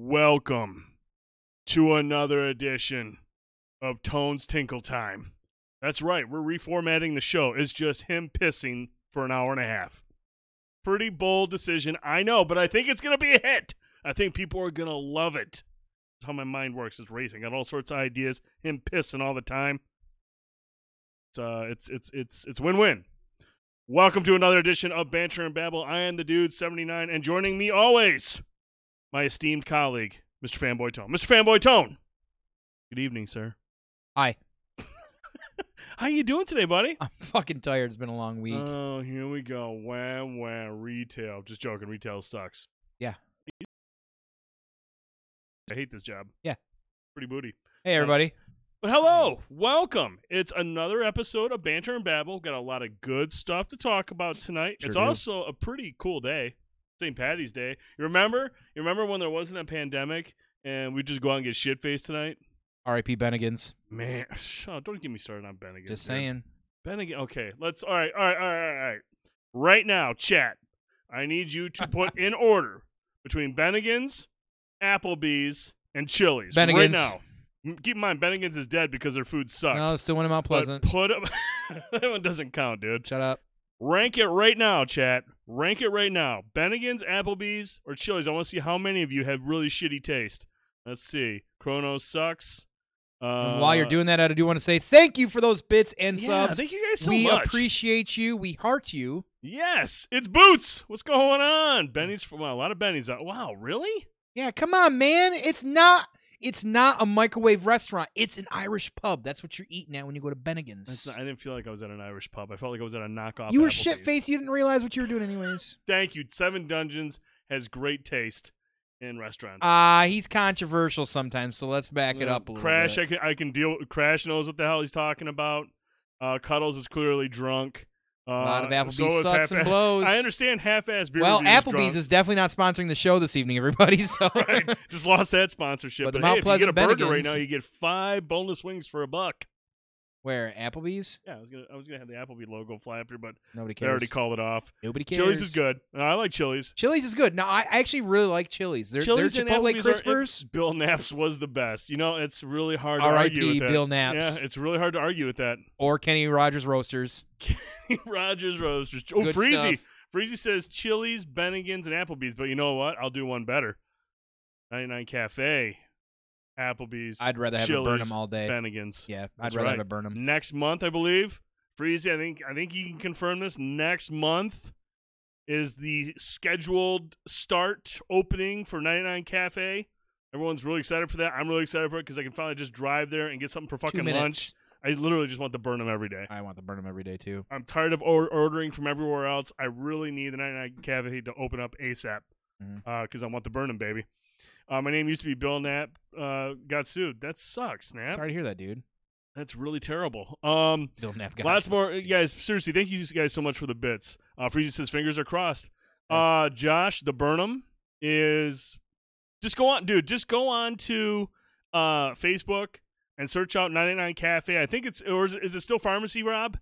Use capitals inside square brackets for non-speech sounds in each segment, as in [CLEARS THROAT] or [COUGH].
Welcome to another edition of Tone's Tinkle Time. That's right, we're reformatting the show. It's just him pissing for an hour and a half. Pretty bold decision, I know, but I think it's going to be a hit. I think people are going to love it. That's how my mind works. It's racing. Got all sorts of ideas. Him pissing all the time. It's uh, it's it's it's it's win-win. Welcome to another edition of Banter and Babble. I am the dude 79, and joining me always, my esteemed colleague, Mr. Fanboy Tone. Mr. Fanboy Tone. Good evening, sir. Hi. [LAUGHS] How you doing today, buddy? I'm fucking tired. It's been a long week. Oh, here we go. Wah wah retail. Just joking. Retail sucks. Yeah. I hate this job. Yeah. Pretty booty. hey, uh, everybody. But hello, welcome. It's another episode of Banter and Babble. Got a lot of good stuff to talk about tonight. Sure it's do. also a pretty cool day, St. Patty's Day. You remember? You remember when there wasn't a pandemic and we just go out and get shit faced tonight? R.I.P. Bennigan's. Man, [LAUGHS] oh, don't get me started on Bennigan. Just saying. Bennigan. Okay, let's. All right, all right, all right, all right. Right now, chat. I need you to put [LAUGHS] in order between Bennigan's, Applebee's, and Chili's. Bennigan's. Right now. Keep in mind, Bennigan's is dead because their food sucks. No, it's still one of Mount But Pleasant. put up. [LAUGHS] that one doesn't count, dude. Shut up. Rank it right now, chat. Rank it right now. Bennigan's, Applebee's, or Chili's. I want to see how many of you have really shitty taste. Let's see. Chronos sucks. Uh, while you're doing that, I do want to say thank you for those bits and yeah, subs. thank you guys so we much. We appreciate you. We heart you. Yes, it's Boots. What's going on? Benny's. Well, a lot of Benny's. Out. Wow, really? Yeah, come on, man. It's not. It's not a microwave restaurant. It's an Irish pub. That's what you're eating at when you go to Bennigan's. Not, I didn't feel like I was at an Irish pub. I felt like I was at a knockoff. you were shit faced. You didn't realize what you were doing, anyways. [LAUGHS] Thank you. Seven Dungeons has great taste in restaurants. Ah, he's controversial sometimes. So let's back it Uh, up a little Crash, bit. I can I can deal. Crash knows what the hell he's talking about. Uh, Cuddles is clearly drunk. Uh, a lot of Applebee's so sucks and blows. I understand half-ass beer. Well, Applebee's drunk. is definitely not sponsoring the show this evening, everybody. [LAUGHS] So right. Just lost that sponsorship. But But, the hey, Mount if you get a Pleasant burger right now, you get five boneless wings for a buck. Where Applebee's? Yeah, I was gonna I was gonna have the Applebee logo fly up here, but Nobody they cares. already called it off. Nobody cares. Chili's is good. Uh, I like Chili's. Chili's is good. No, I actually really like Chili's. Their, Chili's their and Chipotle are- Crispers. it- Bill Knapp's was the best. You know, it's really hard to argue R.I.P. with that. Bill Knapp's Yeah, it's really hard to argue with that. or Kenny Rogers Roasters. [LAUGHS] Kenny Rogers Roasters. Oh, Good Freezy. stuff. Freezy says Chili's, Bennigan's, and Applebee's. But you know what? I'll do one better. 99 Cafe, Applebee's, I'd rather have it burn them all day. Bennigan's. Yeah, I'd That's rather right. have it burn them. Next month, I believe. Freezy, I think I think you can confirm this. Next month is the scheduled start opening for 99 Cafe. Everyone's really excited for that. I'm really excited for it because I can finally just drive there and get something for fucking lunch. I literally just want to burn them every day. I want to burn them every day too. I'm tired of or- ordering from everywhere else. I really need the 99 Cafe to open up ASAP Because I want the Burnham baby. Uh, my name used to be Bill Knapp. Uh, got sued. That sucks, Knapp. Sorry to hear that, dude. That's really terrible. Um, Bill Knapp got lots you. more, you guys. Seriously, thank you guys so much for the bits. Uh, Freezy says fingers are crossed. Uh, Josh, the Burnham is just go on, dude. Just go on to uh Facebook and search out 99 Cafe. I think it's or is it still Pharmacy Rob?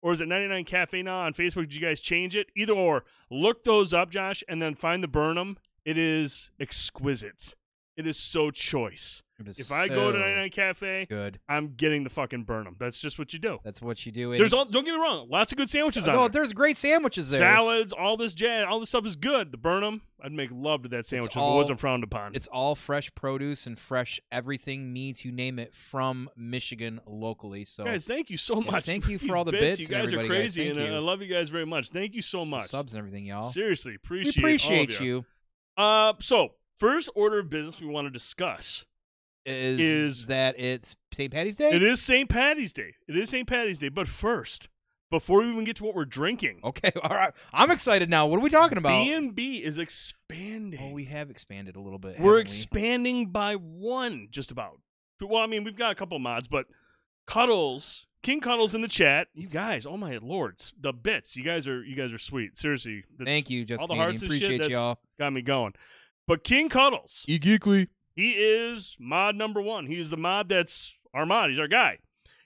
Or is it 99 Cafe now on Facebook? Did you guys change it? Either or. Look those up, Josh, and then find the Burnham. It is exquisite. It is so choice. If I go to so 99 Cafe, good. I'm getting the fucking Burnham. That's just what you do. That's what you do. There's all. Don't get me wrong. Lots of good sandwiches on oh, there. there's great sandwiches there. Salads, all this jazz, all this stuff is good. The Burnham, I'd make love to that sandwich if it wasn't frowned upon. It's all fresh produce and fresh everything meats, you name it from Michigan locally. So guys, thank you so much. thank you [LAUGHS] for all the bits You and guys are everybody, guys. crazy, and uh. I love you guys very much. Thank you so much. subs and everything, y'all. Seriously, we appreciate appreciate all of you. you. Uh, so first order of business we want to discuss. Is, Is- that it's St. Patty's Day? It is St. Patty's Day. It is St. Patty's Day. But first, before we even get to what we're drinking, Okay, [LAUGHS] all right. I'm excited now. What are we talking about? B and B is expanding. oh, we have expanded a little bit. We're haven't we? expanding by one, just about. Well, I mean, we've got a couple mods, but Cuddles, King Cuddles in the chat. You guys, oh my lords, the bits. You guys are you guys are sweet. Seriously, Thank you, just all the Canadian. hearts and shit, Appreciate that's- y'all. got me going. But King Cuddles, E geekly. He is mod number one. He's the mod that's our mod. He's our guy.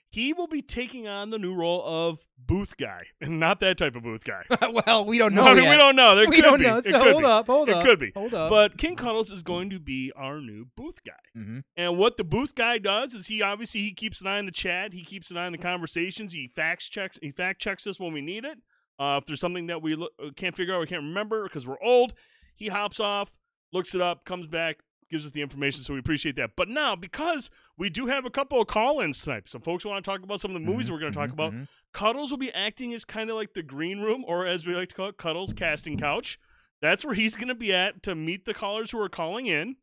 he will be taking on the new role of booth guy, [LAUGHS] and not that type of booth guy. [LAUGHS] well, we don't know I mean, we don't know. There we could don't be. know. So hold up, hold It up. It could be. Hold up. But King Cuddles is going to be our new booth guy. hmm And what the booth guy does is he obviously he keeps an eye on the chat, he keeps an eye on the conversations, he fact checks he fact checks us when we need it. Uh, if there's something that we lo- uh, can't figure out, we can't remember because we're old, he hops off, looks it up, comes back, gives us the information. So we appreciate that. But now because we do have a couple of call-ins tonight, some folks want to talk about some of the movies we're going to talk Mhm, about. mhm. Cuddles will be acting as kind of like the green room, or as we like to call it, Cuddles casting couch. That's where he's going to be at to meet the callers who are calling in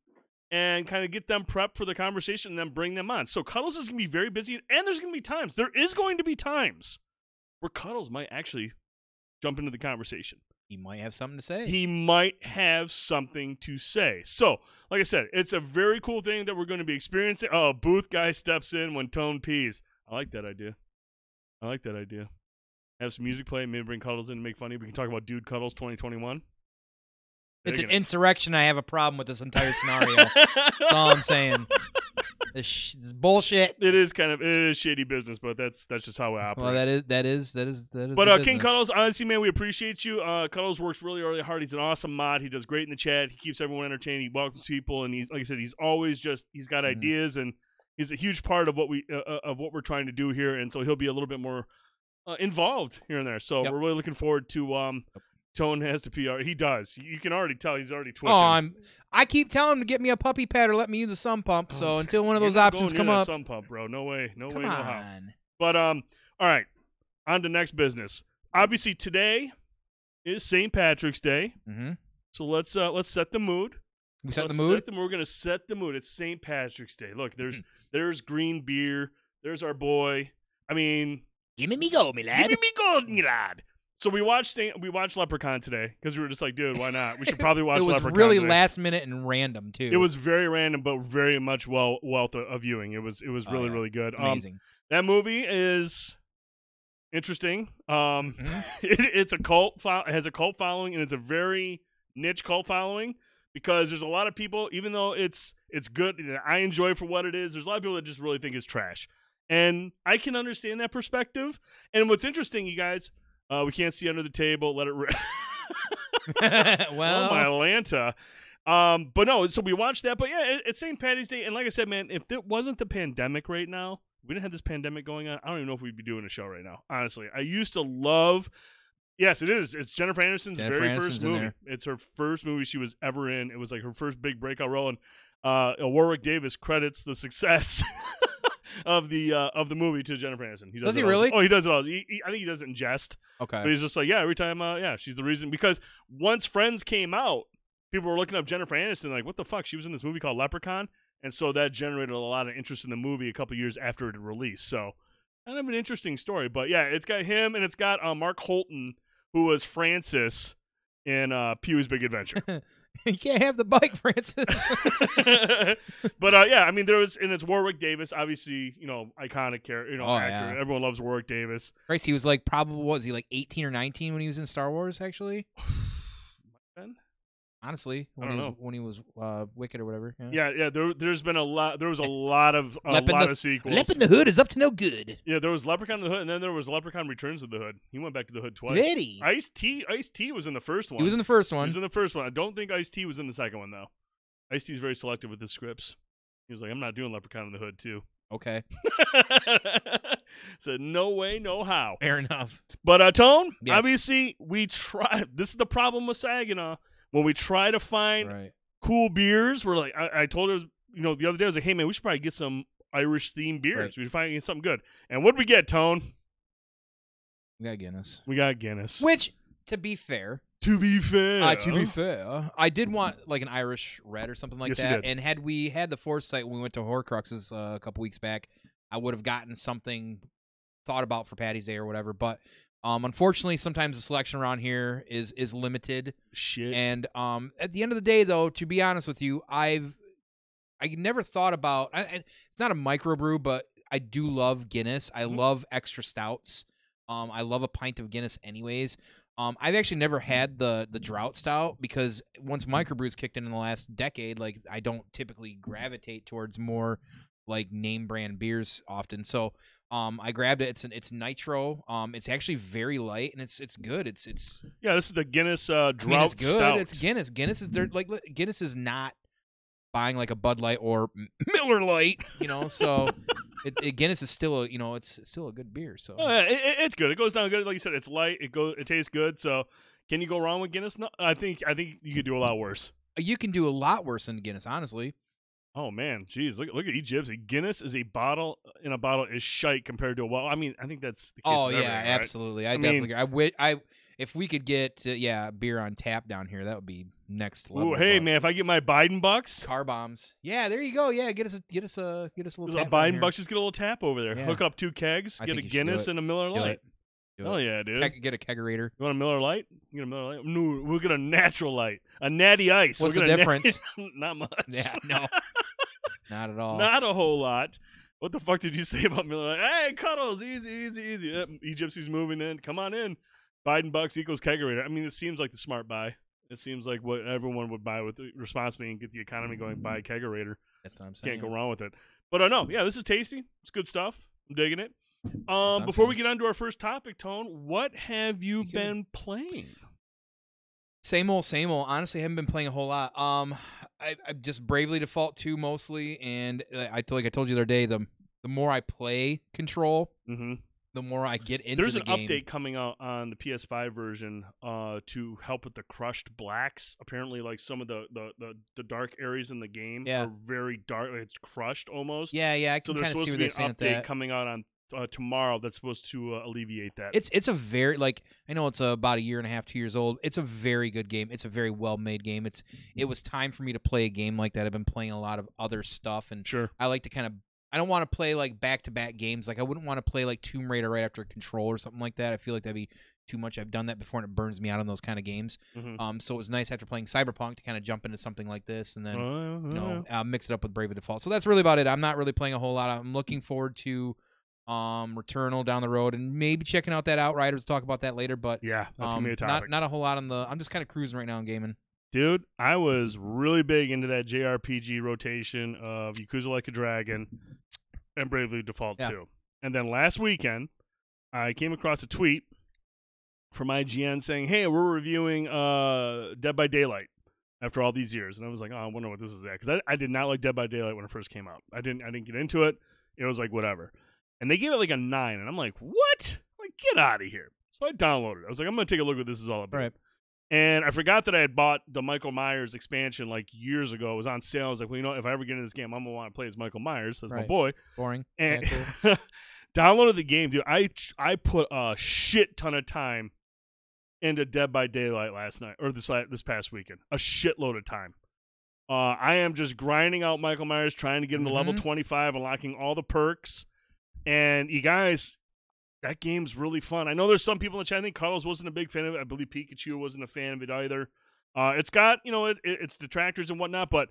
and kind of get them prepped for the conversation and then bring them on. So Cuddles is going to be very busy, and there's going to be times, there is going to be times where Cuddles might actually jump into the conversation. He might have something to say. He might have something to say. So, like I said, it's a very cool thing that we're going to be experiencing. Oh, booth guy steps in when Tone pees. I like that idea. I like that idea. Have some music play, maybe bring Cuddles in and make funny. We can talk about Dude Cuddles 2021. it's an insurrection. I have a problem with this entire scenario. That's all I'm saying. [LAUGHS] This, sh- this is bullshit. It is kind of it is shady business, but that's that's just how we operate. Well, that is that is that is that is. but uh, King. Cuddles, honestly, man, we appreciate you. Uh, Cuddles works really, really hard. He's an awesome mod. He does great in the chat. He keeps everyone entertained. He welcomes people, and he's like I said, he's always just he's got Mhm. ideas, and he's a huge part of what we uh, uh, of what we're trying to do here. And so he'll be a little bit more uh, involved here and there. So Yep. we're really looking forward to um. Tone has to PR. He does. You can already tell he's already twitching. Oh, I'm. I keep telling him to get me a puppy pad or let me use the sun pump. So Oh, until one of those options come up, Sun pump, bro. No way. No come way. No how. But um, all right, on to next business. Obviously, today is St. Patrick's Day, hmm so let's uh let's set the mood. We set the Let's mood. Set the, we're gonna set the mood. It's St. Patrick's Day. Look, there's Hmm. there's green beer. There's our boy. I mean, Give me me gold, me lad. Give me me gold, me lad. So we watched we watched Leprechaun today because we were just like, dude, why not? We should [LAUGHS] probably watch it was Leprechaun. really today. last minute and random too. It was very random, but very much well wealth of, viewing. It was it was Oh, really yeah. really good. Um, amazing. that movie is interesting. Um, Mhm. [LAUGHS] it, it's a cult. Fo- it has a cult following, and it's a very niche cult following because there's a lot of people. Even though it's it's good, and I enjoy it for what it is. There's a lot of people that just really think it's trash, and I can understand that perspective. And what's interesting, you guys, uh, we can't see under the table. Let it. Rip. well, [LAUGHS] [LAUGHS] oh my Atlanta. Um, but no, so we watched that. But yeah, it, it's St. Patty's Day, and like I said, man, if it wasn't the pandemic right now, we didn't have this pandemic going on. I don't even know if we'd be doing a show right now. Honestly, I used to love. Yes, it is. It's Jennifer Anderson's Jennifer very Aniston's first movie. It's her first movie she was ever in. It was like her first big breakout role, and uh, Warwick Davis credits the success [LAUGHS] of the uh, of the movie to Jennifer Aniston. He does, Does he all- really? Oh, he does it all. He, he- I think he does it in jest. Okay, but he's just like, yeah, every time, uh, yeah, she's the reason. Because once Friends came out, people were looking up Jennifer Aniston, like, what the fuck? She was in this movie called Leprechaun. And so that generated a lot of interest in the movie a couple years after it released. So kind of an interesting story. But yeah, it's got him and it's got uh, Mark Holton, who was Francis in uh, Pee-wee's Big Adventure. [LAUGHS] [LAUGHS] you can't have the bike, Francis. [LAUGHS] but uh, yeah, I mean, there was, and it's Warwick Davis, obviously, you know, iconic character, you know, Oh, actor. yeah. Everyone loves Warwick Davis. Christ, he was like probably what was he like 18 or 19 when he was in Star Wars? Actually? [SIGHS] [LAUGHS] honestly, when he was when he was uh, Wicket or whatever. Yeah, yeah. There, there's been a lot. There was a lot of a Lep in lot the- of sequels. Lep in the Hood is up to no good. yeah, there was Leprechaun in the Hood, and then there was Leprechaun Returns to the Hood. He went back to the Hood twice. Did he? Ice T, Ice T was in the first one. He was in the first one. He was in the first one. I don't think Ice T was in the second one though. Ice T's very selective with his scripts. He was like, "I'm not doing Leprechaun in the Hood too." Okay, [LAUGHS] Said, "No way, no how." fair enough. But uh, Tone, Yes. obviously, we try. This is the problem with Saginaw. When we try to find Right. cool beers. We're like, I, I told her, you know, the other day I was like, hey man, we should probably get some Irish themed beers. Right. We should get something good. And what did we get, Tone? We got Guinness. We got Guinness. Which, to be fair, to be fair, uh, to be fair, I did want like an Irish red or something like Yes, that. And had we had the foresight when we went to Horcruxes uh, a couple weeks back, I would have gotten something thought about for Patty's Day or whatever. But um, unfortunately, sometimes the selection around here is is limited. shit. And um, at the end of the day, though, to be honest with you, I've I never thought about. I, I- it's not a microbrew, but I do love Guinness. I Mhm. love extra stouts. Um, I love a pint of Guinness, anyways. Um, I've actually never had the the drought stout because once microbrews kicked in in the last decade, like I don't typically gravitate towards more like name brand beers often. So Um, I grabbed it. It's an it's nitro. Um, it's actually very light and it's it's good. It's it's Yeah, this is the Guinness uh, I Drought mean, it's good. Stout. It's Guinness. Guinness is they're [LAUGHS] like Guinness is not buying like a Bud Light or [LAUGHS] Miller Lite, you know. So it, it, Guinness is still a you know it's still a good beer. So Oh, yeah, it- it's good. It goes down good. Like you said, it's light. It goes. It tastes good. So, can you go wrong with Guinness? No, I think. I think you could do a lot worse. you can do a lot worse than Guinness, honestly. Oh man, jeez, look look at Egypt. Guinness is a bottle in a bottle is shite compared to a well. I mean, I think that's the case. Oh yeah, right? absolutely. I, I definitely. mean- agree. I wi- I if we could get uh, yeah beer on tap down here, that would be next level. Ooh, hey man, if I get my Biden bucks, car bombs. Yeah, there you go. Yeah, get us a, get us a get us a little tap down Biden bucks, just get a little tap over there. Yeah. Hook up two kegs, I get a think you should do Guinness and a Miller it. Do Oh it. yeah, dude. Keg- get a kegerator. You want a Miller Lite? You get a Miller Lite. No, we'll get a natural light, a natty ice. What's We'll the get a nat- difference? [LAUGHS] Not much. Yeah, no, [LAUGHS] not at all. Not a whole lot. What the fuck did you say about Miller? Lite? Hey, cuddles, easy, easy, easy. Yep, Egypt's moving in. Come on in. Biden bucks equals kegerator. I mean, it seems like the smart buy. It seems like what everyone would buy with responsibly and get the economy going. Buy a kegerator. That's what I'm saying. Can't go wrong with it. But I uh, know, yeah, this is tasty. It's good stuff. I'm digging it. Um, before we get on to our first topic, Tone, what have you You been playing? Same old, same old. Honestly, I haven't been playing a whole lot. Um, I, I just Bravely Default two mostly, and uh, I like I told you the other day, the the more I play Control, Mm-hmm. the more I get into There's the an update coming out on the PS5 version uh, to help with the crushed blacks. Apparently, like some of the, the, the, the dark areas in the game Yeah. are very dark. It's crushed almost. Yeah, yeah, I So can there's supposed see to be an update coming out on uh, tomorrow that's supposed to uh, alleviate that. It's it's a very like I know it's about a year and a half, two years old. It's a very good game. It's a very well made game. It's it was time for me to play a game like that. I've been playing a lot of other stuff, and sure. I like to kind of I don't want to play like back to back games. Like I wouldn't want to play like Tomb Raider right after Control or something like that. I feel like that'd be too much. I've done that before, and it burns me out on those kind of games. Mhm. Um, so it was nice after playing Cyberpunk to kind of jump into something like this, and then Uh, you know uh, uh, mix it up with Brave Default. So that's really about it. I'm not really playing a whole lot. I'm looking forward to um Returnal down the road, and maybe checking out that Outriders. Talk about that later, but yeah, that's um, gonna be a not topic, not a whole lot on the. I'm just kind of cruising right now in gaming. dude. I was really big into that JRPG rotation of Yakuza Like a Dragon and Bravely Default Yeah. 2. And then last weekend, I came across a tweet from IGN saying, "Hey, we're reviewing uh, Dead by Daylight after all these years." And I was like, "Oh, I wonder what this is at," because I, I did not like Dead by Daylight when it first came out. I didn't I didn't get into it. It was like whatever. And they gave it like a nine, and I'm like, "What? Like, get out of here!" So I downloaded it. I was like, "I'm gonna take a look at what this is all about." Right. And I forgot that I had bought the Michael Myers expansion like years ago. It was on sale. I was like, well, you know, if I ever get into this game, I'm gonna want to play as Michael Myers, as my boy. Boring. And Yeah, [LAUGHS] cool. downloaded the game, dude. I I put a shit ton of time into Dead by Daylight last night or this this past weekend. A shitload of time. Uh, I am just grinding out Michael Myers, trying to get him to level Mhm. 25, unlocking all the perks. And you guys, that game's really fun. I know there's some people in the chat. I think Cuddles wasn't a big fan of it. I believe Pikachu wasn't a fan of it either. Uh, it's got you know it, it's detractors and whatnot, but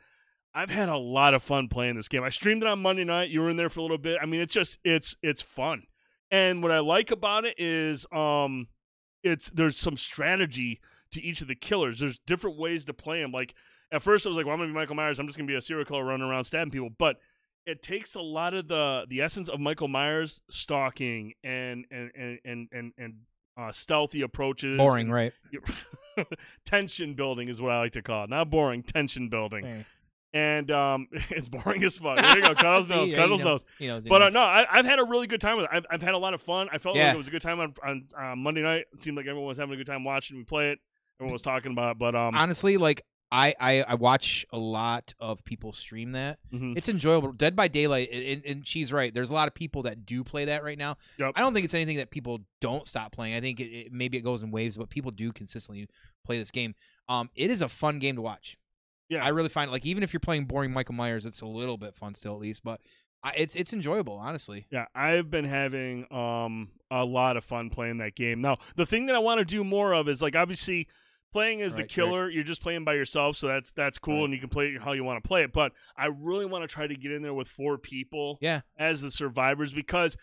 I've had a lot of fun playing this game. I streamed it on Monday night. You were in there for a little bit. I mean, it's just it's it's fun. And what I like about it is um it's there's some strategy to each of the killers. There's different ways to play them. Like at first I was like, well, I'm gonna be Michael Myers. I'm just gonna be a serial killer running around stabbing people. But it takes a lot of the the essence of Michael Myers stalking and and and and and, and uh, stealthy approaches. Boring, and- right? [LAUGHS] tension building is what I like to call it. Not boring, tension building. Hey, And um, [LAUGHS] it's boring as fuck. There you go. Cuddles [LAUGHS] See, knows. yeah, Cuddles knows. You But uh, no, I, I've had a really good time with it. I've, I've had a lot of fun. I felt like it was a good time on, on uh, Monday night. It seemed like everyone was having a good time watching me play it. Everyone was talking about it. But um, honestly, like I, I I watch a lot of people stream that. mhm. It's enjoyable. Dead by Daylight, and, and she's right. There's a lot of people that do play that right now. Yep. I don't think it's anything that people don't stop playing. I think it, it, maybe it goes in waves, but people do consistently play this game. Um, it is a fun game to watch. Yeah. I really find like even if you're playing boring Michael Myers, it's a little bit fun still at least. But I, it's it's enjoyable, honestly. Yeah, I've been having um a lot of fun playing that game. Now, the thing that I want to do more of is like obviously playing as the Right, right. killer, you're just playing by yourself, so that's that's cool Right. and you can play it how you want to play it. But I really want to try to get in there with four people Yeah. as the survivors because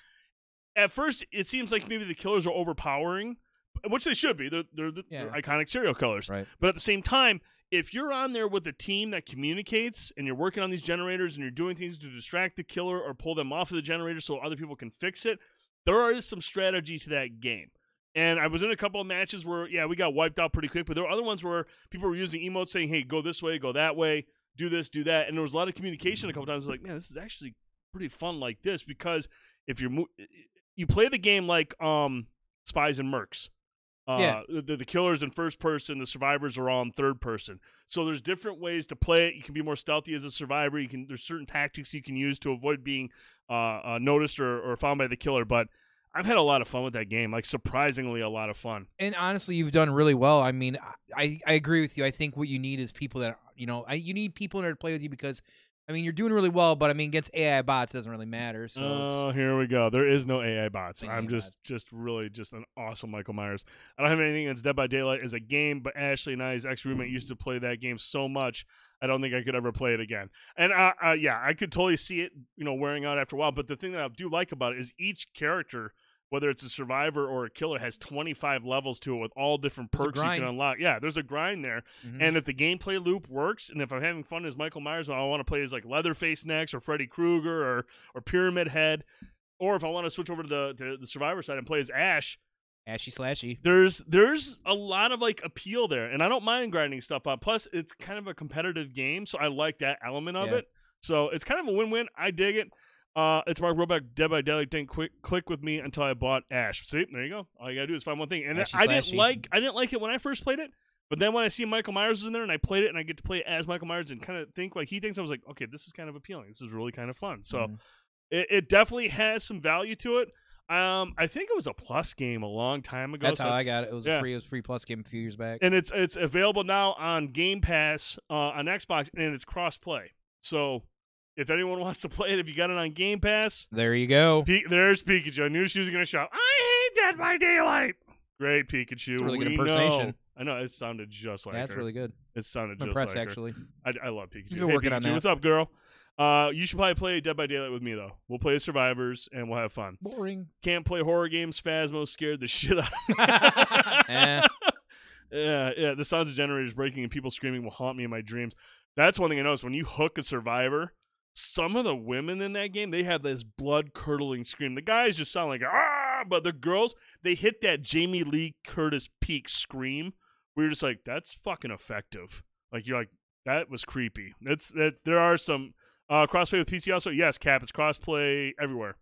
at first it seems like maybe the killers are overpowering, which they should be. They're they're, the- they're iconic serial killers. Right. But at the same time, if you're on there with a team that communicates and you're working on these generators and you're doing things to distract the killer or pull them off of the generator so other people can fix it, there is some strategy to that game. And I was in a couple of matches where, yeah, we got wiped out pretty quick, but there were other ones where people were using emotes saying, hey, go this way, go that way, do this, do that. And there was a lot of communication a couple times. I was like, man, this is actually pretty fun like this because if you're, mo- you play the game like um, Spies and Mercs. Uh, Yeah. the, the killers in first person, the survivors are all in third person. So there's different ways to play it. You can be more stealthy as a survivor. You can there's certain tactics you can use to avoid being uh, uh, noticed or, or found by the killer. But I've had a lot of fun with that game, like surprisingly a lot of fun. And honestly, you've done really well. I mean, I I agree with you. I think what you need is people that you know. I, you need people in there to play with you because, I mean, you're doing really well. But I mean, against AI bots it doesn't really matter. So Oh, here we go. There is no AI bots. No I'm just bots. just really just an awesome Michael Myers. I don't have anything against Dead by Daylight as a game, but Ashley and I, his ex roommate, used to play that game so much. I don't think I could ever play it again. And uh, uh, yeah, I could totally see it, you know, wearing out after a while. But the thing that I do like about it is each character, whether it's a survivor or a killer, has 25 levels to it with all different perks you can unlock. Yeah, there's a grind there. Mhm. And if the gameplay loop works, and if I'm having fun as Michael Myers, I want to play as like Leatherface next, or Freddy Krueger, or or Pyramid Head, or if I want to switch over to the to the Survivor side and play as Ash, ashy slashy. there's there's a lot of like appeal there, and I don't mind grinding stuff up. Plus, it's kind of a competitive game, so I like that element of Yeah. it. So it's kind of a win-win. I dig it. Uh, it's Mark Roback, Dead by Daylight didn't quick click with me until I bought Ash. See, there you go. All you gotta do is find one thing. And Ashy I didn't slashy. like I didn't like it when I first played it, but then when I see Michael Myers was in there and I played it and I get to play as Michael Myers and kind of think like he thinks, I was like, okay, this is kind of appealing. This is really kind of fun. So Mhm. it, it definitely has some value to it. Um, I think it was a plus game a long time ago. that's so how I got it. It was yeah. a free. It was free plus game a few years back. and it's it's available now on Game Pass uh, on Xbox, and it's cross play. So if anyone wants to play it, if you got it on Game Pass, there you go. Pi- there's Pikachu. I knew she was gonna shout. I hate Dead by Daylight. Great Pikachu. It's really good We impersonation. know. I know it sounded just like yeah, that's her. really good. It sounded I'm just impressed like actually. I, I love Pikachu. He's been Hey, working on Pikachu, that. What's up, girl? Uh, you should probably play Dead by Daylight with me though. We'll play survivors and we'll have fun. Boring. Can't play horror games. Phasmo scared the [LAUGHS] shit out of me. [LAUGHS] Eh. [LAUGHS] Yeah, yeah. The sounds of generators breaking and people screaming will haunt me in my dreams. That's one thing I noticed. When you hook a survivor, some of the women in that game they have this blood curdling scream. The guys just sound like ah, but the girls they hit that Jamie Lee Curtis peak scream. You're just like, that's fucking effective. Like you're like, that was creepy. That's that there are some uh crossplay with PC also. Yes, Cap, it's crossplay everywhere.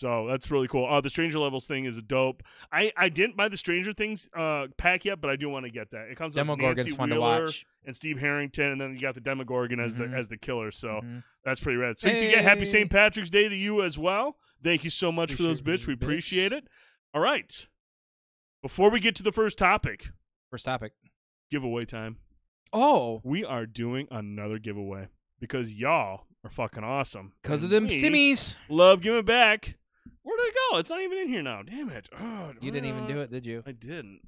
So that's really cool. Uh, the Stranger Levels thing is dope. I, I didn't buy the Stranger Things uh, pack yet, but I do want to get that. It comes with Demogorgon's Nancy fun to watch. and Steve Harrington, and then you got the Demogorgon as Mhm. the as the killer. So Mhm. that's pretty rad. Fixie, get happy St. Patrick's Day to you as well. Thank you so much for those Appreciate bits. We bitch. appreciate it. All right. Before we get to the first topic, First topic. giveaway time. Oh, We are doing another giveaway because y'all are fucking awesome. because of them we stimmies. Love giving back. Where'd it go? It's not even in here now. Damn it. Oh, You didn't even do it, did you? I didn't.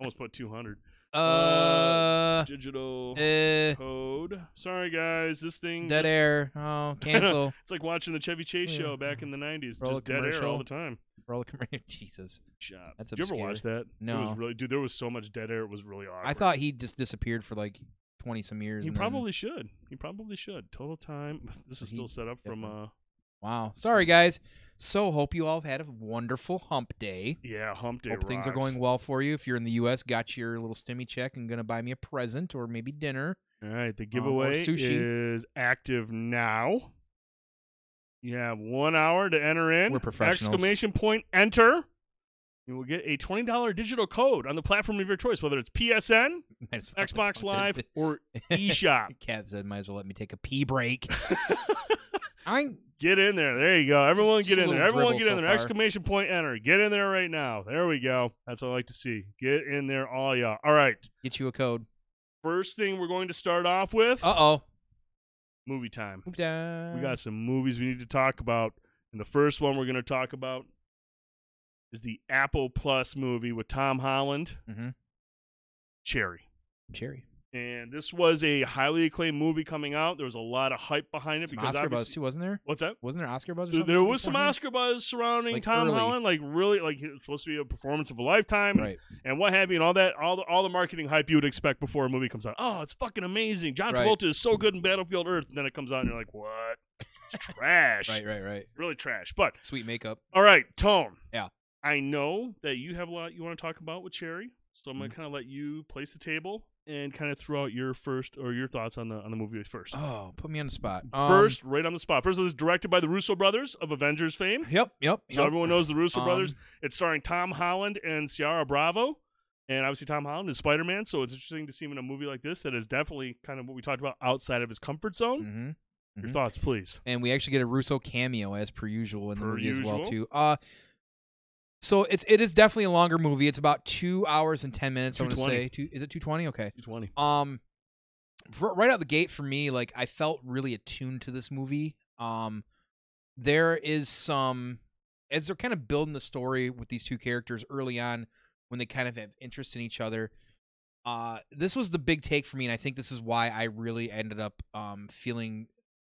Almost put 200. Uh, Digital uh, code. Sorry, guys. This thing. dead just- air. [LAUGHS] Oh, [LAUGHS] cancel. It's like watching the Chevy Chase show back in the 90s. Roll just dead air all the time. Roller commercial. [LAUGHS] Jesus. Shot. That's Did you ever watch that? It No. was really, dude, there was so much dead air. It was really awkward. I thought he just disappeared for like twenty some years. he and then- probably should. He probably should. Total time. [SIGHS] This is He still set up from, uh, Wow. Sorry, guys. So hope you all have had a wonderful hump day. yeah, Hump Day. Hope things are going well for you. If you're in the U.S., got your little stimmy check and gonna buy me a present or maybe dinner. All right, the uh, or giveaway sushi. is active now. You have one hour to enter in. We're professionals. Exclamation point enter. You will get a twenty dollar digital code on the platform of your choice, whether it's PSN, [LAUGHS] well- Xbox [LAUGHS] Live, or [LAUGHS] eShop. Kev said, "Might as well let me take a pee break." I Get in there. There you go. Everyone just get a in there. little Everyone dribble get in so there. far. Exclamation point enter. Get in there right now. There we go. That's what I like to see. Get in there, all y'all. All right. get you a code. First thing we're going to start off with Uh oh. movie time. Move down. We got some movies we need to talk about. And the first one we're going to talk about is the Apple Plus movie with Tom Holland, Mhm. Cherry. cherry. And this was a highly acclaimed movie coming out. There was a lot of hype behind it Some because Oscar buzz too, wasn't there? What's that? Wasn't there Oscar buzz? Or There- something There was some? Oscar buzz surrounding Like Tom early. Holland, like really, like it was supposed to be a performance of a lifetime, Right. and what have you, and all that, all the all the marketing hype you would expect before a movie comes out. Oh, it's fucking amazing! John Right. Travolta is so good in Battlefield Earth, and then it comes out, and you're like, what? It's [LAUGHS] trash, Right. Right. Right. really trash. But Sweet makeup. all right, Tone. Yeah. I know that you have a lot you want to talk about with Cherry, so I'm Mm-hmm. gonna kind of let you place the table and kind of throw out your first or your thoughts on the on the movie first. Oh, put me on the spot. Um, First, right on the spot. First, it was directed by the Russo brothers of Avengers fame. Yep. Yep. So yep. everyone knows the Russo Um, brothers. It's starring Tom Holland and Ciara Bravo. And obviously Tom Holland is Spider Man, so it's interesting to see him in a movie like this that is definitely kind of what we talked about outside of his comfort zone. mhm. Your Mhm. thoughts, please. and we actually get a Russo cameo as per usual in the Per movie as well usual. too. Uh so it's it is definitely a longer movie. It's about two hours and ten minutes. I want to say two. Is it two twenty? Okay. 220. Um, for, right out the gate for me, like I felt really attuned to this movie. Um, there is some as they're kind of building the story with these two characters early on when they kind of have interest in each other. Uh, this was the big take for me, and I think this is why I really ended up um feeling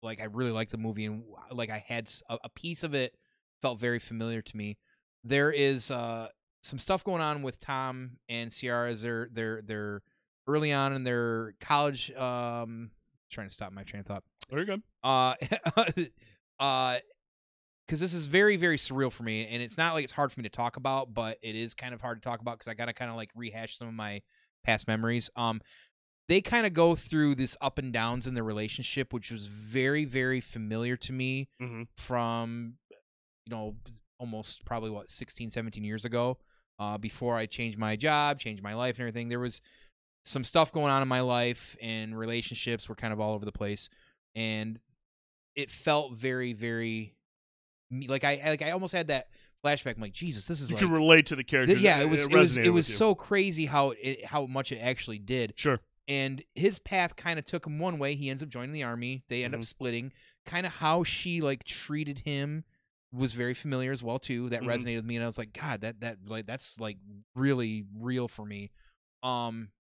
like I really liked the movie and like I had a piece of it felt very familiar to me. There is uh some stuff going on with Tom and Ciara as they're they're they're early on in their college um trying to stop my train of thought. Very good. Uh [LAUGHS] uh because this is very very surreal for me and it's not like it's hard for me to talk about but it is kind of hard to talk about because i gotta kind of like rehash some of my past memories um they kind of go through this up and downs in their relationship which was very very familiar to me hmm from you know almost probably what 16 17 years ago uh, before i changed my job changed my life and everything there was some stuff going on in my life and relationships were kind of all over the place and it felt very very like i like i almost had that flashback i'm like jesus this is You like can relate to the character. th- yeah it was it, was it was so crazy how it how much it actually did Sure. and his path kind of took him one way. He ends up joining the army. They end up Mhm. splitting. Kind of how she like treated him was very familiar as well too. That Mhm. resonated with me, and I was like, God, that that like that's like really real for me. Um,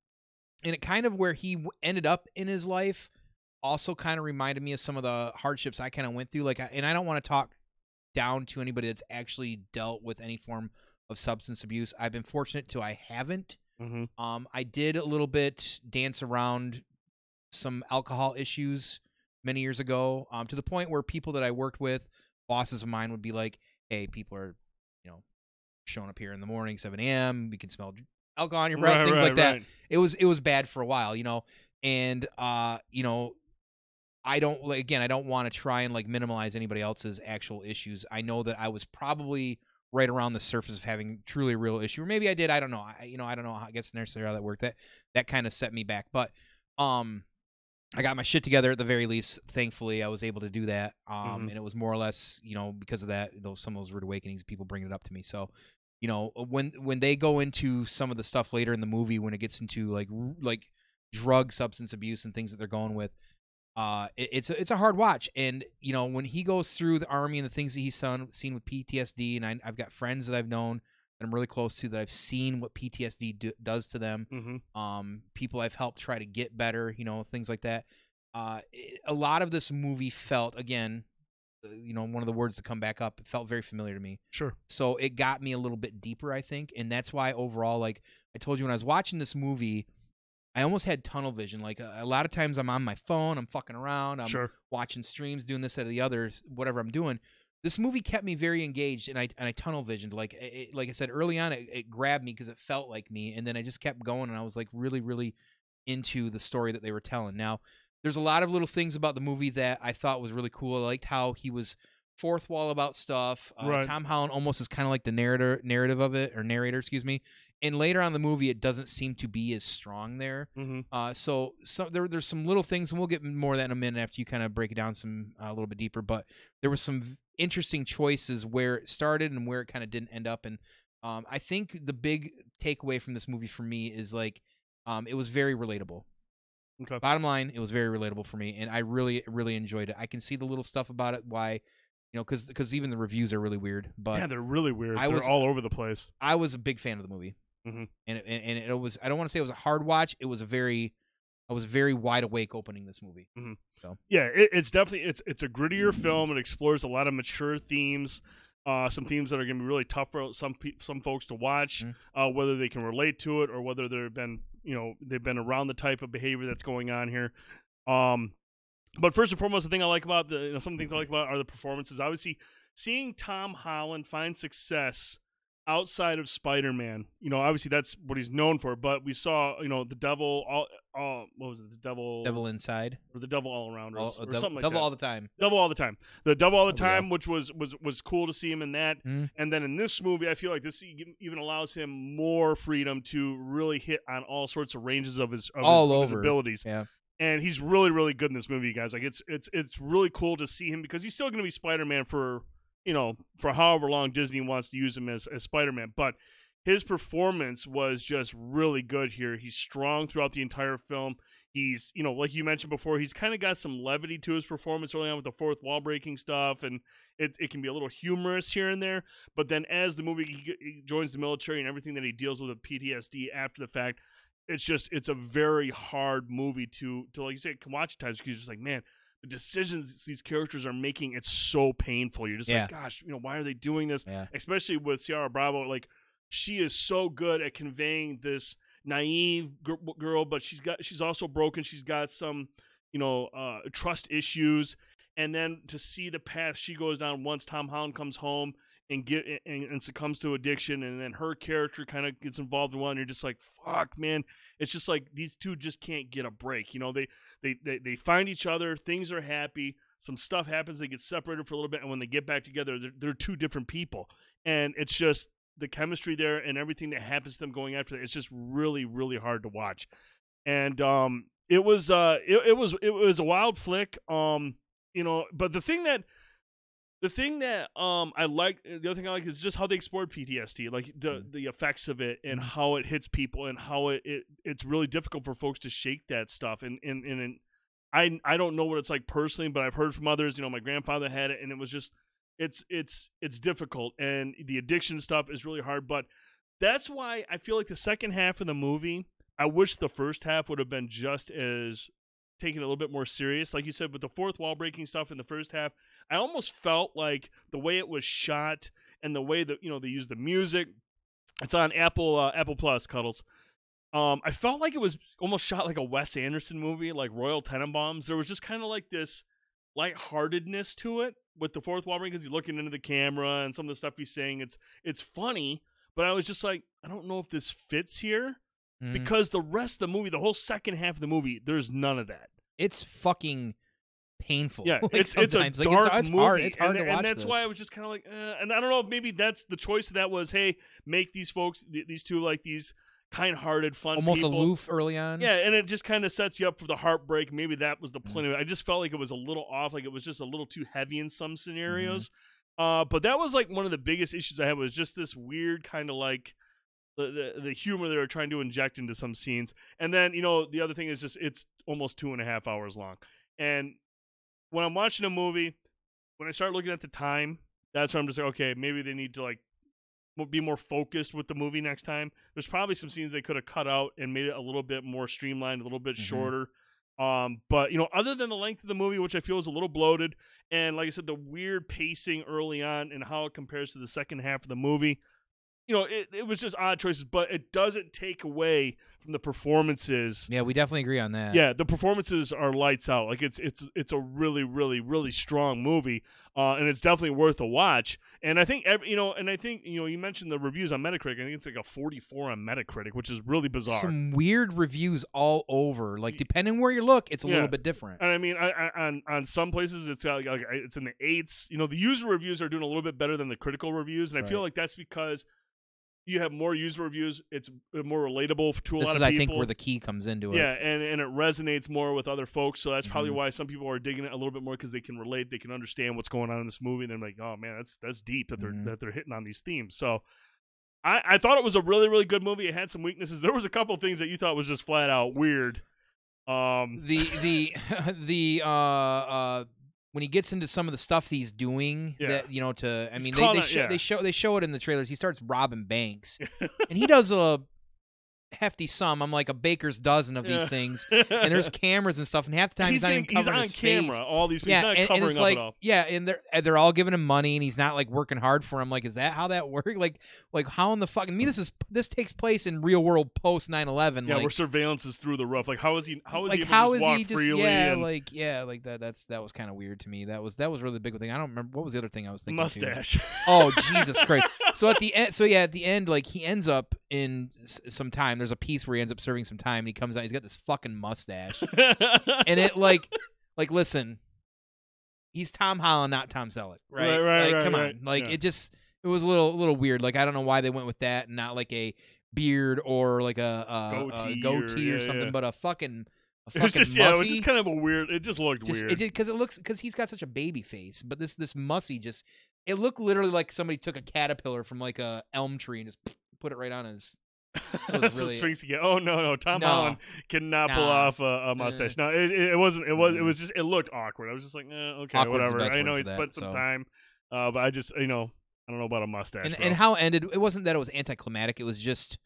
and it kind of where he ended up in his life also kind of reminded me of some of the hardships I kind of went through. Like, and I don't want to talk down to anybody that's actually dealt with any form of substance abuse. I've been fortunate to I haven't. hmm Um, I did a little bit dance around some alcohol issues many years ago, um, to the point where people that I worked with, bosses of mine, would be like, "Hey, people are, you know, showing up here in the morning, 7 a.m. We can smell alcohol on your breath, Right, things right, like that." right. It was it was bad for a while, you know, and uh, you know. I don't like again. I don't want to try and like minimize anybody else's actual issues. I know that I was probably right around the surface of having truly a real issue, or maybe I did. I don't know. I you know I don't know. How, I guess necessarily how that worked. That that kind of set me back. But um, I got my shit together at the very least. Thankfully, I was able to do that. Um, Mhm. and it was more or less you know because of that those some of those rude awakenings, people bringing it up to me. So you know when when they go into some of the stuff later in the movie when it gets into like like drug substance abuse and things that they're going with uh it, it's a, it's a hard watch and you know when he goes through the army and the things that he's son, seen with PTSD and I, I've got friends that I've known I'm really close to that I've seen what PTSD do, does to them. Hmm um people I've helped try to get better you know things like that. Uh it, a lot of this movie felt again uh, you know one of the words to come back up it felt very familiar to me. Sure. so it got me a little bit deeper i think and that's why overall like i told you when i was watching this movie i almost had tunnel vision. Like a, a lot of times i'm on my phone i'm fucking around i'm sure. watching streams doing this that or the other whatever i'm doing this movie kept me very engaged and i and i tunnel visioned like it, like i said early on it, it grabbed me because it felt like me and then i just kept going and i was like really really into the story that they were telling now there's a lot of little things about the movie that i thought was really cool i liked how he was fourth wall about stuff uh, Right. tom holland almost is kind of like the narrator narrative of it or narrator excuse me and later on in the movie it doesn't seem to be as strong there hmm uh, so so there there's some little things, and we'll get more of that in a minute after you kind of break it down some uh, a little bit deeper. But there was some interesting choices where it started and where it kind of didn't end up. And um, I think the big takeaway from this movie for me is like um, it was very relatable. Okay. Bottom line, it was very relatable for me, and I really really enjoyed it. I can see the little stuff about it, why you know, because because even the reviews are really weird. But yeah, they're really weird. I they're was- all over the place. I was a big fan of the movie, Mhm. and it, and it was I don't want to say it was a hard watch. It was a very I was very wide awake opening this movie. Yeah, it, it's definitely it's it's a grittier film. It explores a lot of mature themes, uh, some themes that are going to be really tough for some pe- some folks to watch, Mhm. uh, whether they can relate to it or whether they've been you know they've been around the type of behavior that's going on here. Um, but first and foremost, the thing I like about the you know, some of the things I like about are the performances. Obviously, seeing Tom Holland find success outside of Spider-Man, you know, obviously that's what he's known for. But we saw, you know, the Devil, all, all what was it, the Devil, Devil Inside, or the Devil All Around, or, all, or devil, something like devil that. all the time. Double all the time. The double all the Oh, yeah. time, which was was was cool to see him in that. Mhm. And then in this movie, I feel like this even allows him more freedom to really hit on all sorts of ranges of his of, All his, of his over. abilities. Yeah. And he's really really good in this movie, guys. Like it's it's it's really cool to see him because he's still going to be Spider Man for you know for however long Disney wants to use him as as Spider Man, but. His performance was just really good here. He's strong throughout the entire film he's you know like you mentioned before he's kind of got some levity to his performance early on with the fourth wall breaking stuff and it, it can be a little humorous here and there but then as the movie he, he joins the military and everything that he deals with with ptsd after the fact it's just it's a very hard movie to to like you say can watch at times because you're just like man the decisions these characters are making it's so painful you're just Yeah. like gosh you know why are they doing this Yeah. especially with Ciara Bravo. Like she is so good at conveying this naive gr- girl, but she's got she's also broken. She's got some you know uh, trust issues, and then to see the path she goes down once Tom Holland comes home and get and, and succumbs to addiction, and then her character kind of gets involved in one. And you're just like, fuck, man. It's just like these two just can't get a break. You know, they they they, they find each other. Things are happy. Some stuff happens. They get separated for a little bit, and when they get back together, they're, they're two different people. And it's just the chemistry there and everything that happens to them going after that. It's just really, really hard to watch. And um, it was uh, it, it was it was a wild flick. Um, you know, but the thing that the thing that um I like uh, the other thing I like is just how they explored PTSD, like the mm. the effects of it and mm-hmm. how it hits people and how it, it it's really difficult for folks to shake that stuff and and and, and I I don't know what it's like personally, but I've heard from others. You know, my grandfather had it, and it was just it's it's it's difficult, and the addiction stuff is really hard. But that's why I feel like the second half of the movie, I wish the first half would have been just as taken a little bit more serious. Like you said, with the fourth wall breaking stuff in the first half, I almost felt like the way it was shot and the way that you know they used the music. It's on Apple uh, Apple Plus, Cuddles. Um, I felt like it was almost shot like a Wes Anderson movie, like Royal Tenenbaums. There was just kind of like this lightheartedness to it with the fourth wall because he's looking into the camera and some of the stuff he's saying. It's it's funny, but I was just like, I don't know if this fits here Mhm. because the rest of the movie, the whole second half of the movie, there's none of that. it's fucking painful. Yeah, [LAUGHS] like, it's it's a dark like, it's, it's movie, hard. It's hard and, to watch and that's why I was just kind of like, uh, and I don't know maybe that's the choice of that was, hey, make these folks, th- these two, like these kind-hearted, fun, almost people. aloof early on. Yeah, and it just kind of sets you up for the heartbreak. Maybe that was the point of it. I just felt like it was a little off, like it was just a little too heavy in some scenarios. Uh, but that was like one of the biggest issues I had was just this weird kind of like the, the the humor they were trying to inject into some scenes. And then you know the other thing is just it's almost two and a half hours long. And when I'm watching a movie, when I start looking at the time, that's when I'm just like, okay, maybe they need to like be more focused with the movie next time. There's probably some scenes they could have cut out and made it a little bit more streamlined, a little bit Mhm. shorter. Um, but you know, other than the length of the movie, which I feel is a little bloated, and like I said, the weird pacing early on and how it compares to the second half of the movie, you know, it, it was just odd choices, but it doesn't take away from the performances Yeah, we definitely agree on that. yeah, the performances are lights out. Like it's it's it's a really really really strong movie, uh, and it's definitely worth a watch. And I think every, you know, and I think you know, you mentioned the reviews on Metacritic. I think it's like a 44 on Metacritic, which is really bizarre. Some weird reviews all over. Like depending where you look, it's a Yeah. little bit different. and I mean, I, I, on on some places it's got, like it's in the eights. You know, the user reviews are doing a little bit better than the critical reviews, and I feel like that's because you have more user reviews. It's more relatable to a This lot is, of people. I think, where the key comes into it. Yeah, and, and it resonates more with other folks. So that's probably Mhm. why some people are digging it a little bit more because they can relate, they can understand what's going on in this movie. And they're like, oh man, that's that's deep that they're Mhm. that they're hitting on these themes. So I, I thought it was a really really good movie. It had some weaknesses. There was a couple things that you thought was just flat out weird. Um, The the [LAUGHS] the uh uh when he gets into some of the stuff he's doing Yeah. that you know to I mean they they, show, yeah. they show they show it in the trailers. He starts robbing banks. [LAUGHS] and he does a hefty sum. I'm like a baker's dozen of these Yeah. things, [LAUGHS] and there's cameras and stuff, and half the time he's, he's, not getting, even he's covering on his camera. face. All these, people, Yeah, he's not and, and it's up like yeah, and they're and they're all giving him money, and he's not like working hard for him. Like, is that how that [LAUGHS] works? Like, like how in the fuck? I mean, this is this takes place in real world post 9/11. Yeah, like, where surveillance is through the roof. Like, how is he? How is like he how is he just yeah and like yeah like that that's that was kind of weird to me that was that was really the big thing i don't remember what was the other thing i was thinking too? mustache. [LAUGHS] oh jesus christ so at the end so yeah at the end like he ends up in s- some time there's a piece where he ends up serving some time and he comes out he's got this fucking mustache [LAUGHS] and it like like listen he's tom holland not tom selleck right Right, right, like right, come right. on like Yeah. it just it was a little a little weird like i don't know why they went with that and not like a beard or like a, a Goatee a goatee or- or, yeah, something yeah. but a fucking a it fucking was just yeah, it was mussy- just kind of a weird. It just looked just weird. it because it looks because he's got such a baby face, but this this mussy just it looked literally like somebody took a caterpillar from like a elm tree and just put it right on his. That's [LAUGHS] really- what Sphinx get. Oh no, no, Tom No. Holland cannot pull off a, a mustache. No, it, it, wasn't. It was. It was just. It looked awkward. I was just like, eh, okay, Awkward's whatever. I know he that, spent some so. time, uh, but I just, you know, I don't know about a mustache. And and how it ended it wasn't that it was anticlimactic. It was just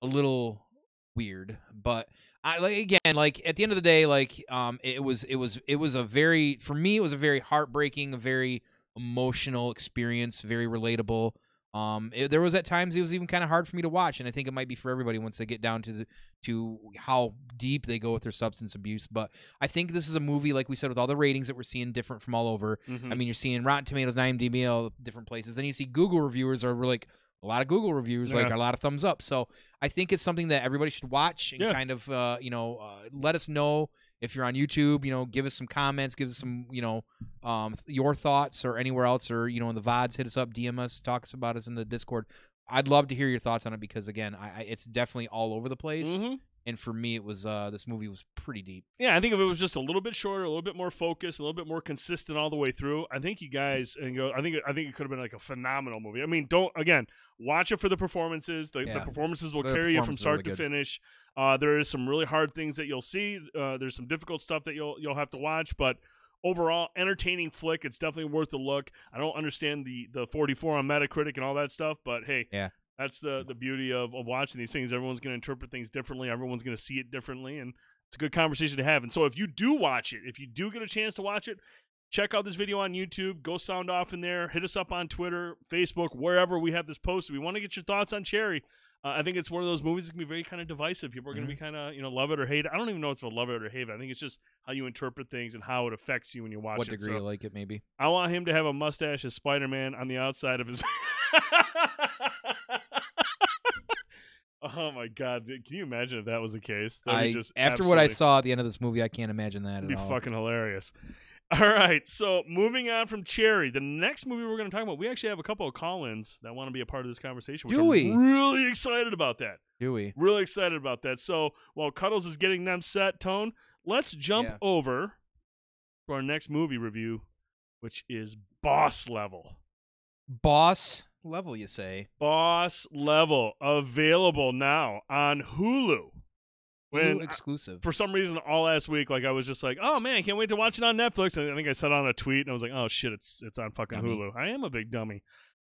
a little weird. But I like again like at the end of the day like um it was it was it was a very for me it was a very heartbreaking, a very emotional experience, very relatable. Um, it, there was at times it was even kind of hard for me to watch, and I think it might be for everybody once they get down to the to how deep they go with their substance abuse. But I think this is a movie, like we said, with all the ratings that we're seeing different from all over. Mhm. I mean, you're seeing Rotten Tomatoes, IMDb, all different places. Then you see Google reviewers are like a lot of Google reviews, like a lot of thumbs up. So I think it's something that everybody should watch and Yeah. kind of, uh, you know, uh, let us know if you're on YouTube. You know, give us some comments, give us some, you know, um, your thoughts or anywhere else, or you know, in the vods, hit us up, DM us, talk about us in the Discord. I'd love to hear your thoughts on it because again, I, I it's definitely all over the place. Mhm. And for me, it was uh, this movie was pretty deep. Yeah, I think if it was just a little bit shorter, a little bit more focused, a little bit more consistent all the way through, I think you guys and go. I think I think it could have been like a phenomenal movie. I mean, don't again watch it for the performances. The, the performances will The carry you from start really to good. finish. Uh, there is some really hard things that you'll see. Uh, there's some difficult stuff that you'll you'll have to watch, but overall, entertaining flick. It's definitely worth a look. I don't understand the the 44 on Metacritic and all that stuff, but hey, Yeah. That's the the beauty of, of watching these things. Everyone's going to interpret things differently. Everyone's going to see it differently, and it's a good conversation to have. And so, if you do watch it, if you do get a chance to watch it, check out this video on YouTube. Go sound off in there. Hit us up on Twitter, Facebook, wherever we have this posted. We want to get your thoughts on Cherry. Uh, I think it's one of those movies that can be very kind of divisive. People are going to be kind of, you know, love it or hate it. I don't even know if it's a love it or hate it. I think it's just how you interpret things and how it affects you when you watch what it. What degree So- you like it, maybe? I want him to have a mustache as Spider Man on the outside of his. [LAUGHS] [LAUGHS] oh my god! Can you imagine if that was the case? I just after what I saw at the end of this movie, I can't imagine that it'd be all. fucking hilarious. [LAUGHS] All right, so moving on from Cherry, the next movie we're going to talk about, we actually have a couple of call-ins that want to be a part of this conversation. Which Do I'm? Really excited about that. Do we? Really excited about that. So while Cuddles is getting them set, Tone, let's jump Yeah. over to our next movie review, which is Boss Level. Boss level, you say? Boss Level available now on Hulu. When Hulu exclusive. for some reason all last week, like I was just like, oh man, I can't wait to watch it on Netflix. And I think I said on a tweet, and I was like, oh shit, it's it's on fucking Dummy. Hulu. I am a big dummy.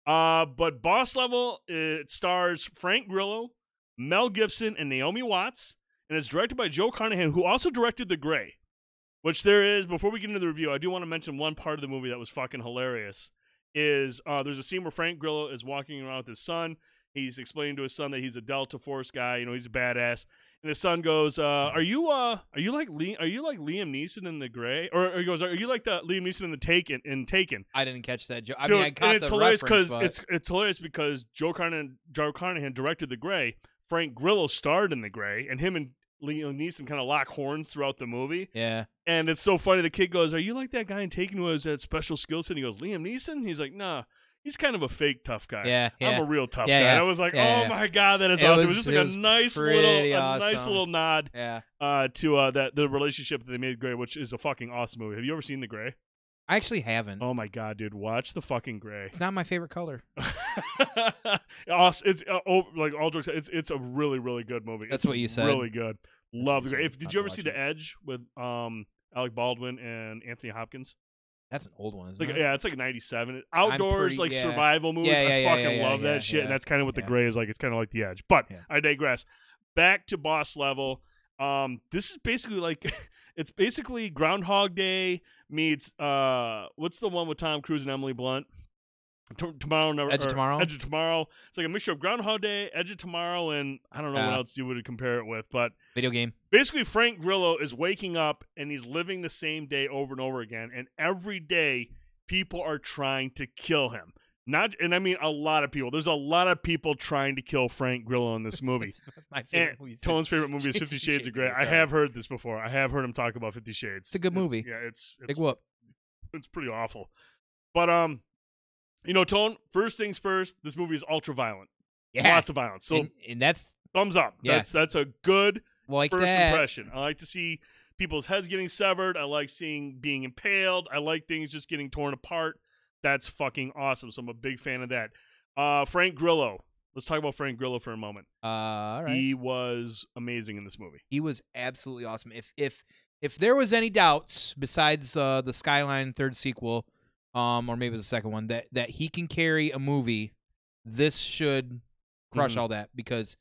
Uh, but Boss Level it stars Frank Grillo, Mel Gibson, and Naomi Watts, and it's directed by Joe Carnahan, who also directed The Grey. Which there is. Before we get into the review, I do want to mention one part of the movie that was fucking hilarious. Is uh, there's a scene where Frank Grillo is walking around with his son. He's explaining to his son that he's a Delta Force guy. You know, he's a badass. And his son goes, uh, "Are you uh, are you like Lee, are you like Liam Neeson in The Grey?" Or, or he goes, "Are you like the Liam Neeson in the Taken in Taken?" I didn't catch that joke. I Dude, mean, I caught it's the hilarious reference, but it's it's hilarious because Joe Carnahan Joe Carnahan directed The Grey. Frank Grillo starred in The Grey, and him and Liam Neeson kind of lock horns throughout the movie. yeah, And it's so funny. The kid goes, "Are you like that guy in Taken who has that special skill set?" He goes, "Liam Neeson." He's like, "Nah, he's kind of a fake tough guy. yeah, yeah. I'm a real tough Yeah, guy." yeah. And I was like, "Oh my god, that is It awesome!" It was was- just like a nice little, a nice little nod yeah. uh, to uh, that the relationship that they made Grey, which is a fucking awesome movie. Have you ever seen The Grey? I actually haven't. Oh my god, dude, watch the fucking Grey. It's not my favorite color. [LAUGHS] It's uh, oh, like all jokes. It's it's a really really good movie. That's It's what you said. Really good. That's Love what the Gray. said. If, did you ever see The Edge with um Alec Baldwin and Anthony Hopkins? That's an old one, isn't like it? yeah, it's like '97. Outdoors, pretty- like yeah. survival movies. Yeah, yeah, I fucking love that shit, and that's kind of what The Grey is like. It's kind of like The Edge, but. I digress. back to boss level. Um, this is basically like [LAUGHS] it's basically Groundhog Day meets uh, what's the one with Tom Cruise and Emily Blunt? T- tomorrow, never, Edge of Tomorrow? Edge of Tomorrow. It's like a mixture of Groundhog Day, Edge of Tomorrow, and I don't know what Uh, else you would compare it with, but Video game. basically Frank Grillo is waking up and he's living the same day over and over again, and every day people are trying to kill him. Not, and I mean a lot of people. There's a lot of people trying to kill Frank Grillo in this [LAUGHS] movie. My favorite movie. [LAUGHS] Tone's favorite movie is Fifty Shades of. Grey, I have heard this before. I have heard him talk about Fifty Shades. It's a good movie. Yeah, it's it's Big whoop. it's pretty awful. But um, you know, Tone. First things first. This movie is ultra violent. Yeah. Lots of violence. So and, and that's thumbs up. Yeah. That's that's a good like first that. impression. I like to see people's heads getting severed. I like seeing being impaled. I like things just getting torn apart. That's fucking awesome. So I'm a big fan of that. Uh, Frank Grillo. Let's talk about Frank Grillo for a moment. Uh, all right. He was amazing in this movie. he was absolutely awesome. If if if there was any doubts besides uh, the Skyline third sequel, um, or maybe the second one, that that he can carry a movie, this should crush Mhm. all that because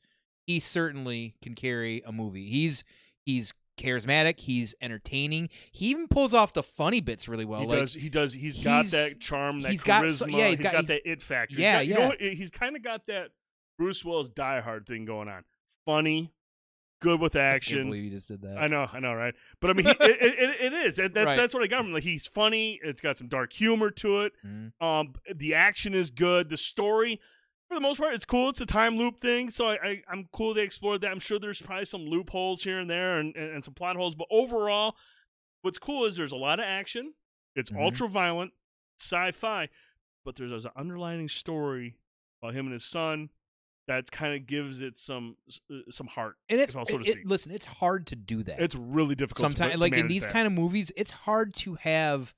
he certainly can carry a movie. He's he's charismatic. He's entertaining. He even pulls off the funny bits really well. he like does. He does. He's got he's- that charm, that he's charisma. got yeah, he's got- he's- that it factor. Yeah, he's got, You know, yeah. what? he's kind of got that Bruce Willis Die Hard thing going on. Funny, good with I can't action. believe you just did that. I know, I know, right? But I mean, he, it, it, it is. That's Right. that's what I got from him. Like he's funny. It's got some dark humor to it. Mhm. Um, the action is good. The story, for the most part, it's cool. It's a time loop thing, so I, I I'm cool they explored that. I'm sure there's probably some loopholes here and there and, and, and some plot holes, but overall, what's cool is there's a lot of action. It's Mhm. ultra violent, sci-fi, but there's an underlining story about him and his son that kind of gives it some uh, some heart. And it's so to it- listen, it's hard to do that. It's really difficult. sometimes to like in these that. kind of movies it's hard to have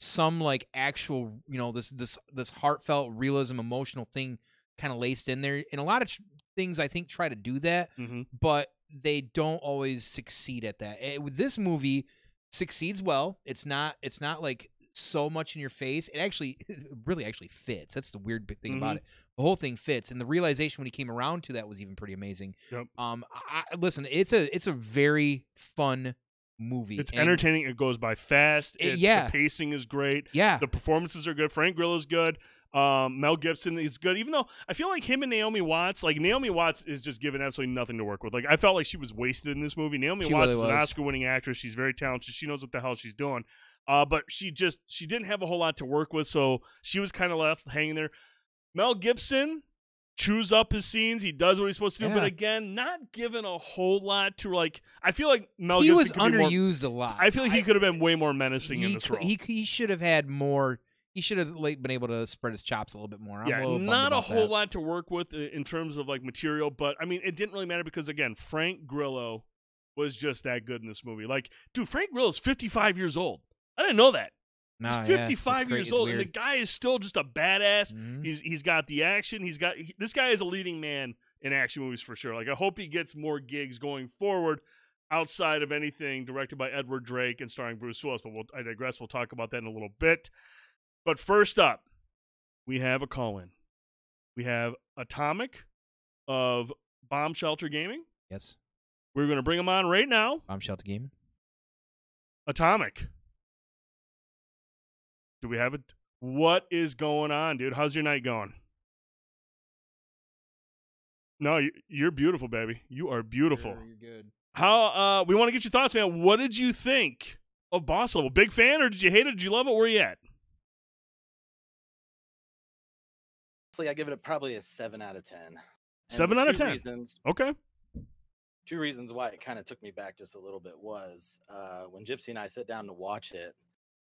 some like actual you know this this this heartfelt realism emotional thing kind of laced in there and a lot of tr- things i think try to do that Mhm. but they don't always succeed at that Eh, with this movie succeeds well it's not it's not like so much in your face it actually it [LAUGHS] really actually fits that's the weird thing Mm-hmm. about it the whole thing fits and the realization when he came around to that was even pretty amazing Yep. um I, listen it's a it's a very fun movie It's and- entertaining. It goes by fast. It- yeah. the pacing is great. yeah The performances are good. Frank Grillo's good. Um, Mel Gibson is good. Even though I feel like him and Naomi Watts, like Naomi Watts, is just given absolutely nothing to work with. Like I felt like she was wasted in this movie. Naomi She Watts really is an. Oscar-winning actress. She's very talented. She knows what the hell she's doing. Uh, but she just she didn't have a whole lot to work with, so she was kind of left hanging there. Mel Gibson chews up his scenes. He does what he's supposed to do, but again, not given a whole lot to like. I feel like Mel he Gibson was be more- underused a lot I feel like he could have been way more menacing in he, this role. he he should have had more he should have like been able to spread his chops a little bit more I'm yeah, a not a whole that. lot to work with in terms of like material, but I mean, it didn't really matter because again, Frank Grillo was just that good in this movie. Like, dude, Frank Grillo's 55 years old. I didn't know that. He's 55 great, years old, and the guy is still just a badass. Mhm. He's he's got the action. He's got he- this guy is a leading man in action movies for sure. Like, I hope he gets more gigs going forward. Outside of anything directed by Edward Drake and starring Bruce Willis, but we'll, I digress. We'll talk about that in a little bit. But first up, we have a call in. We have Atomic of Bomb Shelter Gaming. yes We're going to bring him on right now. bomb shelter Gaming. Atomic. Do we have it? What is going on, dude? How's your night going? No, you- you're beautiful, baby. You are beautiful. you're good How? Uh, we want to get your thoughts, man. What did you think of Boss Level? Big fan, or did you hate it? Did you love it? Where you at? Honestly, I give it probably a seven out of ten. And Seven out of 10? Reasons, Okay. two reasons why it kind of took me back just a little bit was uh, when Gypsy and I sat down to watch it.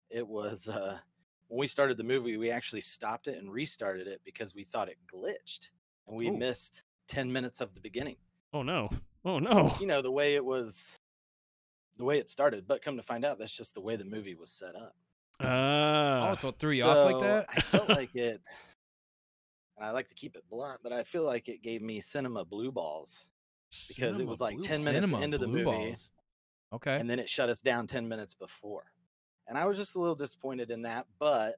It was uh, when we started the movie, we actually stopped it and restarted it because we thought it glitched and we Ooh. missed ten minutes of the beginning. Oh no. Oh no. You know the way it was, the way it started. But come to find out, that's just the way the movie was set up. Ah. also threw you off like that I felt like [LAUGHS] it, and I like to keep it blunt, but I feel like it gave me cinema blue balls. because it was like Blue 10 minutes into the movie. balls. okay and then it shut us down 10 minutes before. And I was just a little disappointed in that, but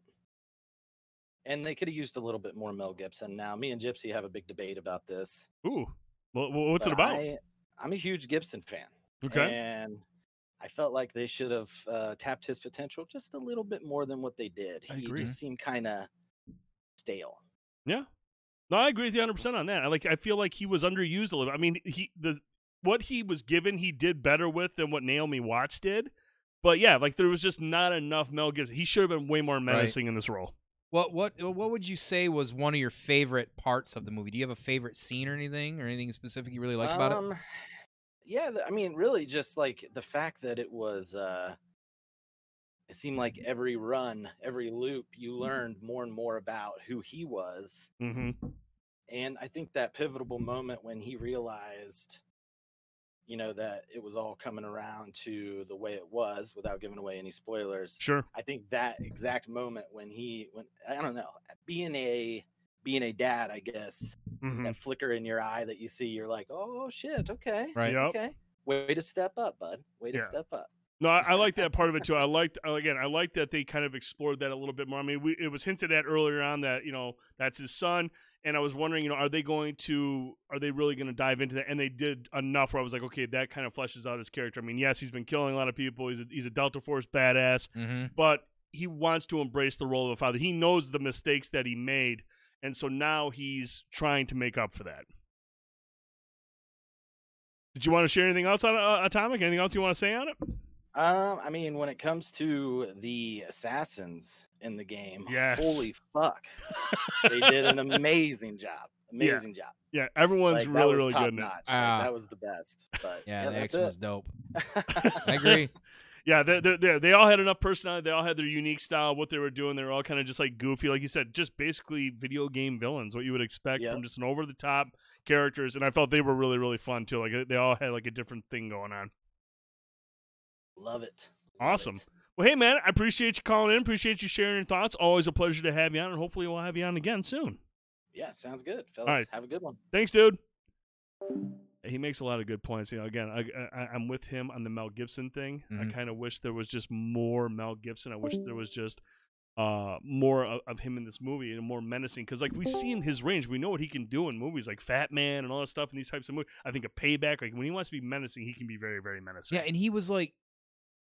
and they could have used a little bit more Mel Gibson. Now, me and Gypsy have a big debate about this. Ooh. Well, what's it about? I, I'm a huge Gibson fan. Okay. And I felt like they should have uh, tapped his potential just a little bit more than what they did. I he agree. just seemed kind of stale. Yeah. No, I agree with you 100 percent on that. I like. I feel like he was underused a little. I mean, he the what he was given, he did better with than what Naomi Watts did. But yeah, like there was just not enough Mel Gibson. He should have been way more menacing in this role. What what what would you say was one of your favorite parts of the movie? Do you have a favorite scene or anything, or anything specific you really like about it? Um, Yeah, I mean, really, just like the fact that it was. uh It seemed like every run, every loop, you learned more and more about who he was. Mm-hmm. and I think that pivotal moment when he realized, you know, that it was all coming around to the way it was, without giving away any spoilers. Sure. I think that exact moment when he, when I don't know, being a being a dad, I guess Mm-hmm. that flicker in your eye that you see, you're like, oh shit, okay, Right. Yep. okay, way to step up, bud, way to Yeah. step up. No, I, I like that part of it too. I liked again. I like that they kind of explored that a little bit more. I mean, we, it was hinted at earlier on that you know that's his son, and I was wondering, you know, are they going to, are they really going to dive into that? And they did enough where I was like, okay, that kind of fleshes out his character. I mean, yes, he's been killing a lot of people. He's a, he's a Delta Force badass, Mm-hmm. but he wants to embrace the role of a father. He knows the mistakes that he made, and so now he's trying to make up for that. Did you want to share anything else on uh, Atomic? Anything else you want to say on it? Um, I mean, when it comes to the assassins in the game, Yes. holy fuck, they did an [LAUGHS] amazing job. Yeah. Amazing job. Yeah, everyone's Like, really, really good in it. notch. Like, Ah. that was the best. But Yeah, yeah, the that's action was dope. [LAUGHS] I agree. Yeah, they they they they all had enough personality. They all had their unique style. What they were doing, they were all kind of just like goofy, like you said, just basically video game villains. What you would expect Yep. from just an over the top characters. And I felt they were really, really fun too. Like they all had like a different thing going on. Love it. Love Awesome. it. Well, hey man, I appreciate you calling in. Appreciate you sharing your thoughts. Always a pleasure to have you on, and hopefully we'll have you on again soon. Yeah, sounds good, fellas. right. Have a good one. Thanks, dude. He makes a lot of good points. You know, again, I, I, I'm with him on the Mel Gibson thing. I Mhm. kind of wish there was just more Mel Gibson. I wish there was just uh, more of, of him in this movie and more menacing. Because like we see in his range, we know what he can do in movies like Fatman and all that stuff in these types of movies. I think a Payback, like when he wants to be menacing, he can be very, very menacing. Yeah, and he was like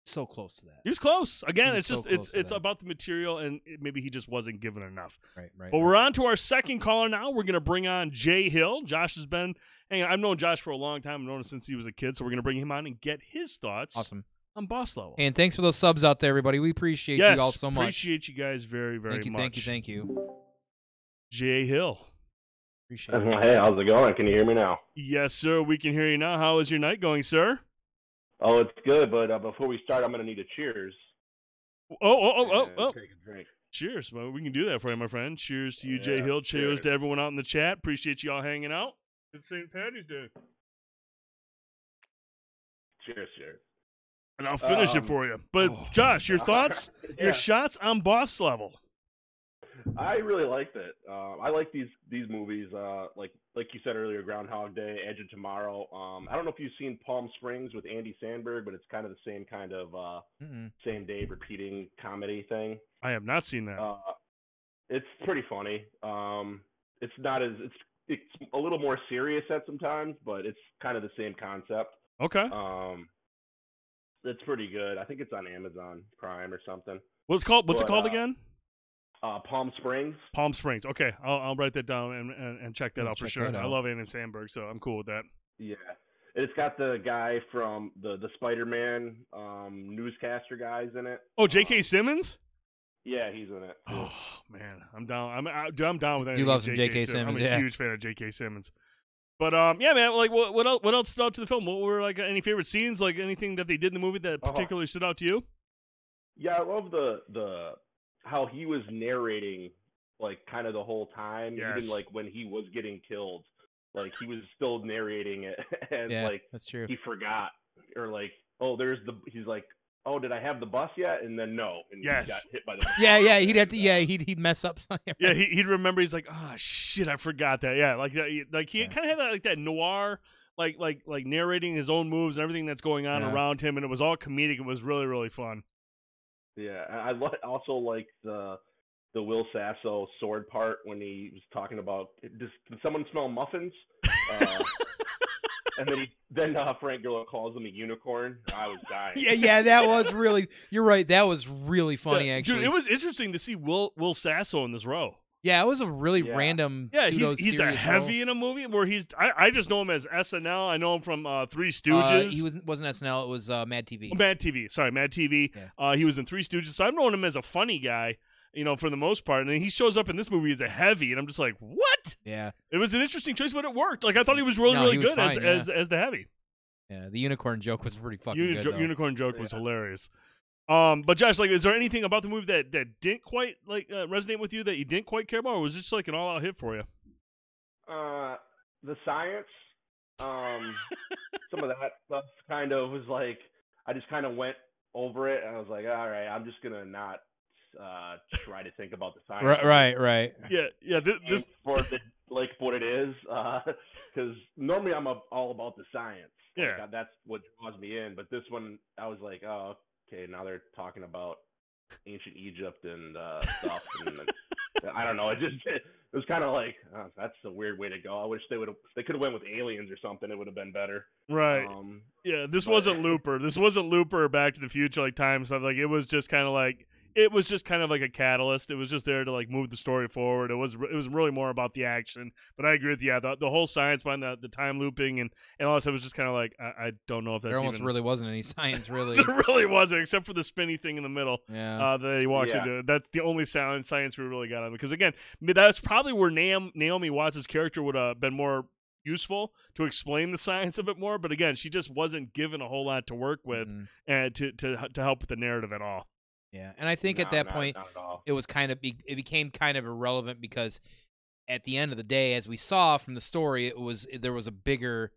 so close to that. He was close. Again, was it's so just it's it's that. about the material, and it, maybe he just wasn't given enough. Right, right. But right. we're on to our second caller now. We're going to bring on Jay Hill. Josh has been, hang on, I've known Josh for a long time. I've known him since he was a kid. So we're going to bring him on and get his thoughts awesome. on boss level. And thanks for those subs out there, everybody. We appreciate yes, you all so much. appreciate you guys very, very thank you, much. thank you, thank you. Jay Hill. Appreciate it. Hey, how's it going? Can you hear me now? Yes, sir. We can hear you now. How is your night going, sir? Oh, it's good, but uh, before we start, I'm going to need a cheers. Oh, oh, oh, oh, oh. Take a drink. Cheers. Well, we can do that for you, my friend. Cheers to you, Jay Hill. Cheers cheers. to everyone out in the chat. Appreciate you all hanging out. It's St. Patty's Day. Cheers, cheers. And I'll finish it Um, for you. But, oh, Josh, your [LAUGHS] thoughts? Yeah, Your shots on boss level. I really liked it. Uh, I like these these movies. Uh, like like you said earlier, Groundhog Day, Edge of Tomorrow. Um, I don't know if you've seen Palm Springs with Andy Samberg, but it's kind of the same kind of uh, Mm-mm. same day repeating comedy thing. I have not seen that. Uh, it's pretty funny. Um, it's not as it's it's a little more serious at sometimes, but it's kind of the same concept. okay. Um, it's pretty good. I think it's on Amazon Prime or something. What's called? What's it called uh, again? Uh, Palm Springs. Palm Springs. Okay, I'll, I'll write that down and, and, and check that Yeah, out for sure. that I out. love Andy Samberg, so I'm cool with that. Yeah, it's got the guy from the the Spider-Man um, newscaster guys in it. Oh, J.K. Um, Simmons. yeah, he's in it. Oh man, I'm down. I'm I, dude, I'm down with anything. love some J.K. Simmons. I'm a yeah. huge fan of J.K. Simmons. But um, yeah, man. Like, what what else, what else stood out to the film? What were like any favorite scenes? Like anything that they did in the movie that Uh-huh. particularly stood out to you? Yeah, I love the the how he was narrating like kind of the whole time, Yes. even like when he was getting killed. Like he was still narrating it [LAUGHS] and Yeah, like that's true. he forgot or like oh there's the he's like oh did I have the bus yet and then no and Yes. he got hit by the [LAUGHS] Yeah, yeah, he'd have to. Yeah, he'd he'd mess up. something. [LAUGHS] Yeah, he, he'd remember. He's like, oh shit, I forgot that. Yeah, like that. Like he Yeah. kind of had that like that noir, like like like narrating his own moves and everything that's going on Yeah. around him, and it was all comedic. It was really really fun. Yeah, I I li- also like the the Will Sasso sword part when he was talking about does, does someone smell muffins? Uh, and then he, then uh, Frank Grillo calls him a unicorn. I was dying. [LAUGHS] yeah, yeah, that was really. You're right. That was really funny, Yeah, actually. Dude, it was interesting to see Will Will Sasso in this role. Yeah, it was a really Yeah. random. Yeah, pseudo he's, he's a serious heavy in a movie where he's. I, I just know him as SNL. I know him from uh, Three. Stooges. Uh, he was wasn't SNL. It was uh, Mad TV. Oh, Mad TV. Sorry, Mad TV. Yeah. Uh, he was in Three Stooges. So I've known him as a funny guy, you know, for the most part. And then he shows up in this movie as a heavy, and I'm just like, what? Yeah, It was an interesting choice, but it worked. Like I thought he was really, No, really was good fine, as, yeah. as as the heavy. yeah. The unicorn joke was pretty fucking Uni- good. jo- though. unicorn joke was hilarious. Um, but Josh, like, is there anything about the movie that that didn't quite like uh, resonate with you that you didn't quite care about, or was it just like an all out hit for you? Uh, the science, um, [LAUGHS] some of that stuff kind of was like I just kind of went over it, and I was like, all right, I'm just gonna not uh try to think about the science. Right, right, right. Yeah, yeah. Th- this, for the like what it is, because normally I'm a, all about the science. Yeah. uh, that's what draws me in. But this one, I was like, oh, okay, now they're talking about ancient Egypt and uh, stuff. and I don't know. It just it was kind of like oh, that's a weird way to go. I wish they would they could have went with aliens or something. It would have been better. right. Um, Yeah, this But- wasn't Looper. This wasn't Looper Back to the Future like time stuff. Like it was just kind of like it was just kind of like a catalyst. It was just there to like move the story forward. It was it was really more about the action. But I agree with you. Yeah, the, the whole science behind the, the time looping and and all that stuff was just kind of like I, I don't know if that's There almost even, really wasn't any science, [LAUGHS] really. there really wasn't except for the spinny thing in the middle yeah. uh, that he walks Yeah. into. That's the only sound science we really got on because again that's probably where Naomi, Naomi Watts' character would have been more useful to explain the science of it more. But again, she just wasn't given a whole lot to work with Mhm. and to to to help with the narrative at all. Yeah, and I think at that not- point not at it was kind of be- it became kind of irrelevant because at the end of the day, as we saw from the story, it was there was a bigger,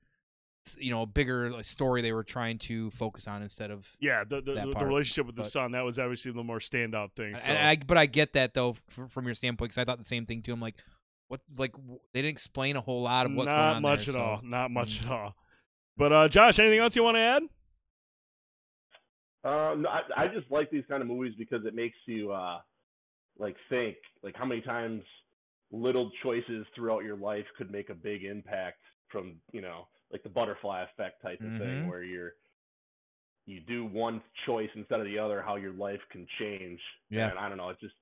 you know, a bigger story they were trying to focus on instead of. Yeah, the the, the relationship with the son that was obviously the more standout thing. So. I, but I get that though from your standpoint because I thought the same thing too. I'm like, what? Like they didn't explain a whole lot of what's not going on much there, at so- all. Not much Mm. at all. But uh, Josh, anything else you want to add? No, I, I just like these kind of movies because it makes you uh, like think like how many times little choices throughout your life could make a big impact from you know like the butterfly effect type of Mhm. thing where you're you do one choice instead of the other how your life can change Yeah. and i don't know it just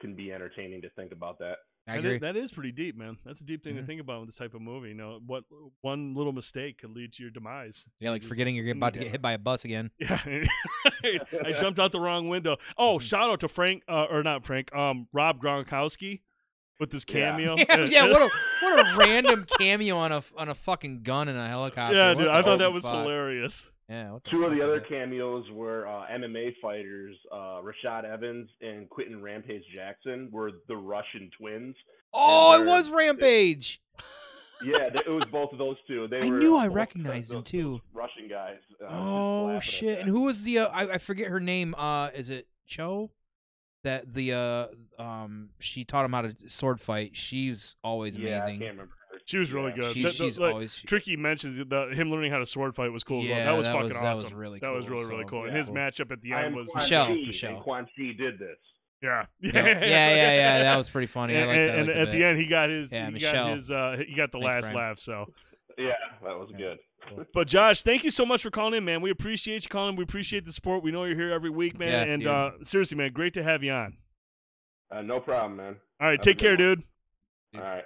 can be entertaining to think about that I That is- agree. that is pretty deep, man. That's a deep thing Mhm. to think about with this type of movie. You know, what one little mistake could lead to your demise. yeah, like Just- forgetting you're about to get hit by a bus again. [LAUGHS] Yeah. [LAUGHS] I jumped out the wrong window. Oh, shout out to Frank, uh, or not Frank, um, Rob Gronkowski with this cameo. [LAUGHS] Yeah, yeah. What a what a random cameo on a on a fucking gun and a helicopter. yeah, What dude. I thought that fuck? was hilarious. Yeah. What two of the other that? cameos were uh, mma fighters uh, rashad evans and quinton rampage jackson were the russian twins Oh, it was Rampage. [LAUGHS] Yeah, it was both of those two. They I were knew I uh, recognized them, too. Russian guys. Uh, Oh shit! And who was the? Uh, I, I forget her name. Uh, is it Cho? That the uh um she taught him how to sword fight. She's always amazing. Yeah, I can't remember. Her. She was really Yeah. good. She, That- that- she's like, always Tricky mentions that him learning how to sword fight was cool. as well. Yeah, that was that fucking was- awesome. that was really That was cool, really really so, cool. And yeah. his matchup at the I end am was Quan Michelle, Chi, Michelle. And Quan Chi did this. yeah, [LAUGHS] yeah, yeah, yeah, yeah. That was pretty funny. I and, like and- liked and it at a the end, he got his. Yeah, he Michelle. got his. Uh, he got the Thanks, last Brian. laugh. So, Yeah, that was Yeah. good. but Josh, thank you so much for calling in, man. We appreciate you calling. We appreciate the support. We know you're here every week, man. Yeah, and dude. uh, seriously, man, great to have you on. Uh, no problem, man. All right, Have take care, one. dude. Dude. All right.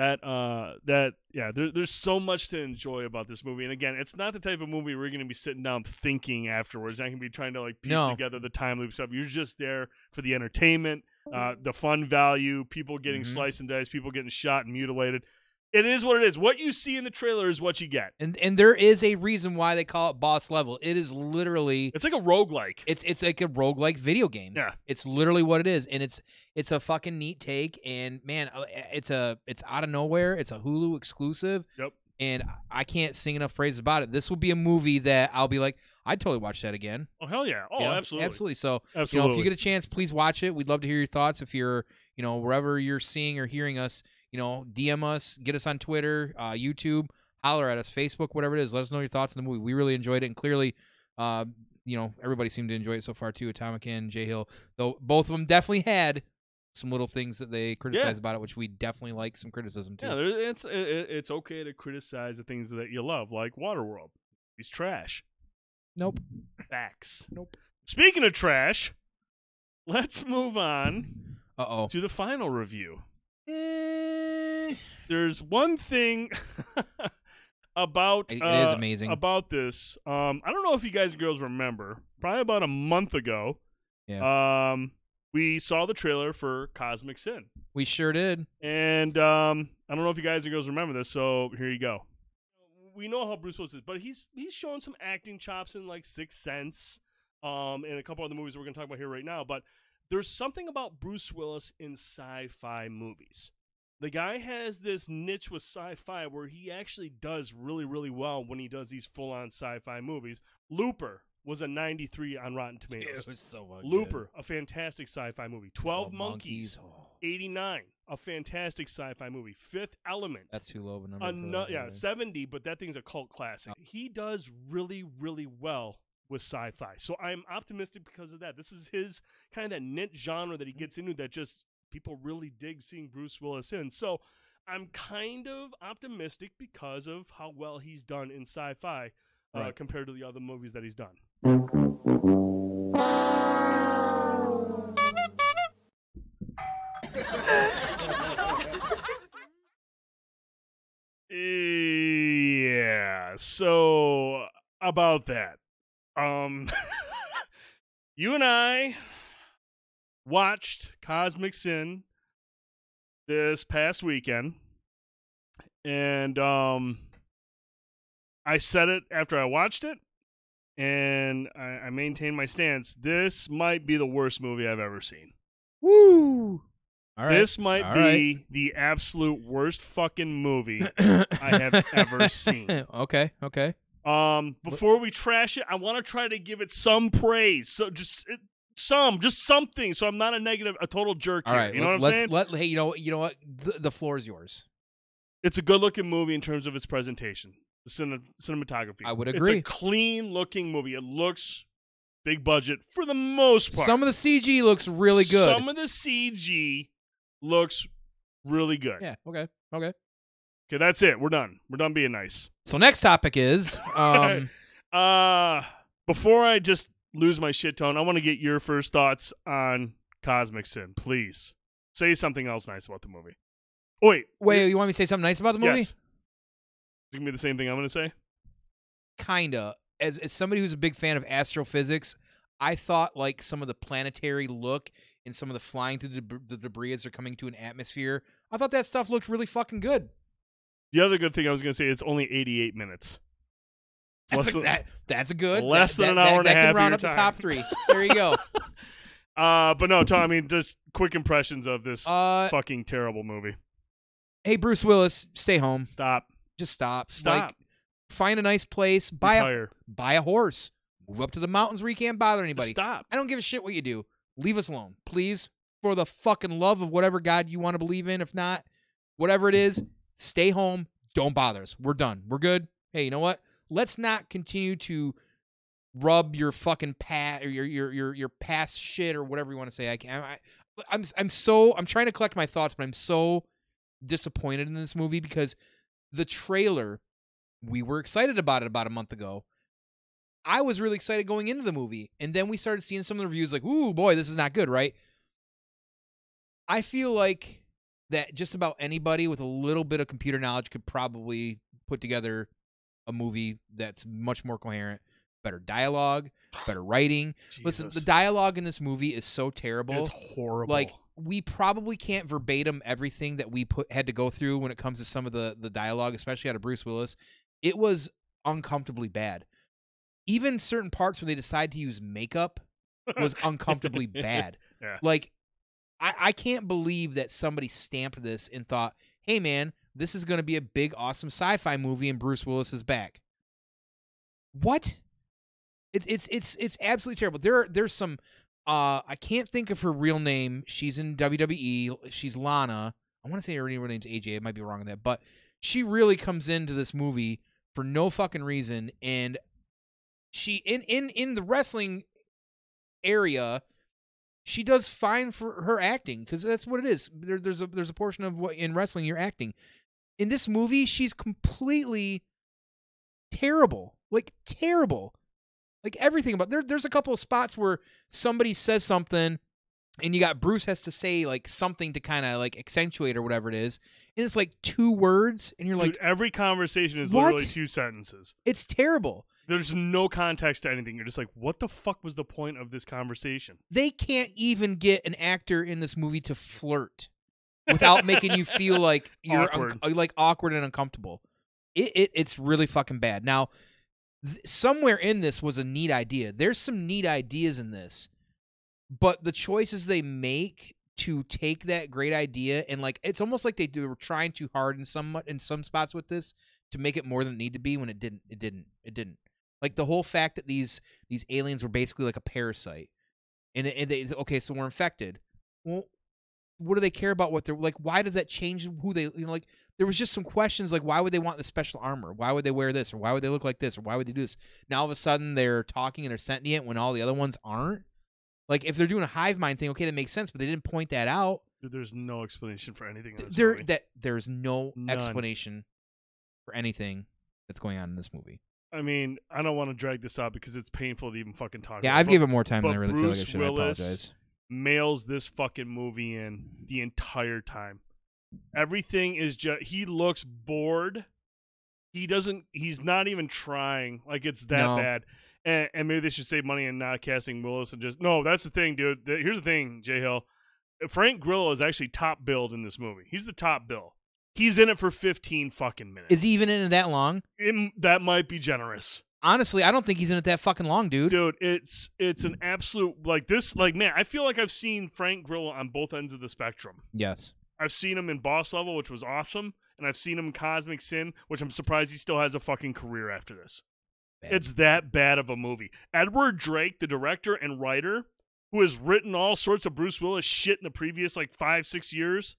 That uh that yeah there, there's so much to enjoy about this movie and again it's not the type of movie we're going to be sitting down thinking afterwards i can be trying to like piece No. together the time loop stuff you're just there for the entertainment uh the fun value people getting Mhm. sliced and diced people getting shot and mutilated it is what it is what you see in the trailer is what you get and and there is a reason why they call it boss level. It is literally it's like a roguelike it's it's like a roguelike video game. yeah It's literally what it is, and it's it's a fucking neat take. And man, uh, it's a it's out of nowhere. It's a Hulu exclusive. Yep. And I can't sing enough praise about it. This will be a movie that I'll be like, I'd totally watch that again. oh hell yeah oh know? absolutely absolutely. So absolutely you know, if you get a chance, please watch it. We'd love to hear your thoughts. If you're, you know, wherever you're seeing or hearing us, you know, DM us, get us on Twitter, uh, YouTube, holler at us, Facebook, whatever it is. Let us know your thoughts on the movie. We really enjoyed it, and clearly, uh, you know, everybody seemed to enjoy it so far too. Atomic and Jay Hill, though both of them definitely had some little things that they criticize about it, which we definitely like some criticism too. Yeah, it's it, it- it's okay to criticize the things that you love, like Waterworld. He's trash. nope. Facts. Nope. Speaking of trash, let's move on Uh oh. to the final review. Eh, There's one thing [LAUGHS] about It- it uh, is amazing. about this. Um, I don't know if you guys and girls remember. Probably about a month ago. Um, we saw the trailer for Cosmic Sin. we sure did. And um, I don't know if you guys and girls remember this, so here you go. We know how Bruce Willis is, but he's he's showing some acting chops in like Sixth Sense, um, and a couple other movies we're gonna talk about here right now. But there's something about Bruce Willis in sci-fi movies. The guy has this niche with sci-fi where he actually does really, really well when he does these full-on sci-fi movies. Looper was a 93 on Rotten [LAUGHS] Tomatoes. it was so much. Looper, a fantastic sci-fi movie. Twelve, Monkeys, 89, a fantastic sci-fi movie. Fifth Element, That's too low of a number. a for that yeah, movie. 70, but that thing's a cult classic. Oh. He does really, really well with sci-fi. So I'm optimistic because of that. This is his kind of that niche genre that he mm-hmm. gets into that just people really dig seeing Bruce Willis in. So I'm kind of optimistic because of how well he's done in sci-fi uh, Right. compared to the other movies that he's done. Yeah. So about that, um, [LAUGHS] you and I watched Cosmic Sin this past weekend, and um, I said it after I watched it, and I, I maintain my stance. This might be the worst movie I've ever seen. Woo! All right. This might All be the absolute worst fucking movie [COUGHS] I have ever seen. okay. Okay. Um, before we trash it, I want to try to give it some praise. So just it, some, just something. So I'm not a negative, a total jerk All here. right. you know what I'm saying? Let, hey, you know, you know what? The, the floor is yours. it's a good looking movie in terms of its presentation, the cine- cinematography. I would It's agree. a clean looking movie. It looks big budget for the most part. Some of the CG looks really good. Some of the CG looks really good. yeah. Okay. Okay. Okay, that's it. We're done. We're done being nice. So next topic is [LAUGHS] um Uh before I just lose my shit tone, I want to get your first thoughts on Cosmic Sin, please. Say something else nice about the movie. Oh, wait, wait, you want me to say something nice about the movie? Yes. Is it gonna be the same thing I'm gonna say? Kinda. As as somebody who's a big fan of astrophysics, I thought like some of the planetary look and some of the flying through the, deb- the debris as they're coming to an atmosphere. I thought that stuff looked really fucking good. The other good thing I was gonna say it's only 88 minutes. That's a, that, that's a good. less that, than that- an hour that, and a that half can of round up the top three. There you go. [LAUGHS] Uh, but no, Tom. I mean, just quick impressions of this Uh, fucking terrible movie. hey, Bruce Willis, stay home. Stop. Just stop. Stop. Like, find a nice place. Buy a, buy a horse. Move up to the mountains where you can't bother anybody. Stop. I don't give a shit what you do. Leave us alone, please. For the fucking love of whatever God you want to believe in. If not, whatever it is, stay home. Don't bother us. We're done. We're good. Hey, you know what? Let's not continue to rub your fucking pat or your your your your past shit or whatever you want to say. I can I, I'm I'm so I'm trying to collect my thoughts, but I'm so disappointed in this movie because the trailer we were excited about it about a month ago. I was really excited going into the movie, and then we started seeing some of the reviews like, "Ooh, boy, this is not good," right? I feel like that just about anybody with a little bit of computer knowledge could probably put together a movie that's much more coherent, better dialogue, [SIGHS] better writing. Listen, the dialogue in this movie is so terrible. it's horrible. Like we probably can't verbatim everything that we put had to go through when it comes to some of the the dialogue, especially out of Bruce Willis. It was uncomfortably bad. Even certain parts where they decide to use makeup was [LAUGHS] uncomfortably bad. Yeah. Like I, I can't believe that somebody stamped this and thought, hey man, this is gonna be a big awesome sci-fi movie and Bruce Willis is back. What? It's it's it's it's absolutely terrible. There there's some uh I can't think of her real name. She's in WWE. She's Lana. I want to say her real name's AJ. I might be wrong on that, but she really comes into this movie for no fucking reason and she in in in the wrestling area she does fine for her acting because that's what it is. There, there's a there's a portion of what in wrestling you're acting. In this movie, she's completely terrible, like terrible, like everything about there. There's a couple of spots where somebody says something, and you got Bruce has to say like something to kind of like accentuate or whatever it is, and it's like two words, and you're Dude, like, every conversation is what? literally two sentences. it's terrible. There's no context to anything. You're just like, what the fuck was the point of this conversation? they can't even get an actor in this movie to flirt without making you feel [LAUGHS] like you're Awkward. unc- like awkward and uncomfortable. It, it it's really fucking bad. Now, th- somewhere in this was a neat idea. There's some neat ideas in this, but the choices they make to take that great idea and like it's almost like they do were trying too hard in some in some spots with this to make it more than it needed to be when it didn't it didn't it didn't like the whole fact that these these aliens were basically like a parasite and, it- and they okay so we're infected well what do they care about what they're like why does that change who they you know like there was just some questions like why would they want the special armor? Why would they wear this? Or why would they look like this? Or why would they do this? Now all of a sudden they're talking and they're sentient when all the other ones aren't? Like if they're doing a hive mind thing okay that makes sense but they didn't point that out. Dude, there's no explanation for anything in this there movie. that there's no None. explanation for anything that's going on in this movie. I mean, I don't want to drag this out because it's painful to even fucking talk yeah about. i've but given more time than i really feel like i should Willis- i apologize mails this fucking movie in the entire time. Everything is just he looks bored. He doesn't he's not even trying. Like it's that No. bad. And, and maybe they should save money and not casting Willis and just no, that's the thing, dude. Here's the thing, Jay Hill. Frank Grillo is actually top billed in this movie. He's the top bill. He's in it for 15 fucking minutes. is he even in it that long It- that might be generous. Honestly i don't think he's in it that fucking long dude. Dude it's it's an absolute like this like man i feel like i've seen frank grillo on both ends of the spectrum. Yes. I've seen him in boss level which was awesome and i've seen him in cosmic sin which i'm surprised he still has a fucking career after this. Bad. it's that bad of a movie. Edward drake the director and writer who has written all sorts of bruce willis shit in the previous like five six years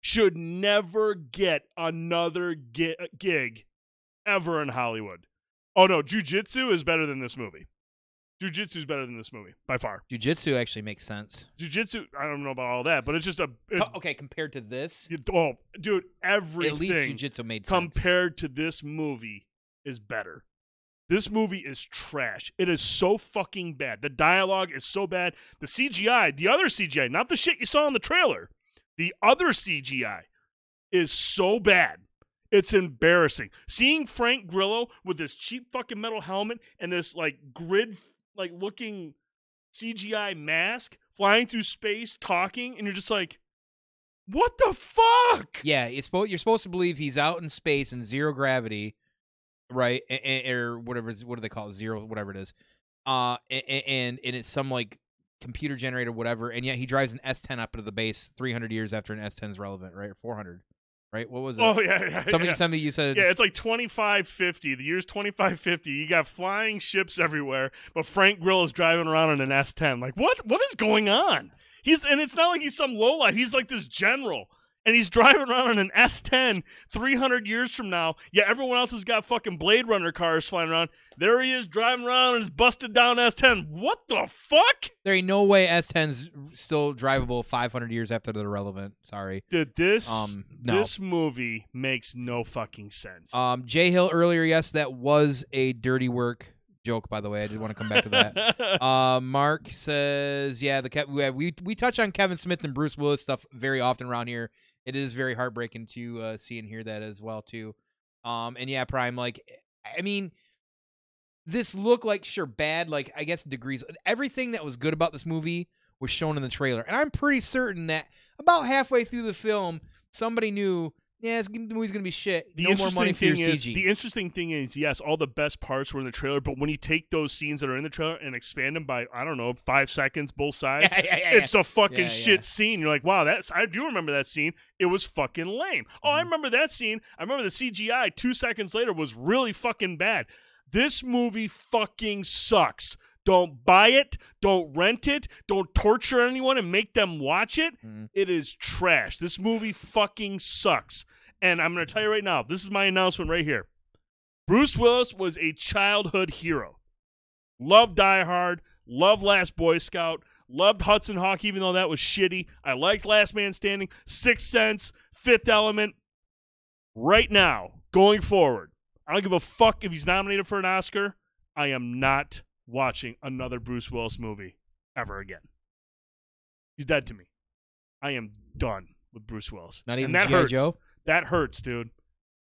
should never get another gi- gig ever in hollywood oh no jujitsu is better than this movie Jiu-Jitsu is better than this movie by far. Jiu-jitsu actually makes sense. Jiu-Jitsu, I don't know about all that, but it's just a it's, okay, compared to this, oh, dude, everything at least jiu-jitsu made sense. compared to this movie is better. This movie is trash. It is so fucking bad. The dialogue is so bad. The CGI, the other CGI, not the shit you saw in the trailer, the other CGI is so bad. It's embarrassing. Seeing Frank Grillo with this cheap fucking metal helmet and this like grid like looking CGI mask flying through space talking and you're just like what the fuck? Yeah, it's you're supposed to believe he's out in space in zero gravity, right? Or whatever. What do they call it? Zero, whatever it is. Uh, and and it's some like computer generated whatever, and yet he drives an S10 up to the base 300 years after an S10 is relevant, right? Or 400, right? What was it? Oh yeah, yeah. somebody, yeah. somebody, you said. Yeah, it's like 2550. The year's 2550. You got flying ships everywhere, but Frank Grill is driving around in an S10. Like, what? What is going on? He's and it's not like he's some lowlife. He's like this general, and he's driving around in an S10 300 years from now. Yeah, everyone else has got fucking Blade Runner cars flying around. There he is driving around in his busted down S10. What the fuck? There ain't no way S10's still drivable 500 years after they're relevant. Sorry. Did this? Um, no. This movie makes no fucking sense. Um, Jay Hill earlier, yes, that was a dirty work joke. By the way, I did want to come back to that. [LAUGHS] Uh, Mark says, yeah, the we, have- we we touch on Kevin Smith and Bruce Willis stuff very often around here. It is very heartbreaking to uh, see and hear that as well too. Um, and yeah, Prime, like, I mean, this looked like sure bad, like I guess degrees. Everything that was good about this movie was shown in the trailer, and I'm pretty certain that about halfway through the film, somebody knew, yeah, this movie's gonna be shit. the no more interesting money for your thing is, CG. the interesting thing is, yes, all the best parts were in the trailer, but when you take those scenes that are in the trailer and expand them by, I don't know, five seconds both [LAUGHS] sides, yeah, yeah, yeah, it's a fucking shit scene. You're like, wow, that's I do remember that scene. It was fucking lame. Oh, I Mhm. remember that scene. I remember the CGI two seconds later was really fucking bad. This movie fucking sucks. Don't buy it. Don't rent it. Don't torture anyone and make them watch it. Mhm. It is trash. This movie fucking sucks. And I'm going to tell you right now, this is my announcement right here. Bruce Willis was a childhood hero. Love Die Hard, love Last Boy Scout, Loved Hudson Hawk, even though that was shitty. I liked Last Man Standing, Sixth Sense, Fifth Element. Right now, going forward, I don't give a fuck if he's nominated for an Oscar. I am not watching another Bruce Willis movie ever again. He's dead to me. I am done with Bruce Willis. Not even and that G.I. Joe? That hurts, dude.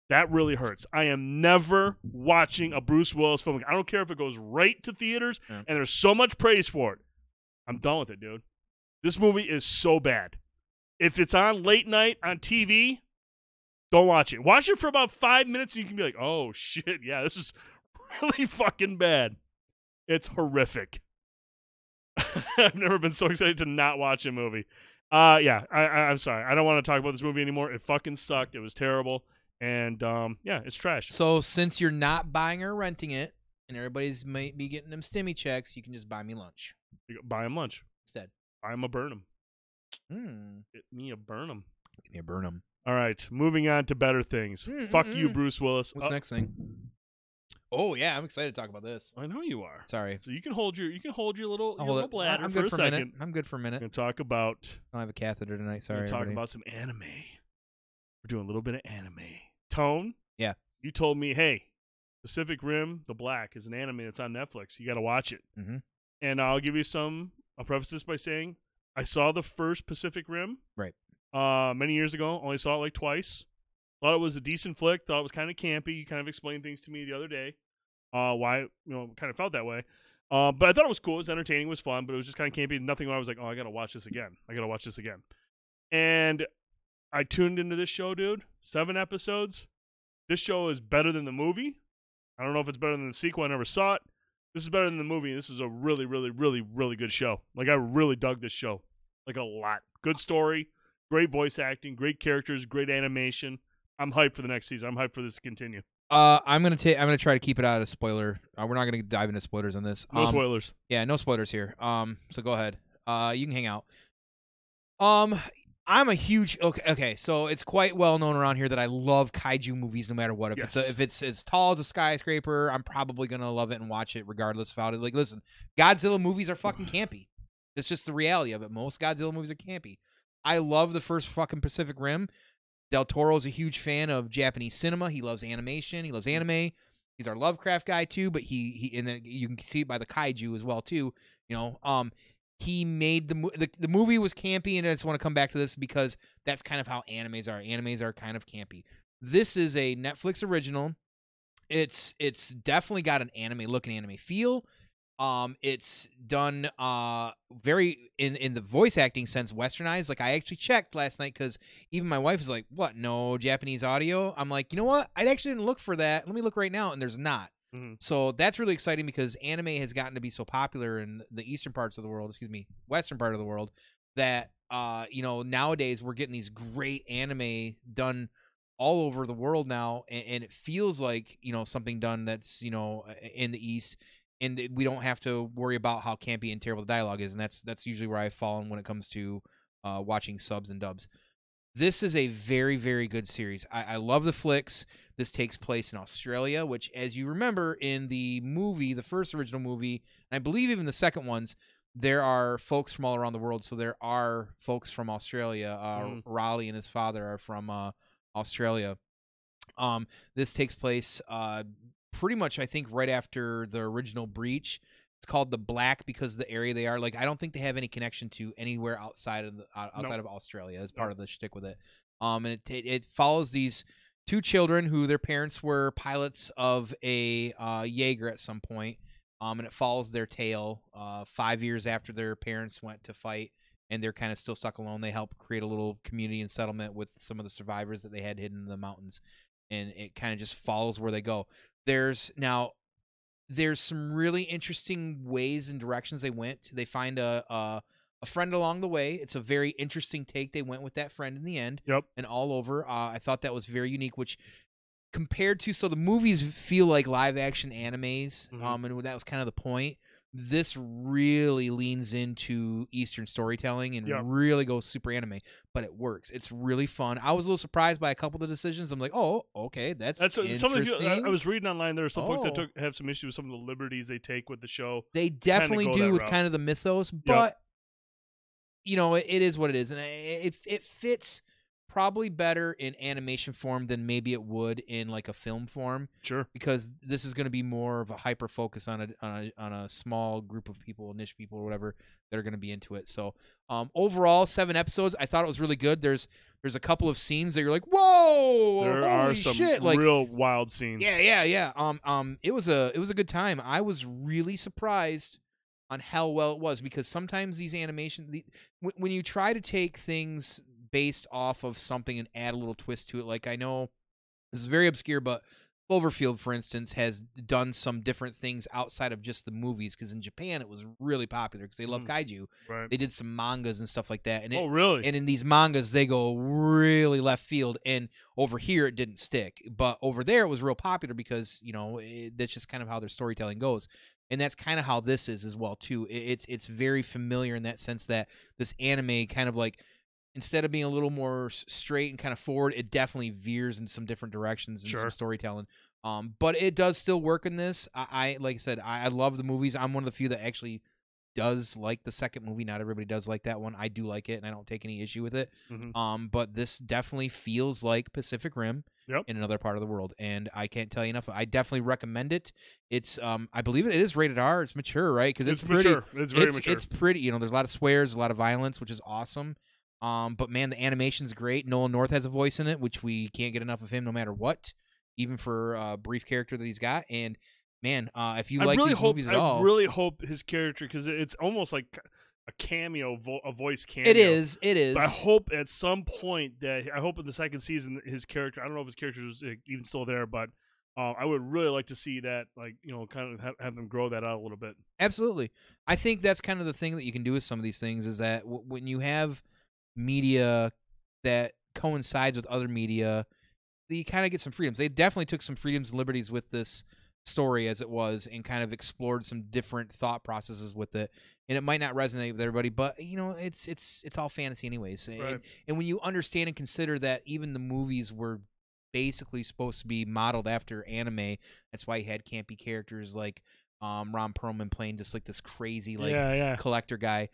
That really hurts. I am never watching a Bruce Willis film. I don't care if it goes right to theaters Yeah. and there's so much praise for it. I'm done with it, dude. This movie is so bad. If it's on late night on TV, don't watch it. Watch it for about five minutes and you can be like, oh shit, yeah, this is [LAUGHS] really fucking bad. It's horrific. [LAUGHS] I've never been so excited to not watch a movie. Uh, yeah, I, I, I'm sorry. I don't want to talk about this movie anymore. It fucking sucked. It was terrible. And um, yeah, it's trash. So since you're not buying or renting it, and everybody's might be getting them stimmy checks, you can just buy me lunch You go Buy him lunch. instead. Buy him a Burnham. Hmm. Get me a Burnham. Give me a Burnham. All right, moving on to better things. Mm, Fuck mm, you, mm. Bruce Willis. What's Uh, the next thing? Oh yeah, I'm excited to talk about this. I know you are. Sorry, So you can hold your you can hold your little, your little it. bladder I'm for good a for a second. minute. I'm good for a We're minute. gonna talk about I don't have a catheter tonight. we're Sorry. gonna everybody. about some anime. We're doing a little bit of anime. Tone. Yeah. You told me, hey, Pacific Rim: The Black is an anime that's on Netflix. You got to watch it. Mhm. And I'll give you some. I'll preface this by saying I saw the first Pacific Rim. Right. Uh, many years ago. Only saw it like twice. Thought it was a decent flick. Thought it was kind of campy. You kind of explained things to me the other day. Uh, why you know kind of felt that way. Uh, but I thought it was cool. It was entertaining. It was fun. But it was just kind of campy. Nothing. Where I was like, oh, I gotta watch this again. I gotta watch this again. And I tuned into this show, dude. Seven episodes. This show is better than the movie. I don't know if it's better than the sequel. I never saw it. This is better than the movie. This is a really, really, really, really good show. Like I really dug this show, like a lot. Good story, great voice acting, great characters, great animation. I'm hyped for the next season. I'm hyped for this to continue. Uh, I'm gonna take. I'm gonna try to keep it out of spoiler. Uh, we're not gonna dive into spoilers on this. No Um, spoilers. Yeah, no spoilers here. Um, so go ahead. Uh, you can hang out. Um, I'm a huge okay. Okay, so it's quite well known around here that I love kaiju movies, no matter what. If it's a, if it's as tall as a skyscraper, I'm probably gonna love it and watch it regardless of how it. Like, listen, Godzilla movies are fucking [SIGHS] campy. It's just the reality of it. Most Godzilla movies are campy. I love the first fucking Pacific Rim. Del Toro's a huge fan of Japanese cinema. He loves animation. He loves anime. He's our Lovecraft guy too, but he he and then you can see it by the kaiju as well too. You know, um, he made the the the movie was campy, and I just want to come back to this because that's kind of how animes are. Animes are kind of campy. This is a Netflix original. It's it's definitely got an anime look and anime feel. Um, it's done uh very in in the voice acting sense westernized. Like I actually checked last night because even my wife is like, "What? No Japanese audio?" I'm like, you know what? I actually didn't look for that. Let me look right now, and there's not. Mhm. So that's really exciting because anime has gotten to be so popular in the eastern parts of the world, excuse me, western part of the world, that uh, you know, nowadays we're getting these great anime done all over the world now, and, and it feels like you know something done that's you know in the east, and we don't have to worry about how campy and terrible the dialogue is, and that's that's usually where I've fallen when it comes to uh, watching subs and dubs. This is a very very good series. I, I love the flicks. This takes place in Australia, which, as you remember in the movie, the first original movie, and I believe even the second ones, there are folks from all around the world. So there are folks from Australia. Uh, Mm. Raleigh and his father are from uh, Australia. Um, this takes place uh, pretty much, I think, right after the original Breach. It's called the Black because the area they are. Like, I don't think they have any connection to anywhere outside of the, outside of Australia as part of the shtick with it. Um, and it, it it follows these two children who their parents were pilots of a uh, Jaeger at some point. Um, and it follows their tale uh, five years after their parents went to fight, and they're kind of still stuck alone. They help create a little community and settlement with some of the survivors that they had hidden in the mountains, and it kind of just follows where they go. There's now there's some really interesting ways and directions they went. They find a, a a friend along the way. It's a very interesting take they went with that friend in the end. Yep. And all over. Uh, I thought that was very unique, which compared to so the movies feel like live action animes, Mhm. um, and that was kind of the point. This really leans into Eastern storytelling and Yep. really goes super anime, but it works. It's really fun. I was a little surprised by a couple of the decisions. I'm like, oh, okay, that's That's what, some of the people, I, interesting. I was reading online. There are some folks that Oh. took have some issues with some of the liberties they take with the show. They definitely do with route. kind of the mythos, but you know, it, it is what it is, and it it, it fits probably better in animation form than maybe it would in like a film form Sure. because this is going to be more of a hyper focus on a, on a on a small group of people, niche people or whatever that are going to be into it. So, um, overall, seven episodes. I thought it was really good. There's there's a couple of scenes that you're like, whoa, There holy are some shit, like real wild scenes. yeah, yeah, yeah. Um, um, it was a it was a good time. I was really surprised on how well it was because sometimes these animation, the, when you try to take things based off of something and add a little twist to it, like I know this is very obscure, but Cloverfield, for instance, has done some different things outside of just the movies. Because in Japan, it was really popular because they love Mm. kaiju. Right. They did some mangas and stuff like that, and it, oh, really? and in these mangas they go really left field and over here it didn't stick but over there it was real popular because you know it, that's just kind of how their storytelling goes and that's kind of how this is as well too It- it's it's very familiar in that sense that this anime kind of like instead of being a little more straight and kind of forward it definitely veers in some different directions and Sure. some storytelling um but it does still work in this i, I like i said I, I love the movies i'm one of the few that actually does like the second movie. Not everybody does like that one. I do like it, and I don't take any issue with it. Mhm. Um, but this definitely feels like Pacific Rim Yep. in another part of the world, and I can't tell you enough. I definitely recommend it. It's um, I believe it is rated R. It's mature, right? Because it's, it's pretty. mature. It's very it's, mature. it's pretty. You know, there's a lot of swears, a lot of violence, which is awesome. Um, but man, the animation's great. Nolan North has a voice in it, which we can't get enough of him, no matter what, even for a brief character that he's got. And man, uh, if you I like really these hope. movies at I all, really hope his character because it's almost like a cameo, vo- a voice cameo. it is. It is. But I hope at some point that I hope in the second season his character. I don't know if his character is uh, even still there, but uh, I would really like to see that. Like you know, kind of have, have them grow that out a little bit. Absolutely. I think that's kind of the thing that you can do with some of these things is that w- when you have media that coincides with other media, you kind of get some freedoms. They definitely took some freedoms and liberties with this story as it was and kind of explored some different thought processes with it. And it might not resonate with everybody, but you know, it's it's it's all fantasy anyways. And, Right. and when you understand and consider that even the movies were basically supposed to be modeled after anime, that's why you had campy characters like um Ron Perlman playing just like this crazy like yeah, yeah. collector guy.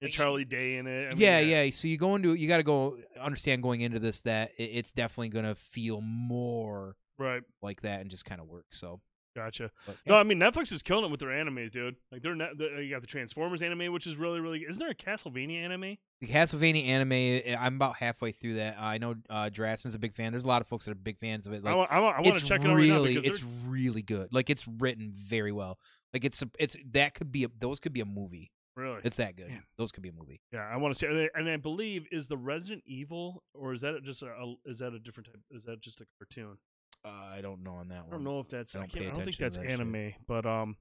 And Charlie Day in it. I mean, yeah, yeah. So you go into you got to go understand going into this that it, it's definitely going to feel more Right. like that and just kind of work. So, Gotcha. but, No, I mean Netflix is killing it with their animes, dude. Like they're not. You got the Transformers anime, which is really, really. Isn't there a Castlevania anime? the Castlevania anime, eh, I'm about halfway through that. I know uh, Draston's a big fan. There's a lot of folks that are big fans of it. Like, I, I, I want to check it out really, right now it's really good. Like it's written very well. Like it's a, it's that could be a, those could be a movie. Really. It's that good. Man. Those could be a movie. yeah, I want to see. And I, and I believe is the Resident Evil, or is that just a, a? Is that a different type? Is that just a cartoon? Uh, I don't know on that one. I don't know if that's. I I, don't can't, I don't think that's that shit. anime, but um,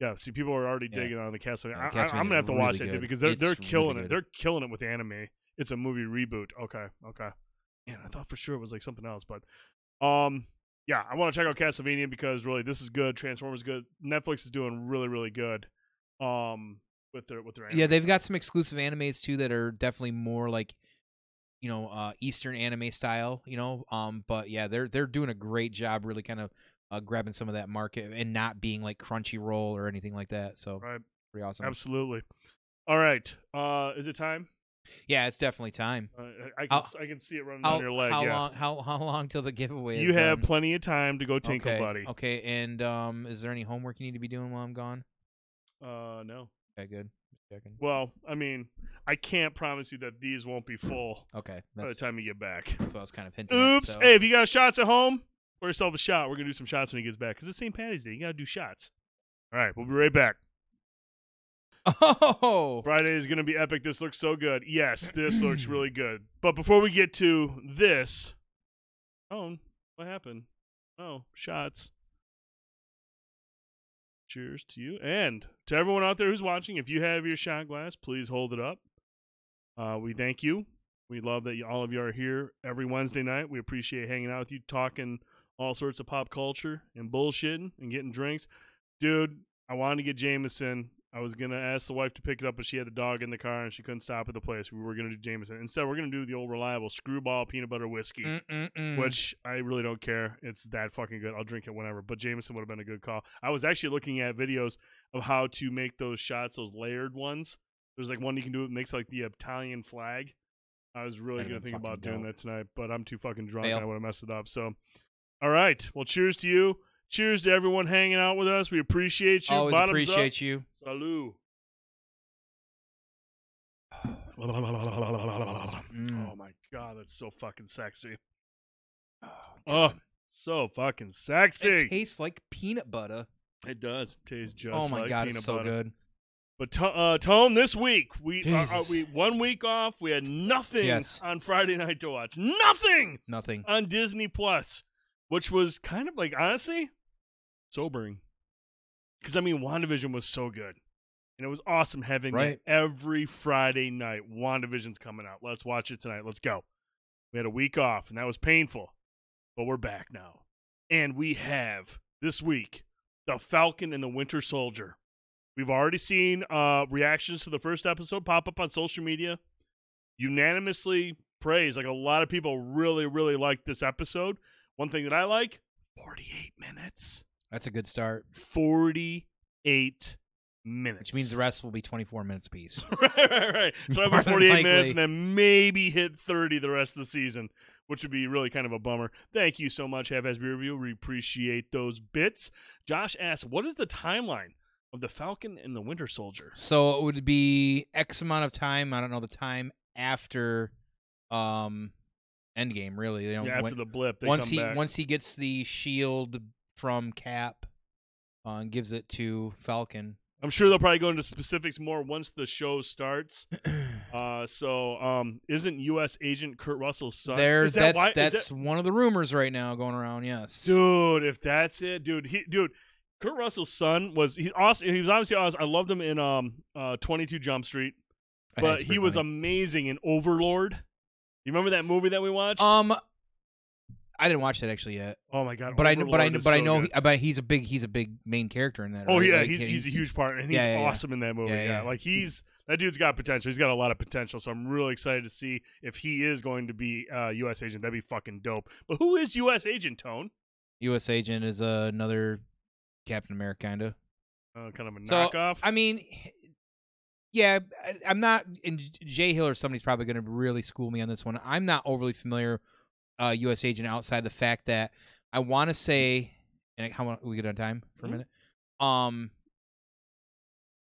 yeah. See, people are already Yeah. digging on the Castlevania. Yeah, I, I, I'm gonna have to watch really that dude, good. because they're It's they're really killing it. They're killing it with anime. It's a movie reboot. Okay, okay. Yeah, I thought for sure it was like something else, but um, yeah, I want to check out Castlevania because really this is good. Transformers good. Netflix is doing really really good. Um, with their with their anime Yeah, they've got some exclusive animes too that are definitely more like, you know, uh, Eastern anime style. You know, um, but yeah, they're they're doing a great job, really kind of uh, grabbing some of that market and not being like Crunchyroll or anything like that. So right. pretty awesome. Absolutely. All right. Uh, is it time? Yeah, it's definitely time. Uh, I I can I can see it running down your leg. how yeah. long? How how long till the giveaway? You have done? plenty of time to go tinkle, okay. buddy. Okay, and um, is there any homework you need to be doing while I'm gone? Uh, no. Okay, good. Just checking. Well, I mean, I can't promise you that these won't be full Okay, by the that's, time you get back. that's what I was kind of hinting. at, Oops. so- Hey, if you got shots at home, pour yourself a shot. We're gonna do some shots when he gets back because it's St. Patty's Day. You gotta do shots. All right, we'll be right back. [LAUGHS] Oh, Friday is gonna be epic. This looks so good. Yes, this looks [CLEARS THROAT] really good. But before we get to this, oh, what happened? Oh, shots. Cheers to you and to everyone out there who's watching. If you have your shot glass, please hold it up. Uh, we thank you. We love that you, all of you are here every Wednesday night. We appreciate hanging out with you, talking all sorts of pop culture and bullshitting and getting drinks. Dude, I wanted to get Jameson. I was gonna ask the wife to pick it up, but she had the dog in the car and she couldn't stop at the place. We were gonna do Jameson. Instead, we're gonna do the old reliable Skrewball peanut butter whiskey Mm-mm-mm. which I really don't care. It's that fucking good. I'll drink it whenever. But Jameson would have been a good call. I was actually looking at videos of how to make those shots, those layered ones, There's like one you can do. It makes like the Italian flag. I was really That'd gonna think about fucking doing that tonight, but I'm too fucking drunk. And I would have messed it up. So, all right. Well, cheers to you. Cheers to everyone hanging out with us. We appreciate you. Always Bottoms appreciate you. Up. Salud. Mm. Oh my god, that's so fucking sexy. Oh, Oh, so fucking sexy. it tastes like peanut butter. It does taste just. oh my like god, it's so butter. good. But to- uh, Tone, this week we uh, uh, Jesus. we one week off. We had nothing Yes. on Friday night to watch. Nothing Nothing. on Disney Plus, which was kind of like honestly sobering. Because I mean, WandaVision was so good, and it was awesome having Right. every Friday night. WandaVision's coming out. Let's watch it tonight. Let's go. We had a week off, and that was painful, but we're back now, and we have this week the Falcon and the Winter Soldier. We've already seen uh, reactions to the first episode pop up on social media. Unanimously praised. Like a lot of people really, really liked this episode. One thing that I like 48 minutes. That's a good start. 48 minutes. Which means the rest will be 24 minutes apiece. [LAUGHS] right, right, right. [LAUGHS] So More than 48 minutes and then maybe hit 30 the rest of the season, which would be really kind of a bummer. Thank you so much, Have Asby Review. We appreciate those bits. Josh asks, what is the timeline of the Falcon and the Winter Soldier? So it would be X amount of time. I don't know the time after um Endgame. Really, you know, yeah, after when- the blip, they once he back. once he gets the shield from Cap uh, and gives it to Falcon. I'm sure they'll probably go into specifics more once the show starts. [CLEARS THROAT] Uh, so, um, isn't U.S. Agent Kurt Russell's son? there, is that that's why, that's that- one of the rumors right now going around. Yes, dude. If that's it, dude, he, dude, Kurt Russell's son was he awesome. He was obviously awesome. I loved him in um uh 22 Jump Street, but he was amazing in Overlord. You remember that movie that we watched? um. I didn't watch that actually yet, oh my god! but I know, but I but I know, he, but he's a big, he's a big main character in that. Oh right? yeah, Like, he's, he's a huge part, and he's yeah, yeah, yeah. awesome in that movie. Yeah, Yeah, yeah. like he's that dude's got potential. He's got a lot of potential. So I'm really excited to see if he is going to be uh, U.S. agent. That'd be fucking dope. But who is U.S. agent Tone? U.S. agent is uh, another Captain America kind of. Uh, kind of a So, knockoff. I mean, yeah, I, I'm not. And Jay Hill or somebody's probably going to really school me on this one. I'm not overly familiar, uh, U.S. agent outside the fact that I want to say, and how we get on time for a Mhm. minute. Um,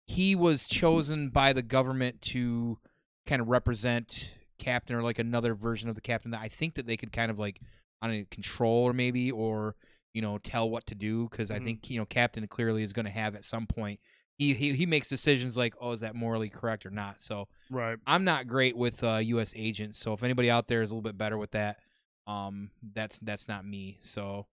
he was chosen by the government to kind of represent Captain or like another version of the Captain that I think that they could kind of like on don't control or maybe or you know tell what to do because I Mhm. think you know Captain clearly is going to have at some point he, he he makes decisions like oh is that morally correct or not so right. I'm not great with uh, U.S. agents so if anybody out there is a little bit better with that um that's that's not me so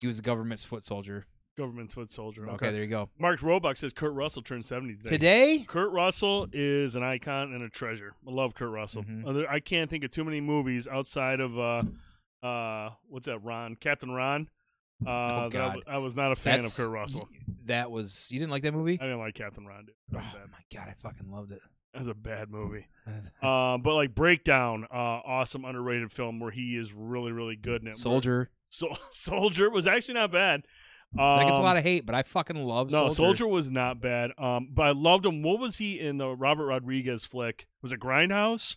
he was the government's foot soldier Government's foot soldier. okay, there you go Mark Roebuck says Kurt Russell turned 70 today. today Kurt Russell is an icon and a treasure. I love Kurt Russell. Mhm. Other- I can't think of too many movies outside of uh, uh, what's that? Ron, Captain Ron. Uh, that I Oh, God. w- I was not a fan that's of Kurt Russell. that was you didn't like that movie I didn't like Captain Ron. Dude. That oh bad. my god I fucking loved it That was a bad movie. Um, [LAUGHS] but like Breakdown, uh, awesome underrated film where he is really really good in it. Soldier So, [LAUGHS] Soldier was actually not bad. Um, that gets a lot of hate but I fucking love no, Soldier. Soldier was not bad. Um, but I loved him. What was he in the Robert Rodriguez flick? Was it Grindhouse?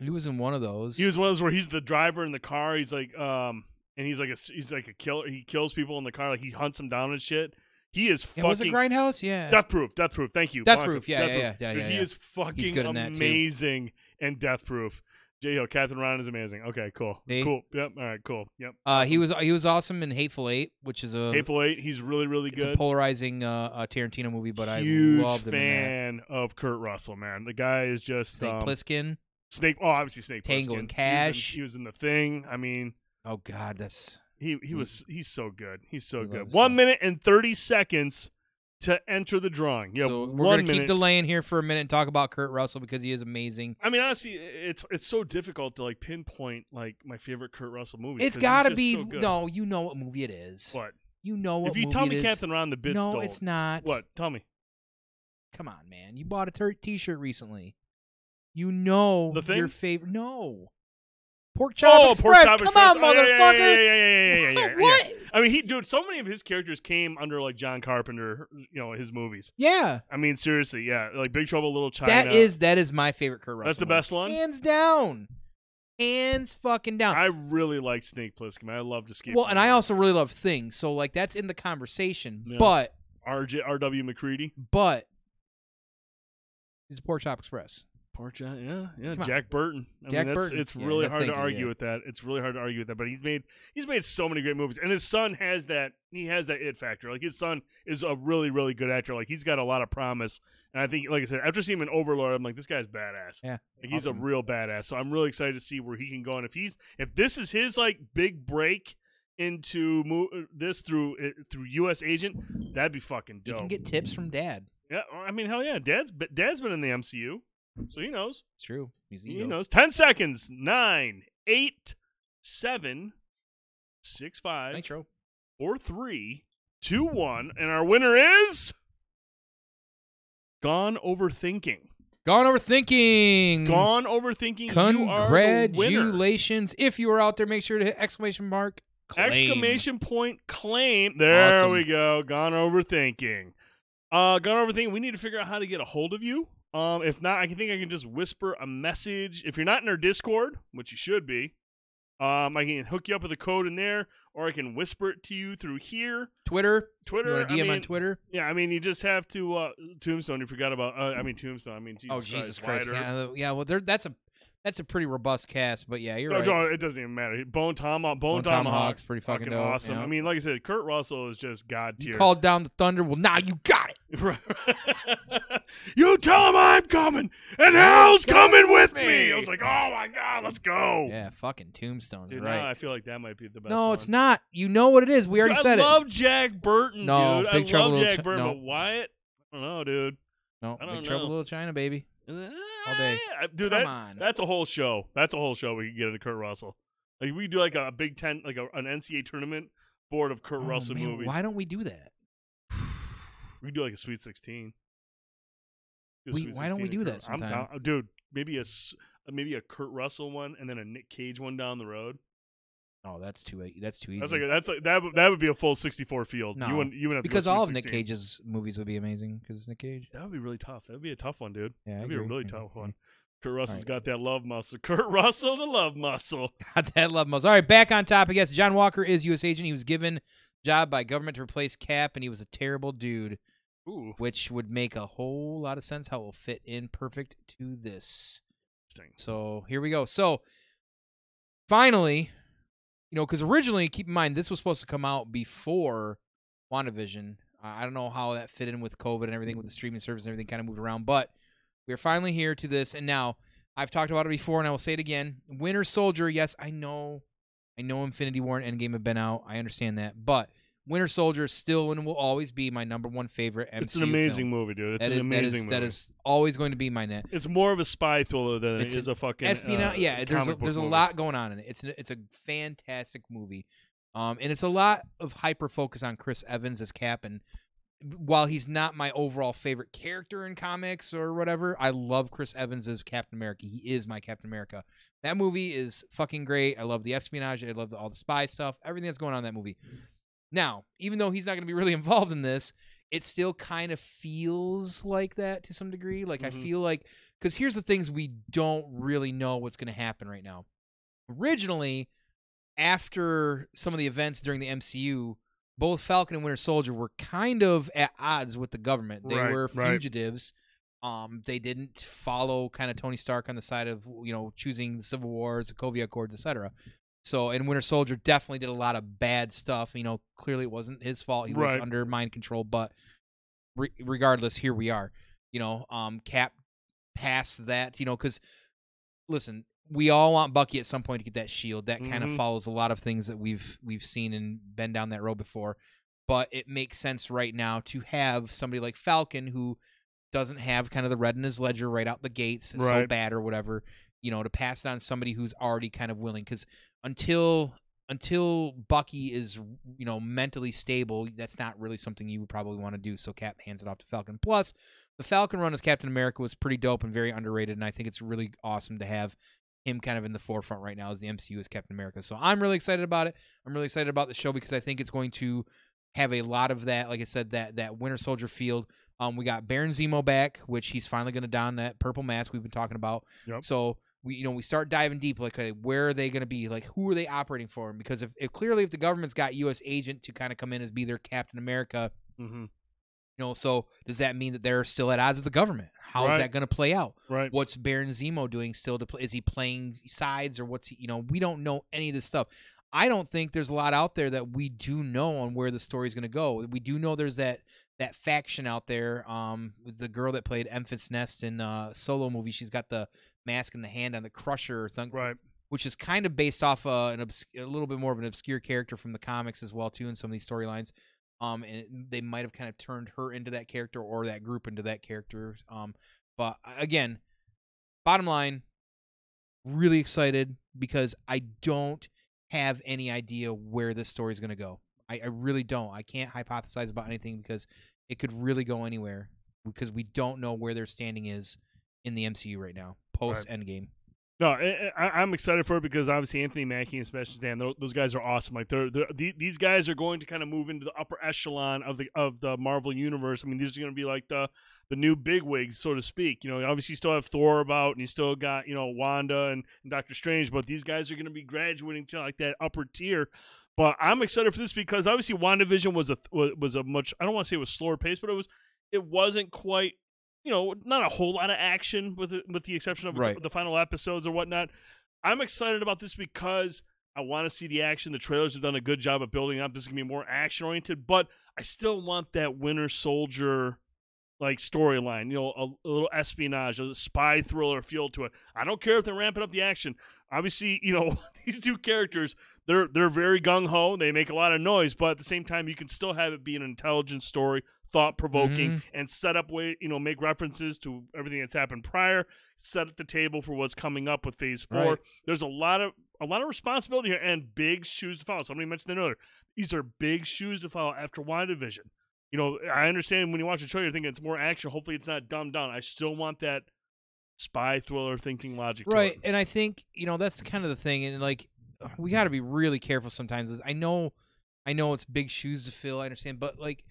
he was in one of those He was one of those where he's the driver in the car. He's like, um, and he's like a he's like a killer. He kills people in the car. Like he hunts them down and shit. He is yeah, was it Grindhouse yeah death proof. Death proof. Thank you. Death. Proof, yeah, Death yeah, Proof. yeah, yeah, Dude, yeah, He yeah. is fucking good in that, amazing and death proof. J Hill, Catherine Ryan is amazing. Okay, cool, See? cool. Yep. All right, cool. Yep. Uh, he was he was awesome in Hateful Eight, which is a Hateful Eight. He's really really good. it's a polarizing uh, uh, Tarantino movie, but Huge I loved fan of Kurt Russell, man. The guy is just Snake um, Plissken. Snake. Oh, obviously Snake. Tango Plissken. and He was in- Cash. He was in the thing. I mean, Oh God, that's he he Mm. was he's so good. He's so good. One minute and thirty seconds to enter the drawing. Yeah, so we're gonna minute. keep delaying here for a minute and talk about Kurt Russell because he is amazing. I mean, honestly, it's it's so difficult to like pinpoint like my favorite Kurt Russell movie. It's got to be no. You know what movie it is. What? You know what If you tell me. Captain Ron the Bit no, it's not. What? Tell me. Come on, man. You bought a t-shirt recently. You know The Thing? your favorite. No. Pork Chop oh, Express. Pork Chop Come Express. on, Oh, motherfucker. Yeah, yeah, yeah, yeah, yeah, yeah, yeah, yeah. what? I mean, he dude. So many of his characters came under like John Carpenter, you know, his movies. Yeah, I mean, seriously, yeah, like Big Trouble Little China. that is that is my favorite Kurt Russell. That's the movie. best one? hands down, hands fucking down. I really like Snake Plissken. I love to skip. well, and I also really love Things, so like that's in the conversation. Yeah. But RJ R.W. MacReady. but he's a Pork Chop Express. Poor Jack, yeah, yeah, Come on. Jack Burton. I Jack mean, that's, Burton. It's really that's hard to argue yeah. with that. It's really hard to argue with that. But he's made he's made so many great movies, and his son has that. He has that it factor. Like his son is a really, really good actor. Like he's got a lot of promise. And I think, like I said, after seeing him in Overlord, I'm like, this guy's badass. Yeah, Like, he's awesome. a real badass. So I'm really excited to see where he can go. And if he's if this is his like big break into mo- this through uh, through U.S. Agent, that'd be fucking dope. You can get tips from Dad. yeah, I mean, hell yeah, Dad's Dad's been in the MCU, so he knows. It's true. He's He ego. knows. Ten seconds. Nine, eight, seven, six, five, Nitro. four, three, two, one, and our winner is Gone Overthinking. Gone overthinking. Gone Overthinking. You are the winner. Congratulations! If you are out there, make sure to hit exclamation mark. Claim. Exclamation point claim. There Awesome. we go. Gone overthinking. Uh gone overthinking. We need to figure out how to get a hold of you. Um, if not, I can think I can just whisper a message. If you're not in our Discord, which you should be, um, I can hook you up with a code in there, or I can whisper it to you through here. Twitter. Twitter. You to I DM on Twitter? Yeah, I mean, you just have to uh, Tombstone. You forgot about. Uh, I mean, Tombstone. I mean, Jesus oh Jesus Christ. Christ! Yeah, yeah, well, there, that's a that's a pretty robust cast, but yeah, you're No, right. no, it doesn't even matter. Bone Tomahawk. Bone, Bone Tomahawk. Tomahawk's pretty fucking dope, awesome. yeah. I mean, like I said, Kurt Russell is just god tier. called down the thunder. Well, now you got it. [LAUGHS] you tell him I'm coming, and hell's coming with me. me. I was like, oh my god, let's go. Yeah, fucking Tombstone. Dude, right. now I feel like that might be the best. no, one. it's not. You know what it is. We already I said it. I love. Jack Burton, No, dude. Big I Trouble love Jack Chi- Burton, no. but Wyatt, I don't know, dude. No, Big Trouble know. Little China, baby. All day. Ah, dude. Come that on. that's a whole show. That's a whole show. We can get into Kurt Russell. Like we do like a Big Ten, like a, an NCAA tournament board of Kurt Oh, Russell man, movies. Why don't we do that? We do like a Sweet Sixteen. Do Sweet why don't we do of that Kurt- I'm sometime? down, dude. Maybe a maybe a Kurt Russell one, and then a Nick Cage one down the road. Oh, that's too that's too easy. That's like that's like that. would- That would be a full sixty-four field. No, you wouldn't you wouldn't have to because all of Nick Cage's movies would be amazing because it's Nick Cage. That would be really tough. That would be a tough one, dude. Yeah, That'd be a really tough one. Kurt Russell's right. got that love muscle. [LAUGHS] Kurt Russell, the love muscle. [LAUGHS] Got that love most. All right, back on topic. Yes, John Walker is U.S. agent. He was given job by government to replace Cap, and he was a terrible dude, Ooh, which would make a whole lot of sense how it will fit in perfect to this. interesting. So here we go. So finally, you know, because originally, keep in mind, this was supposed to come out before WandaVision. I don't know how that fit in with COVID and everything with the mm-hmm. streaming service and everything kind of moved around, but we're finally here to this. And now I've talked about it before, and I will say it again. Winter Soldier, yes, I know, I know Infinity War and Endgame have been out. I understand that, but Winter Soldier is still and will always be my number one favorite MCU It's an amazing film. movie, dude. It's That an is- amazing is movie. that is always going to be my net. It's more of a spy thriller than It's it is a fucking espionage. uh, yeah, there's a, there's a lot going on in it. It's a, it's a fantastic movie, um, and it's a lot of hyper focus on Chris Evans as Cap. And while he's not my overall favorite character in comics or whatever, I love Chris Evans as Captain America. He is my Captain America. That movie is fucking great. I love the espionage. I love the, all the spy stuff. Everything that's going on in that movie. Now, even though he's not going to be really [LAUGHS] involved in this, it still kind of feels like that to some degree. Like Mhm. I feel like because here's the things we don't really know what's going to happen right now. Originally, after some of the events during the MCU, both Falcon and Winter Soldier were kind of at odds with the government. They Right, were right. fugitives. Um, they didn't follow kind of Tony Stark on the side of you know choosing the Civil Wars, the Sokovia Accords, etc. So, and Winter Soldier definitely did a lot of bad stuff. You know, clearly it wasn't his fault. He was under mind control, but re- regardless, here we are. You know, um, Cap past that. You know, because listen, we all want Bucky at some point to get that shield. That kind of follows a lot of things that we've we've seen and been down that road before. But it makes sense right now to have somebody like Falcon who doesn't have kind of the red in his ledger right out the gates, it's so bad or whatever. You know, to pass it on somebody who's already kind of willing because until until Bucky is you know mentally stable, that's not really something you would probably want to do. So Cap hands it off to Falcon. Plus, the Falcon run as Captain America was pretty dope and very underrated, and I think it's really awesome to have him kind of in the forefront right now as the MCU as Captain America. So I'm really excited about it. I'm really excited about the show because I think it's going to have a lot of that. Like I said, that that Winter Soldier field. Um, we got Baron Zemo back, which he's finally going to don that purple mask we've been talking about. Yep. So we, you know, we start diving deep. Like, okay, where are they going to be? Like, who are they operating for? Because if, if clearly if the government's got U.S. agent to kind of come in as be their Captain America, hmm you know, so does that mean that they're still at odds with the government? How is Right. that going to play out? Right. What's Baron Zemo doing still to play? Is he playing sides or what's he, you know, we don't know any of this stuff. I don't think there's a lot out there that we do know on where the story's going to go. We do know there's that that faction out there. Um, with the girl that played Enfys Nest in uh solo movie, she's got the mask in the hand on the Crusher thing, Right. which is kind of based off uh, an obs- a little bit more of an obscure character from the comics as well too in some of these storylines. Um, and they might have kind of turned her into that character or that group into that character. Um, but again, bottom line, really excited because I don't have any idea where this story is going to go. I, I really don't. I can't hypothesize about anything because it could really go anywhere because we don't know where their standing is in the MCU right now post Endgame. No, I, I'm excited for it because obviously Anthony Mackie and Sebastian Stan, those guys are awesome. Like they're, they're these guys are going to kind of move into the upper echelon of the of the Marvel universe. I mean, these are going to be like the the new bigwigs, so to speak. You know, obviously you still have Thor about, and you still got you know Wanda and, and Doctor Strange, but these guys are going to be graduating to like that upper tier. But I'm excited for this because obviously WandaVision was a was, was a much I don't want to say it was slower pace, but it was it wasn't quite you know not a whole lot of action with the, with the exception of Right. the final episodes or whatnot. I'm excited about this because I want to see the action. The trailers have done a good job of building up. This is gonna be more action oriented, but I still want that Winter Soldier like storyline. You know, a, a little espionage, a spy thriller feel to it. I don't care if they're ramping up the action. Obviously, you know [LAUGHS] these two characters. They're they're very gung ho. They make a lot of noise, but at the same time, you can still have it be an intelligent story, thought provoking, mm-hmm. and set up way you know make references to everything that's happened prior. Set up the table for what's coming up with Phase Four. Right. There's a lot of a lot of responsibility here and big shoes to follow. Somebody mentioned that earlier. These are big shoes to follow after WandaVision. You know, I understand when you watch the trailer, you're thinking it's more action. Hopefully, it's not dumbed down. I still want that spy thriller thinking logic. right and i think you know that's kind of the thing and like we got to be really careful sometimes i know i know it's big shoes to fill i understand but like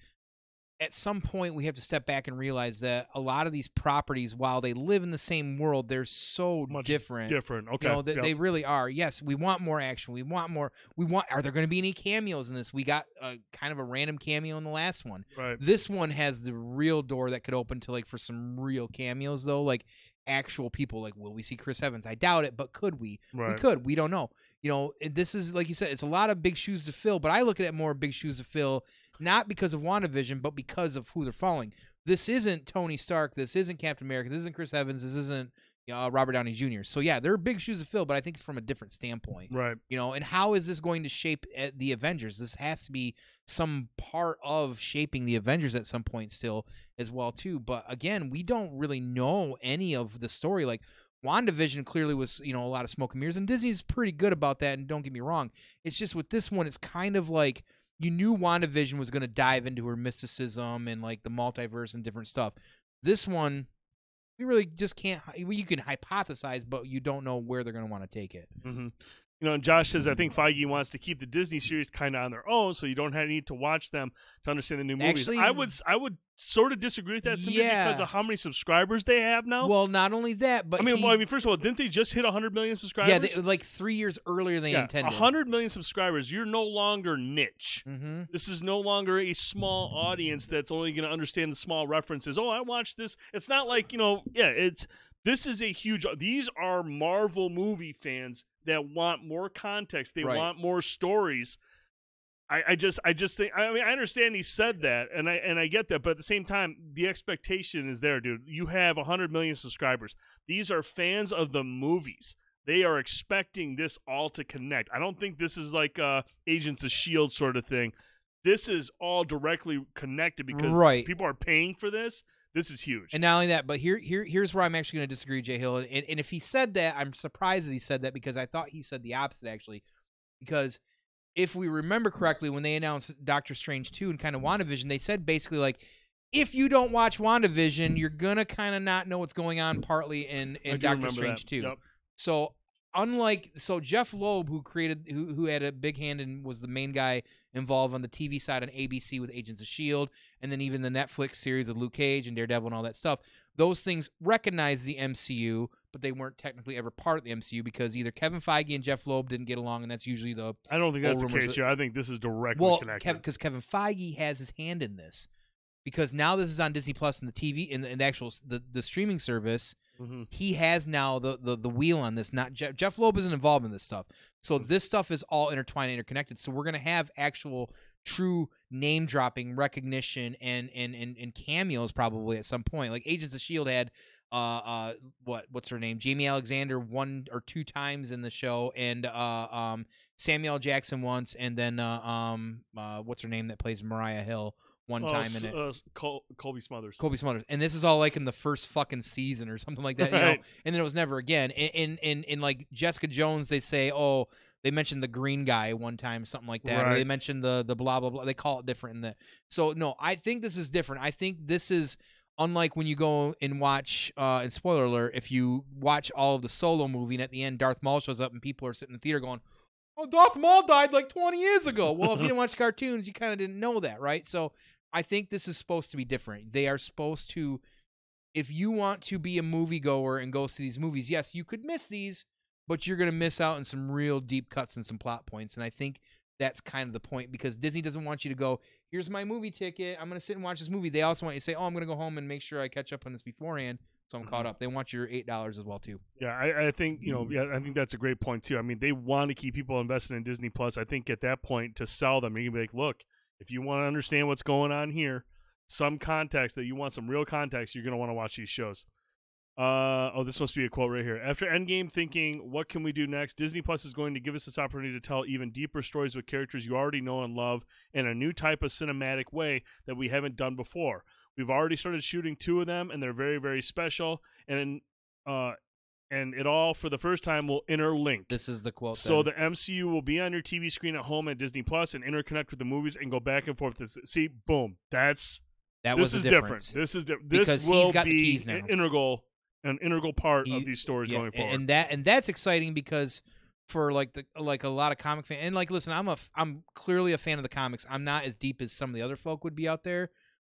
at some point we have to step back and realize that a lot of these properties while they live in the same world they're so Much different Different. Okay. you know that Yep. they really are yes we want more action we want more we want are there going to be any cameos in this we got a kind of a random cameo in the last one right. this one has the real door that could open to like for some real cameos though, like actual people. Like, will we see Chris Evans? I doubt it, but could we? We could. We don't know. You know, this is like you said, it's a lot of big shoes to fill. But I look at it more big shoes to fill, not because of WandaVision, but because of who they're following. This isn't Tony Stark. This isn't Captain America. This isn't Chris Evans. This isn't Robert Downey Jr. So yeah, they're big shoes to fill, but I think from a different standpoint Right. you know and how is this going to shape uh, the avengers this has to be some part of shaping the avengers at some point still as well too but again we don't really know any of the story like wandavision clearly was you know a lot of smoke and mirrors and disney's pretty good about that and don't get me wrong. It's just with this one it's kind of like you knew wandavision was going to dive into her mysticism and like the multiverse and different stuff. This one we really just can't you can hypothesize but you don't know where they're going to want to take it. Hmm You know, and Josh says I think Feige wants to keep the Disney series kind of on their own, so you don't have, need to watch them to understand the new movies. Actually- I would s- I would sort of disagree with that simply Yeah. because of how many subscribers they have now. Well, not only that, but I mean, he- well, I mean, first of all, didn't they just hit 100 million subscribers? yeah, they, like three years earlier than they yeah, intended. 100 million subscribers. You're no longer niche. Mm-hmm. This is no longer a small audience that's only going to understand the small references. Oh, I watched this. It's not like, you know, yeah, it's this is a huge these are Marvel movie fans that want more context. They Right. want more stories. I, I just I just think I mean I understand he said that and I and I get that, but at the same time, the expectation is there, dude. You have 100 million subscribers. These are fans of the movies. They are expecting this all to connect. I don't think this is like uh Agents of Shield sort of thing. This is all directly connected because Right. people are paying for this. This is huge. And not only that, but here, here, here's where I'm actually going to disagree, Jay Hill. And, and if he said that, I'm surprised that he said that because I thought he said the opposite actually. Because if we remember correctly, when they announced Doctor Strange 2 and kind of WandaVision, they said basically like, if you don't watch WandaVision, you're gonna kind of not know what's going on partly in in Doctor Strange that. 2. Yep. So unlike so Jeph Loeb, who created who who had a big hand and was the main guy involved on the TV side on ABC with Agents of Shield, and then even the Netflix series of Luke Cage and Daredevil and all that stuff. Those things recognize the MCU, but they weren't technically ever part of the MCU because either Kevin Feige and Jeph Loeb didn't get along, and that's usually the I don't think that's the case here. I think this is directly well connected. because Kevin Feige has his hand in this because now this is on Disney Plus and the TV in the, in the actual the, the streaming service Mhm. he has now the, the the wheel on this. Not Jeph, Jeph Loeb isn't involved in this stuff, so this stuff is all intertwined, and interconnected. So we're gonna have actual, true name dropping, recognition, and and and and cameos probably at some point. Like Agents of Shield had. Uh, uh, what what's her name? Jaimie Alexander one or two times in the show, and uh, um, Samuel Jackson once, and then uh, um, uh, what's her name that plays Mariah Hill one Oh, time in it. uh, Col- Cobie Smulders. Cobie Smulders, and this is all like in the first fucking season or something like that, you know. Right. And then it was never again. In in in, in like Jessica Jones, they say, oh, they mentioned the green guy one time, something like that. Or they mentioned the the blah blah blah. They call it different in the. So no, I think this is different. I think this is unlike when you go and watch. Uh, and spoiler alert: if you watch all of the Solo movie, and at the end Darth Maul shows up, and people are sitting in the theater going. Oh, Darth Maul died like 20 years ago. Well, if you [LAUGHS] didn't watch cartoons, you kind of didn't know that, right? So I think this is supposed to be different. They are supposed to, if you want to be a moviegoer and go see these movies, yes, you could miss these, but you're going to miss out on some real deep cuts and some plot points. And I think that's kind of the point because Disney doesn't want you to go, here's my movie ticket. I'm going to sit and watch this movie. They also want you to say, oh, I'm going to go home and make sure I catch up on this beforehand. So I'm caught Mhm. up. They want your $8 as well, too. Yeah, I, I think you know. Mm-hmm. Yeah, I think that's a great point too. I mean, they want to keep people invested in Disney Plus. I think at that point to sell them, you're gonna be like, look, if you want to understand what's going on here, some context that you want some real context, you're gonna want to watch these shows. Uh, oh, this must be a quote right here. After Endgame, thinking, what can we do next? Disney Plus is going to give us this opportunity to tell even deeper stories with characters you already know and love in a new type of cinematic way that we haven't done before. We've already started shooting two of them, and they're very, very special. And uh, and it all for the first time will interlink. This is the quote. so then. the MCU will be on your TV screen at home at Disney Plus and interconnect with the movies and go back and forth. See, boom, that's that this was is different. This is different. This Because he's will be keys now. an integral, an integral part He- of these stories Yeah, going forward. and that and that's exciting because for like the like a lot of comic fan and like listen i'm a I'm clearly a fan of the comics i'm not as deep as some of the other folk would be out there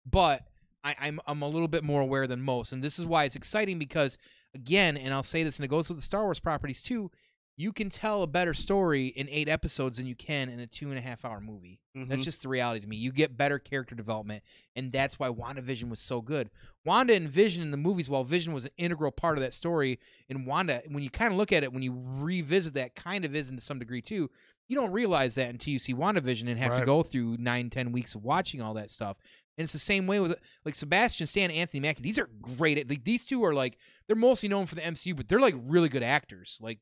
but I, i'm i'm a little bit more aware than most and this is why it's exciting because again and i'll say this and it goes with the star wars properties too you can tell a better story in eight episodes than you can in a two and a half hour movie that's Mhm. just the reality to me. You get better character development, and that's why WandaVision was so good. Wanda and Vision in the movies, while Vision was an integral part of that story, and Wanda, when you kind of look at it, when you revisit that, kind of is to some degree too. You don't realize that until you see WandaVision and have to go through nine, ten weeks of watching all that stuff. And it's the same way with like Sebastian Stan, Anthony Mackie. These are great. Like these two are like they're mostly known for the MCU, but they're like really good actors. Like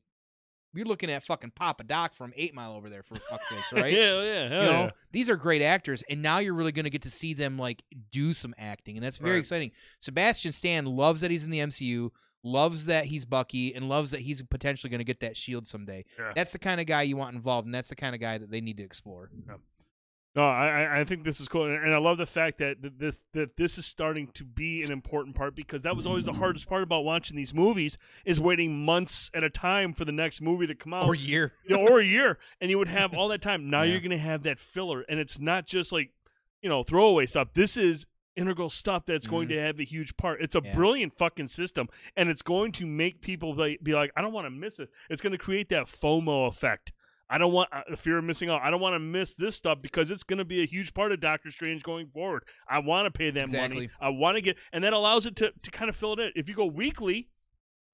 you're looking at fucking Papa Doc from Eight Mile over there for fuck's sakes, [LAUGHS] right? yeah, yeah, hell you know yeah. these are great actors and now you're really going to get to see them like do some acting and that's very Right. exciting sebastian stan loves that he's in the mcu loves that he's bucky and loves that he's potentially going to get that shield someday Yeah. that's the kind of guy you want involved and that's the kind of guy that they need to explore No, I I- think this is cool, and I love the fact that th- this that this is starting to be an important part because that was always the hardest part about watching these movies is waiting months at a time for the next movie to come out. or year you know, or a year, and you would have all that time. Now Yeah. you're going to have that filler, and it's not just like you know throwaway stuff. This is integral stuff that's going to have a huge part. It's a Mm-hmm. Yeah. brilliant fucking system, and it's going to make people be like, I don't want to miss it. It's going to create that FOMO effect. I don't want uh, fear of missing out. I don't want to miss this stuff because it's going to be a huge part of Doctor Strange going forward. I want to pay that money. I want to get, and that allows it to to kind of fill it in. If you go weekly.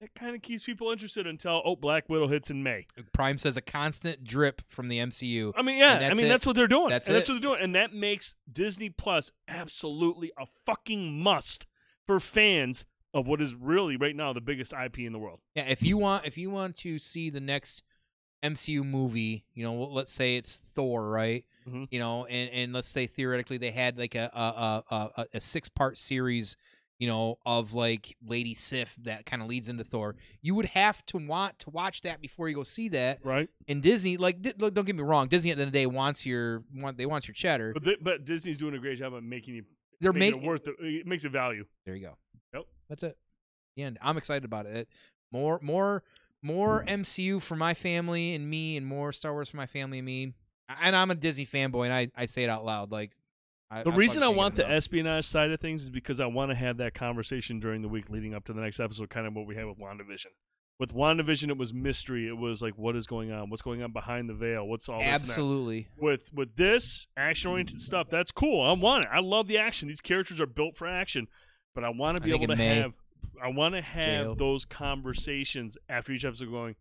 It kind of keeps people interested until oh Black Widow hits in May. prime says a constant drip from the mcu I mean, yeah, I mean it. that's what they're doing. That's and that's what they're doing, and that makes Disney Plus absolutely a fucking must for fans of what is really right now the biggest IP in the world. Yeah, if you want if you want to see the next MCU movie, you know, let's say it's Thor, right? Mhm. You know, and and let's say theoretically they had like a a a, a, a six part series, you know, of like Lady Sif that kind of leads into Thor. You would have to want to watch that before you go see that. Right, And Disney, like, don't get me wrong, Disney at the end of the day wants your want they wants your cheddar. but th- but Disney's doing a great job of making you They're making making it worth it. It makes it value. There you go. Yep. That's it. The end. I'm excited about it. More more more MCU for my family and me, and more Star Wars for my family and me. And I'm a Disney fanboy, and I, I say it out loud. Like I, The I reason I want the enough. espionage side of things is because I want to have that conversation during the week leading up to the next episode, kind of what we had with WandaVision. With WandaVision, it was mystery. It was like, what is going on? What's going on behind the veil? What's all this? and that? absolutely. With with this action oriented stuff, that's cool. I want it. I love the action. These characters are built for action, but I want to be able to May, have. I want to have jail. those conversations after each episode, going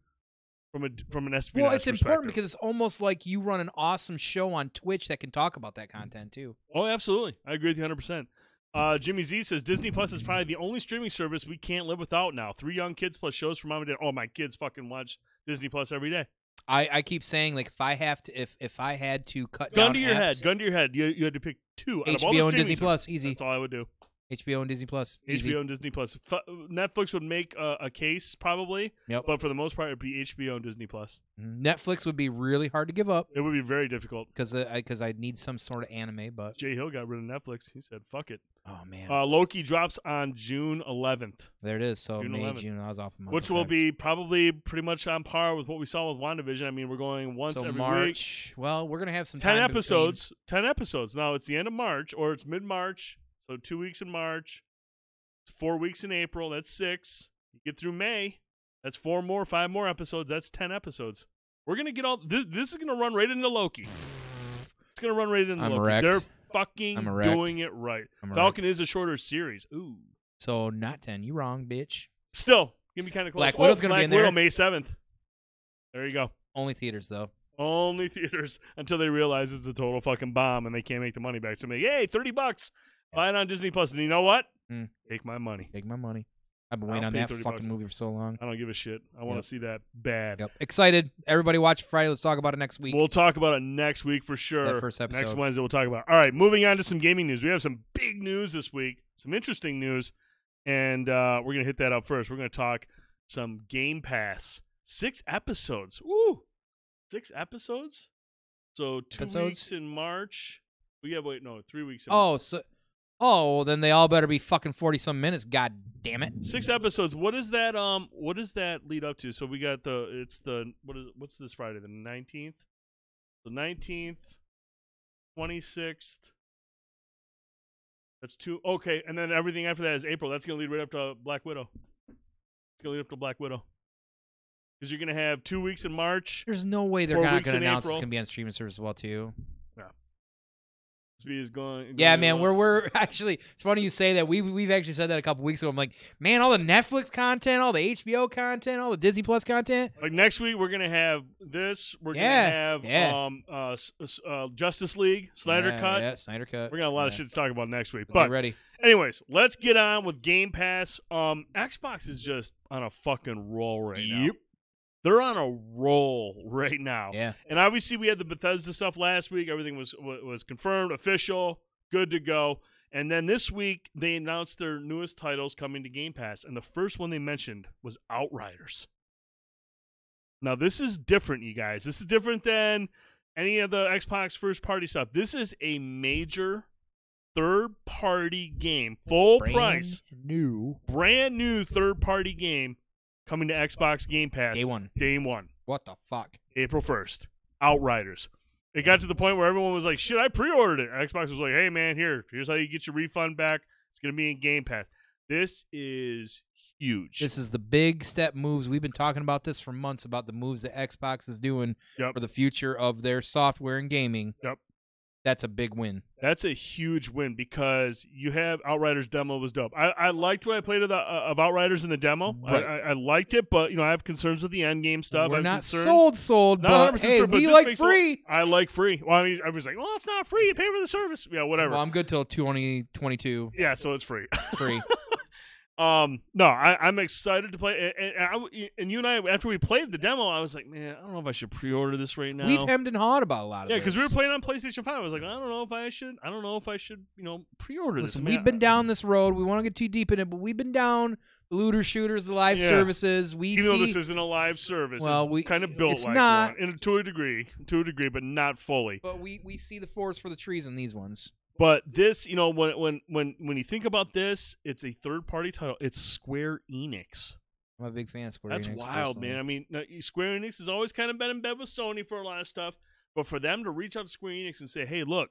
from a from an espionage. Well, it's important because it's almost like you run an awesome show on Twitch that can talk about that content too. Oh, absolutely. I agree with you 100%. Uh, Jimmy Z says Disney Plus is probably the only streaming service we can't live without now. Three young kids plus shows for mom and dad. Oh, my kids fucking watch Disney Plus every day. I, I keep saying like if I have to if if I had to cut Gun down to your head. Gun to your head. You, you had to pick two. Out of all the HBO and Disney. Plus, easy. That's all I would do. HBO and Disney Plus, easy. HBO and Disney Plus. F- Netflix would make a, a case probably, Yep. but for the most part, it'd be HBO and Disney Plus. Mhm. Netflix would be really hard to give up It would be very difficult. because I because I need some sort of anime. But Jay Hill got rid of Netflix. He said, "Fuck it." oh man, Uh, Loki drops on June 11th. there it is. So June May 11th. June I was off a month. which will be probably pretty much on par with what we saw with WandaVision. I mean, we're going once so every week. March. Well, we're gonna have some Ten episodes. Ten episodes. Now it's the end of March, or it's mid March. So two weeks in March, four weeks in April. That's six. You get through May. That's four more, five more episodes. That's ten episodes. We're gonna get all this. This is gonna run right into Loki. It's gonna run right into I'm Loki. erect. They're fucking doing it right. I'm Falcon is a shorter series. Ooh. So not ten. You wrong, bitch. Still, give me kind of close. Black Widow's oh, gonna be Black in there. Widow, May seventh. There you go. Only theaters though. Only theaters until they realize it's a total fucking bomb and they can't make the money back. So I'm like, hey, thirty bucks, buy it on Disney Plus, and you know what? Hmm. Take my money. Take my money. I've been waiting on that fucking bucks. movie for so long. I don't give a shit. I want to Yep. see that bad. Yep. Excited. Everybody watch Friday. Let's talk about it next week. We'll talk about it next week for sure. That first Next. Wednesday, we'll talk about. It. All right, moving on to some gaming news. We have some big news this week, some interesting news, and uh, we're gonna hit that up first. We're gonna talk some Game Pass. Six episodes. Woo! Six episodes. So two Episodes? weeks in March. We have wait no three weeks. In oh, so oh, well, then they all better be fucking forty some minutes. God damn it. Six episodes. What is that? Um, what does that lead up to? So we got the. It's the what is what's this Friday? The nineteenth. The nineteenth, twenty sixth. That's two. Okay, and then everything after that is April. That's gonna lead right up to Black Widow. It's gonna lead up to Black Widow. Because you're gonna have two weeks in March. There's no way they're not gonna announce it's going to be on streaming service as well too. Is going. Yeah, going man, on- we're we're [LAUGHS] actually. It's funny you say that. We we've actually said that a couple weeks ago. I'm like, man, all the Netflix content, all the HBO content, all the Disney Plus content. Like next week, we're gonna have this. We're Yeah, gonna have yeah. um uh, uh Justice League Snyder yeah, cut. Yeah, Snyder cut. We're gonna have a lot of shit to talk about next week. But ready. anyways, let's get on with Game Pass. Um, Xbox is just on a fucking roll right now. They're on a roll [LAUGHS] right now. Yeah. And obviously, we had the Bethesda stuff last week. Everything was was confirmed, official, good to go. And then this week, they announced their newest titles coming to Game Pass, and the first one they mentioned was Outriders. Now, this is different, you guys. This is different than any of the Xbox first party stuff. This is a major third party game, full Brand price, new brand new third party game coming to Xbox Game Pass day one. day one. What the fuck? April 1st. Outriders. It got to the point where everyone was like, shit, I pre ordered it. Xbox was like, hey, man, here, here's how you get your refund back. It's going to be in Game Pass. This is huge. This is the big step moves. We've been talking about this for months about the moves that Xbox is doing Yep. for the future of their software and gaming. Yep. That's a big win. That's a huge win because you have Outriders demo was dope. I, I liked what I played of, the, uh, of Outriders in the demo. I, Right. I, I liked it, but you know I have concerns with the end game stuff. I We're not concerns. sold, sold, Not but 100% hey, sold, but we like makes a lot- free. I like free. Well, I mean, everyone's like, well, it's not free. You pay for the service. Yeah, whatever. Well, I'm good till 2022 yeah, so it's free. free. [LAUGHS] Um, no, I, I'm excited to play. And, and, I, and you and I, after we played the demo, I was like, man, I don't know if I should pre-order this right now. We've hemmed and hawed about a lot of yeah, because we were playing on PlayStation Five. I was like, I don't know if I should. I don't know if I should, you know, pre-order Listen, this. I we've been down this road. We won't get too deep in it, but we've been down the looter shooters, the live Yeah. services. We though see this isn't a live service, Well, it's we- kind of built it's like not- one, a to a degree, to a degree, but not fully. but we we see the forest for the trees in these ones. But this, you know, when when when when you think about this, it's a third-party title. It's Square Enix. I'm a big fan of Square That's Enix. That's wild, personally. man. I mean, Square Enix has always kind of been in bed with Sony for a lot of stuff, but for them to reach out to Square Enix and say, "Hey, look,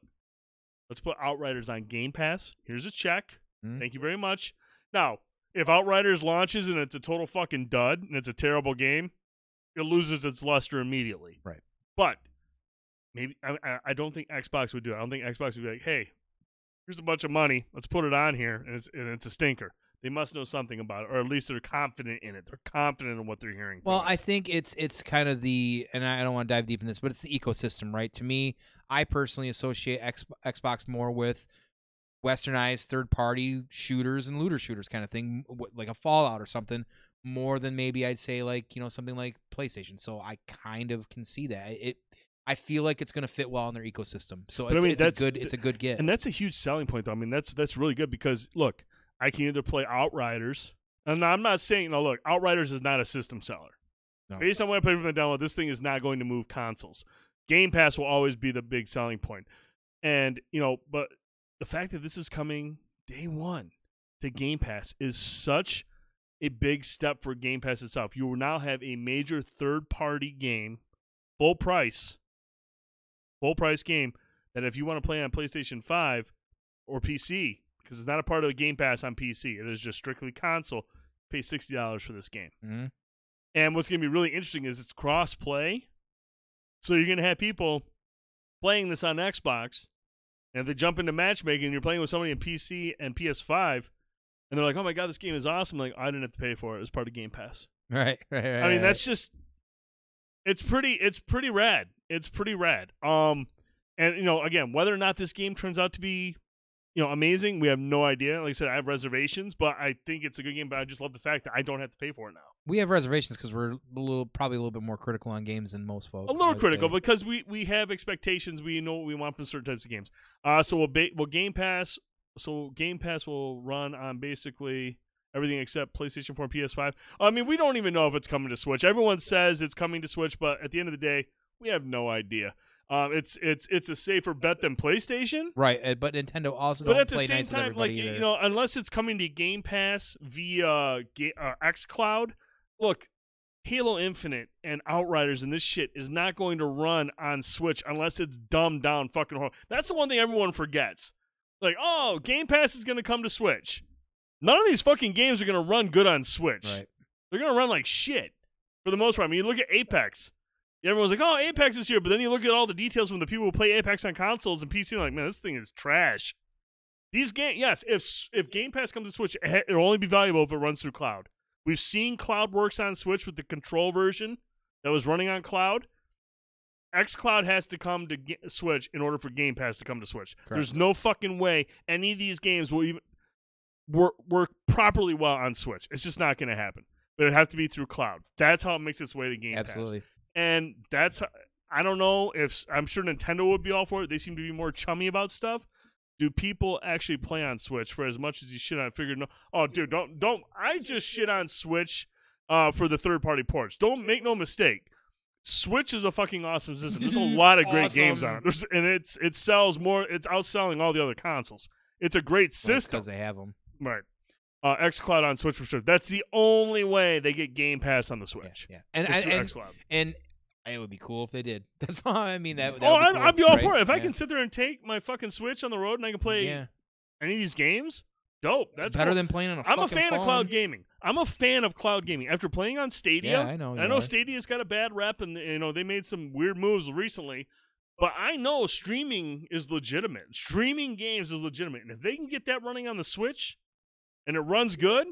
let's put Outriders on Game Pass. Here's a check. Mhm. Thank you very much." Now, if Outriders launches and it's a total fucking dud and it's a terrible game, it loses its luster immediately. Right. But maybe I, I- don't think Xbox would do it. I don't think Xbox would be like, "Hey, here's a bunch of money. Let's put it on here," and it's and it's a stinker. They must know something about it, or at least they're confident in it. They're confident in what they're hearing. from Well. I think it's it's kind of the, and I don't want to dive deep in this, but it's the ecosystem, right? To me, I personally associate X, Xbox more with westernized third party shooters and looter shooters kind of thing, like a Fallout or something, more than maybe I'd say like you know something like PlayStation. So I kind of can see that it. I feel like it's going to fit well in their ecosystem. So But I it's, mean, it's a good it's a good get. and that's a huge selling point, though. I mean, that's that's really good because look, I can either play Outriders, and I'm not saying no. Look, Outriders is not a system seller. No. Based on what I played from the download, this thing is not going to move consoles. Game Pass will always be the big selling point. and you know, but the fact that this is coming day one to Game Pass is such a big step for Game Pass itself. You will now have a major third-party game, full price, full price game that if you want to play on PlayStation 5 or PC, because it's not a part of the Game Pass on PC, it is just strictly console, pay $60 for this game. Mhm. And what's going to be really interesting is it's cross play. So you're going to have people playing this on Xbox, and if they jump into matchmaking you're playing with somebody in PC and PS5, and they're like, oh my God, this game is awesome. Like, I didn't have to pay for it. It was part of Game Pass. [LAUGHS] Right, right, right. I mean, right. that's just it's pretty it's pretty rad. It's pretty rad. Um and you know, again, whether or not this game turns out to be you know, amazing, we have no idea. Like I said, I have reservations, but I think it's a good game, but I just love the fact that I don't have to pay for it now. we have reservations because we're a little probably a little bit more critical on games than most folks. A little critical say. because we we have expectations. We know what we want from certain types of games. Uh so we'll ba- we'll Game Pass so Game Pass will run on basically everything except PlayStation 4 and PS5. I mean, we don't even know if it's coming to Switch. Everyone says it's coming to Switch, but at the end of the day, we have no idea. Um, it's it's it's a safer bet than PlayStation. right, uh, but Nintendo also But don't at the play same nice time, like either. you know, unless it's coming to Game Pass via Ga- uh, XCloud, look, Halo Infinite and Outriders and this shit is not going to run on Switch unless it's dumbed down fucking horror. That's the one thing everyone forgets. Like, oh, Game Pass is going to come to Switch. None of these fucking games are going to run good on Switch. right. They're going to run like shit for the most part. I mean, you look at Apex. Everyone's like, oh, Apex is here. But then you look at all the details from the people who play Apex on consoles and PC, and like, man, this thing is trash. These game, yes, if if Game Pass comes to Switch, it- it'll only be valuable if it runs through cloud. We've seen cloud works on Switch with the control version that was running on cloud. XCloud has to come to Ga- Switch in order for Game Pass to come to Switch. There's no fucking way any of these games will even work, work properly well on Switch. It's just not going to happen. But it have to be through cloud. That's how it makes its way to Game Pass Absolutely. And that's I don't know if I'm sure Nintendo would be all for it. They seem to be more chummy about stuff. Do people actually play on Switch for as much as you shit on? Figured no. Oh, dude, don't don't. I just shit on Switch uh, for the third party ports. Don't make no mistake. Switch is a fucking awesome system. There's a [LAUGHS] lot of great games on it, There's- and it's it sells more. It's outselling all the other consoles. It's a great system. because they have them. Right. Uh, XCloud on Switch for sure. That's the only way they get Game Pass on the Switch. yeah. And and, through and, and it would be cool if they did. [LAUGHS] That's all I mean. That, that oh, would be I'd, cool, I'd be all right? for it. If I can sit there and take my fucking Switch on the road and I can play yeah, any of these games, dope. it's That's better cool. than playing on a I'm a fan phone. of cloud gaming. I'm a fan of cloud gaming. After playing on Stadia, Yeah, I know. I know are. Stadia's got a bad rep, and you know they made some weird moves recently. But I know streaming is legitimate. Streaming games is legitimate, and if they can get that running on the Switch, and it runs good,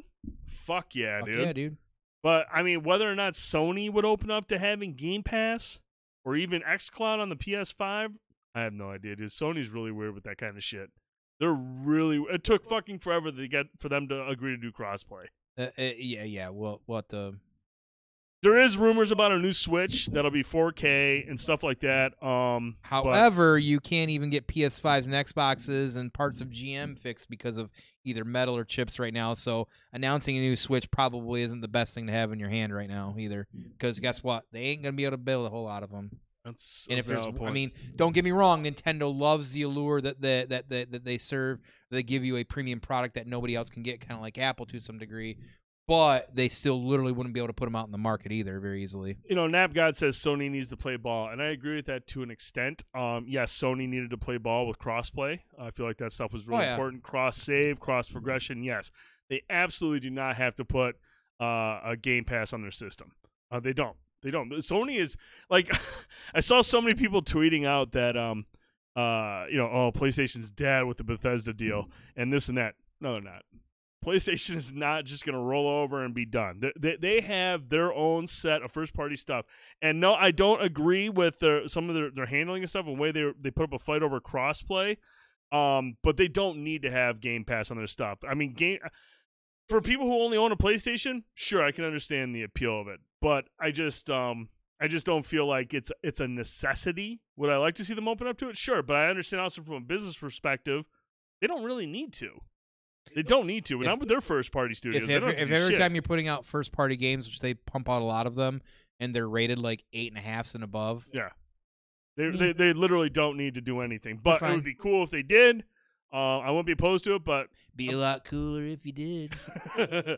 fuck yeah, Fuck dude. yeah, dude. But I mean, whether or not Sony would open up to having Game Pass or even XCloud on the PS5, I have no idea, dude. Sony's really weird with that kind of shit. They're really. It took fucking forever to get for them to agree to do crossplay. Uh, uh, yeah, yeah. Well, what the? There is rumors about a new Switch that'll be 4K and stuff like that. Um, However, you can't even get PS5s and Xboxes and parts of GM fixed because of either metal or chips right now. So announcing a new Switch probably isn't the best thing to have in your hand right now either. Because guess what? They ain't gonna be able to build a whole lot of them. that's And a if there's, valid I mean, don't get me wrong, Nintendo loves the allure that the, that that that they serve. They give you a premium product that nobody else can get, kind of like Apple to some degree. But they still literally wouldn't be able to put them out in the market either very easily. you know, Nap God says Sony needs to play ball, and I agree with that to an extent. Um, yes, Sony needed to play ball with crossplay. I feel like that stuff was really Oh, yeah. important. Cross save, cross progression. Yes, they absolutely do not have to put uh, a Game Pass on their system. Uh, they don't. They don't. Sony is like, [LAUGHS] I saw so many people tweeting out that, um, uh, you know, oh, PlayStation's dead with the Bethesda deal and this and that. No, they're not. PlayStation is not just going to roll over and be done. They, they, they have their own set of first party stuff. And no, I don't agree with their, some of their, their handling and stuff and the way they they put up a fight over crossplay. Um, but they don't need to have Game Pass on their stuff. I mean, game for people who only own a PlayStation, sure, I can understand the appeal of it. But I just um I just don't feel like it's it's a necessity. Would I like to see them open up to it? Sure, but I understand also from a business perspective, they don't really need to. They don't need to. If- not with their first party studios. If if every shit. time you're putting out first party games, which they pump out a lot of them, and they're rated like eight and a halfs and above, They, Mm. they they literally don't need to do anything. But it would be cool if they did. Uh, I wouldn't be opposed to it, but be a lot cooler if you did. [LAUGHS]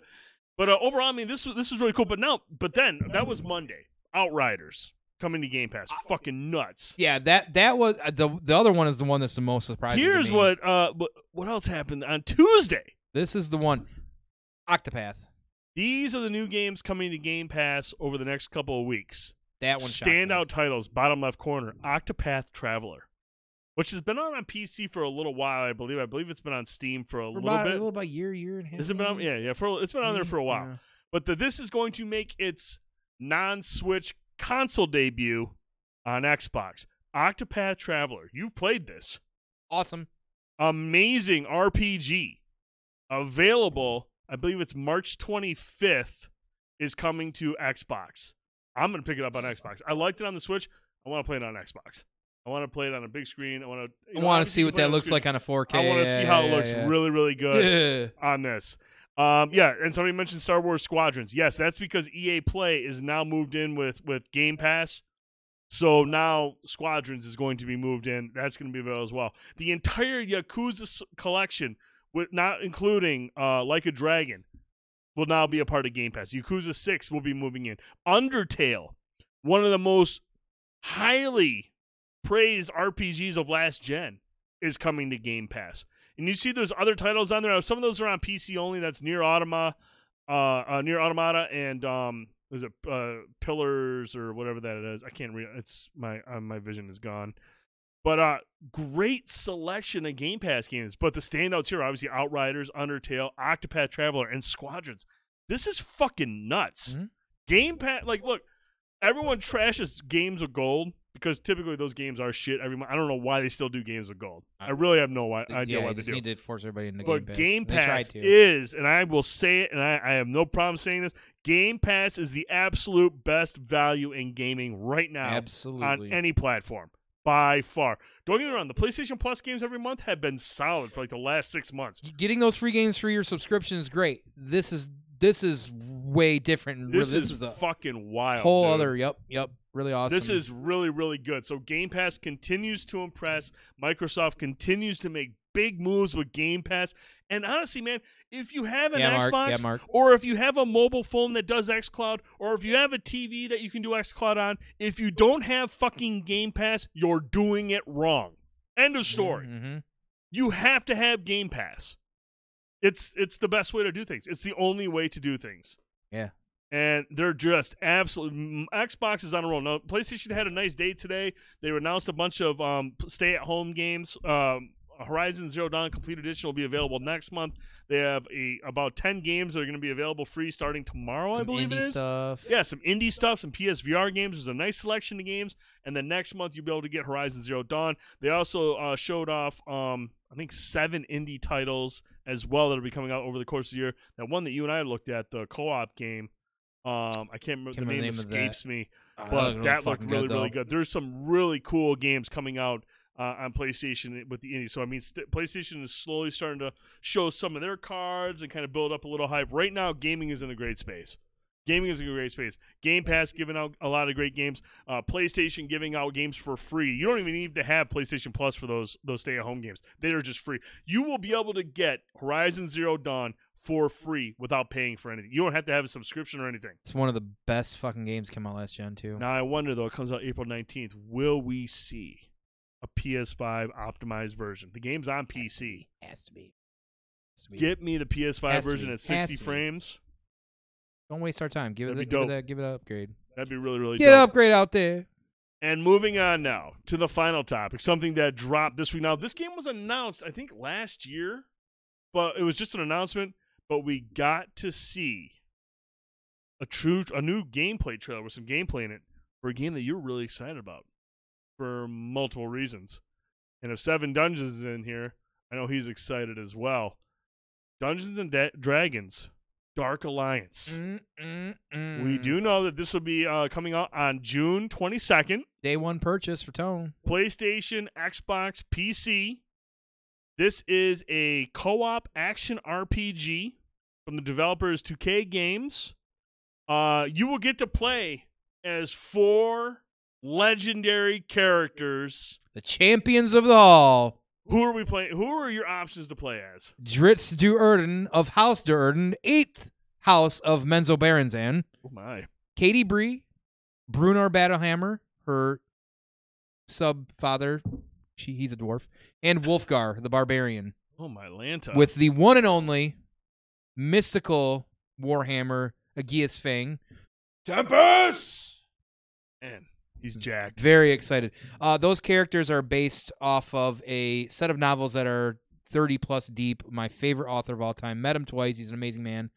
but uh, overall, I mean, this this was really cool. But now, but then that was Monday. Outriders coming to Game Pass, fucking nuts. Yeah, that that was uh, the the other one is the one that's the most surprising. Here's what uh what, what else happened on Tuesday. this is the one. Octopath. These are the new games coming to Game Pass over the next couple of weeks. That one. Standout titles, bottom left corner, Octopath Traveler, which has been on on PC for a little while. I believe. I believe it's been on Steam for a For little about, bit. A little about year, year and a half. Has it been on? Yeah, yeah. For it's been on there for a while. Yeah. But the, this is going to make its non-Switch console debut on Xbox. Octopath Traveler. You've played this. Awesome. Amazing RPG. Available, I believe it's March 25th is coming to Xbox. I'm going to pick it up on Xbox. I liked it on the Switch. I want to play it on Xbox. I want to play it on a big screen. I want to I want to see what that looks like on a 4K. I want to see how it looks yeah, really really good Yeah. on this. Um, yeah, and somebody mentioned Star Wars Squadrons. Yes, that's because EA Play is now moved in with with Game Pass. So now Squadrons is going to be moved in. That's going to be available as well. The entire Yakuza collection, with not including uh, Like a Dragon, will now be a part of Game Pass. Yakuza Six will be moving in. Undertale, one of the most highly praised RPGs of last gen, is coming to Game Pass. And you see there's other titles on there. Some of those are on PC only. That's Near Automa, uh, uh NieR Automata, and um, is it uh, Pillars or whatever that is? I can't read. It's my uh, my vision is gone. But uh, great selection of Game Pass games. But the standouts here, obviously, Outriders, Undertale, Octopath Traveler, and Squadrons. This is fucking nuts. Mhm. Game Pass, like, look, everyone trashes games of gold because typically those games are shit every month. I don't know why they still do games of gold. I I- really have no idea yeah, why they do. need to force everybody into But Game Pass. Game Pass is, and I will say it, and I, I have no problem saying this. Game Pass is the absolute best value in gaming right now absolutely on any platform by far. Don't get me wrong; the PlayStation Plus games every month have been solid for like the last six months. Getting those free games for your subscription is great. This is this is way different. This, really- is, a fucking wild. whole dude. other. Yep, yep. Really awesome. This is really, really good. So Game Pass continues to impress. Microsoft continues to make big moves with Game Pass. And honestly, man, if you have an yeah. Xbox, Yeah, or if you have a mobile phone that does xCloud, or if you have a TV that you can do xCloud on, if you don't have fucking Game Pass, you're doing it wrong. End of story. Mhm. You have to have Game Pass. It's it's the best way to do things. It's the only way to do things. Yeah. And they're just absolutely Xbox is on a roll. Now, PlayStation had a nice day today. They announced a bunch of um, stay-at-home games. Um, Horizon Zero Dawn Complete Edition will be available next month. They have a about ten games that are going to be available free starting tomorrow. I Some believe indie it is. stuff. Yeah, some indie stuff, some PSVR games. There's a nice selection of games, and then next month you'll be able to get Horizon Zero Dawn. They also uh, showed off, um, I think, seven indie titles as well that'll be coming out over the course of the year. That one that you and I looked at, the co-op game, um, I can't remember Can't the name, name of that. escapes me, but that looked really, good, really good. There's some really cool games coming out. Uh, on PlayStation with the indies, so I mean, st- PlayStation is slowly starting to show some of their cards and kind of build up a little hype. Right now, gaming is in a great space. Gaming is in a great space. Game Pass giving out a lot of great games. Uh, PlayStation giving out games for free. You don't even need to have PlayStation Plus for those those stay at home games. They are just free. You will be able to get Horizon Zero Dawn for free without paying for anything. You don't have to have a subscription or anything. It's one of the best fucking games come out last gen too. Now I wonder though, it comes out April 19th. Will we see a PS5 optimized version? The game's on PC. Has to be. Has to be. Get me the PS5 Has version at 60 frames. Don't waste our time. Give it, That'd a, be give, it a, give it an upgrade. That'd be really really Get an dope. upgrade out there. And moving on now to the final topic, something that dropped this week. Now, this game was announced, I think, last year, but it was just an announcement. But we got to see a true, a new gameplay trailer with some gameplay in it for a game that you're really excited about for multiple reasons. And if Seven Dungeons is in here, I know he's excited as well. Dungeons and Da- Dragons, Dark Alliance. Mm, mm, mm. We do know that this will be uh, coming out on June 22nd. day one purchase for Tone. PlayStation, Xbox, PC. This is a co op action RPG from the developers Tuque Games. Uh, you will get to play as four legendary characters. The champions of the hall. Who are we playing? Who are your options to play as? Drizzt Do'Urden of House Do'Urden, eighth house of Menzoberranzan. Oh my! Katie Bree, Bruenor Battlehammer, her sub father, she he's a dwarf, and Wulfgar, the barbarian, Oh my Lanta! with the one and only mystical Warhammer Aegis-fang. Tempest! man, he's jacked. Very excited. Uh, those characters are based off of a set of novels that are 30 plus deep. My favorite author of all time. Met him twice. He's an amazing man.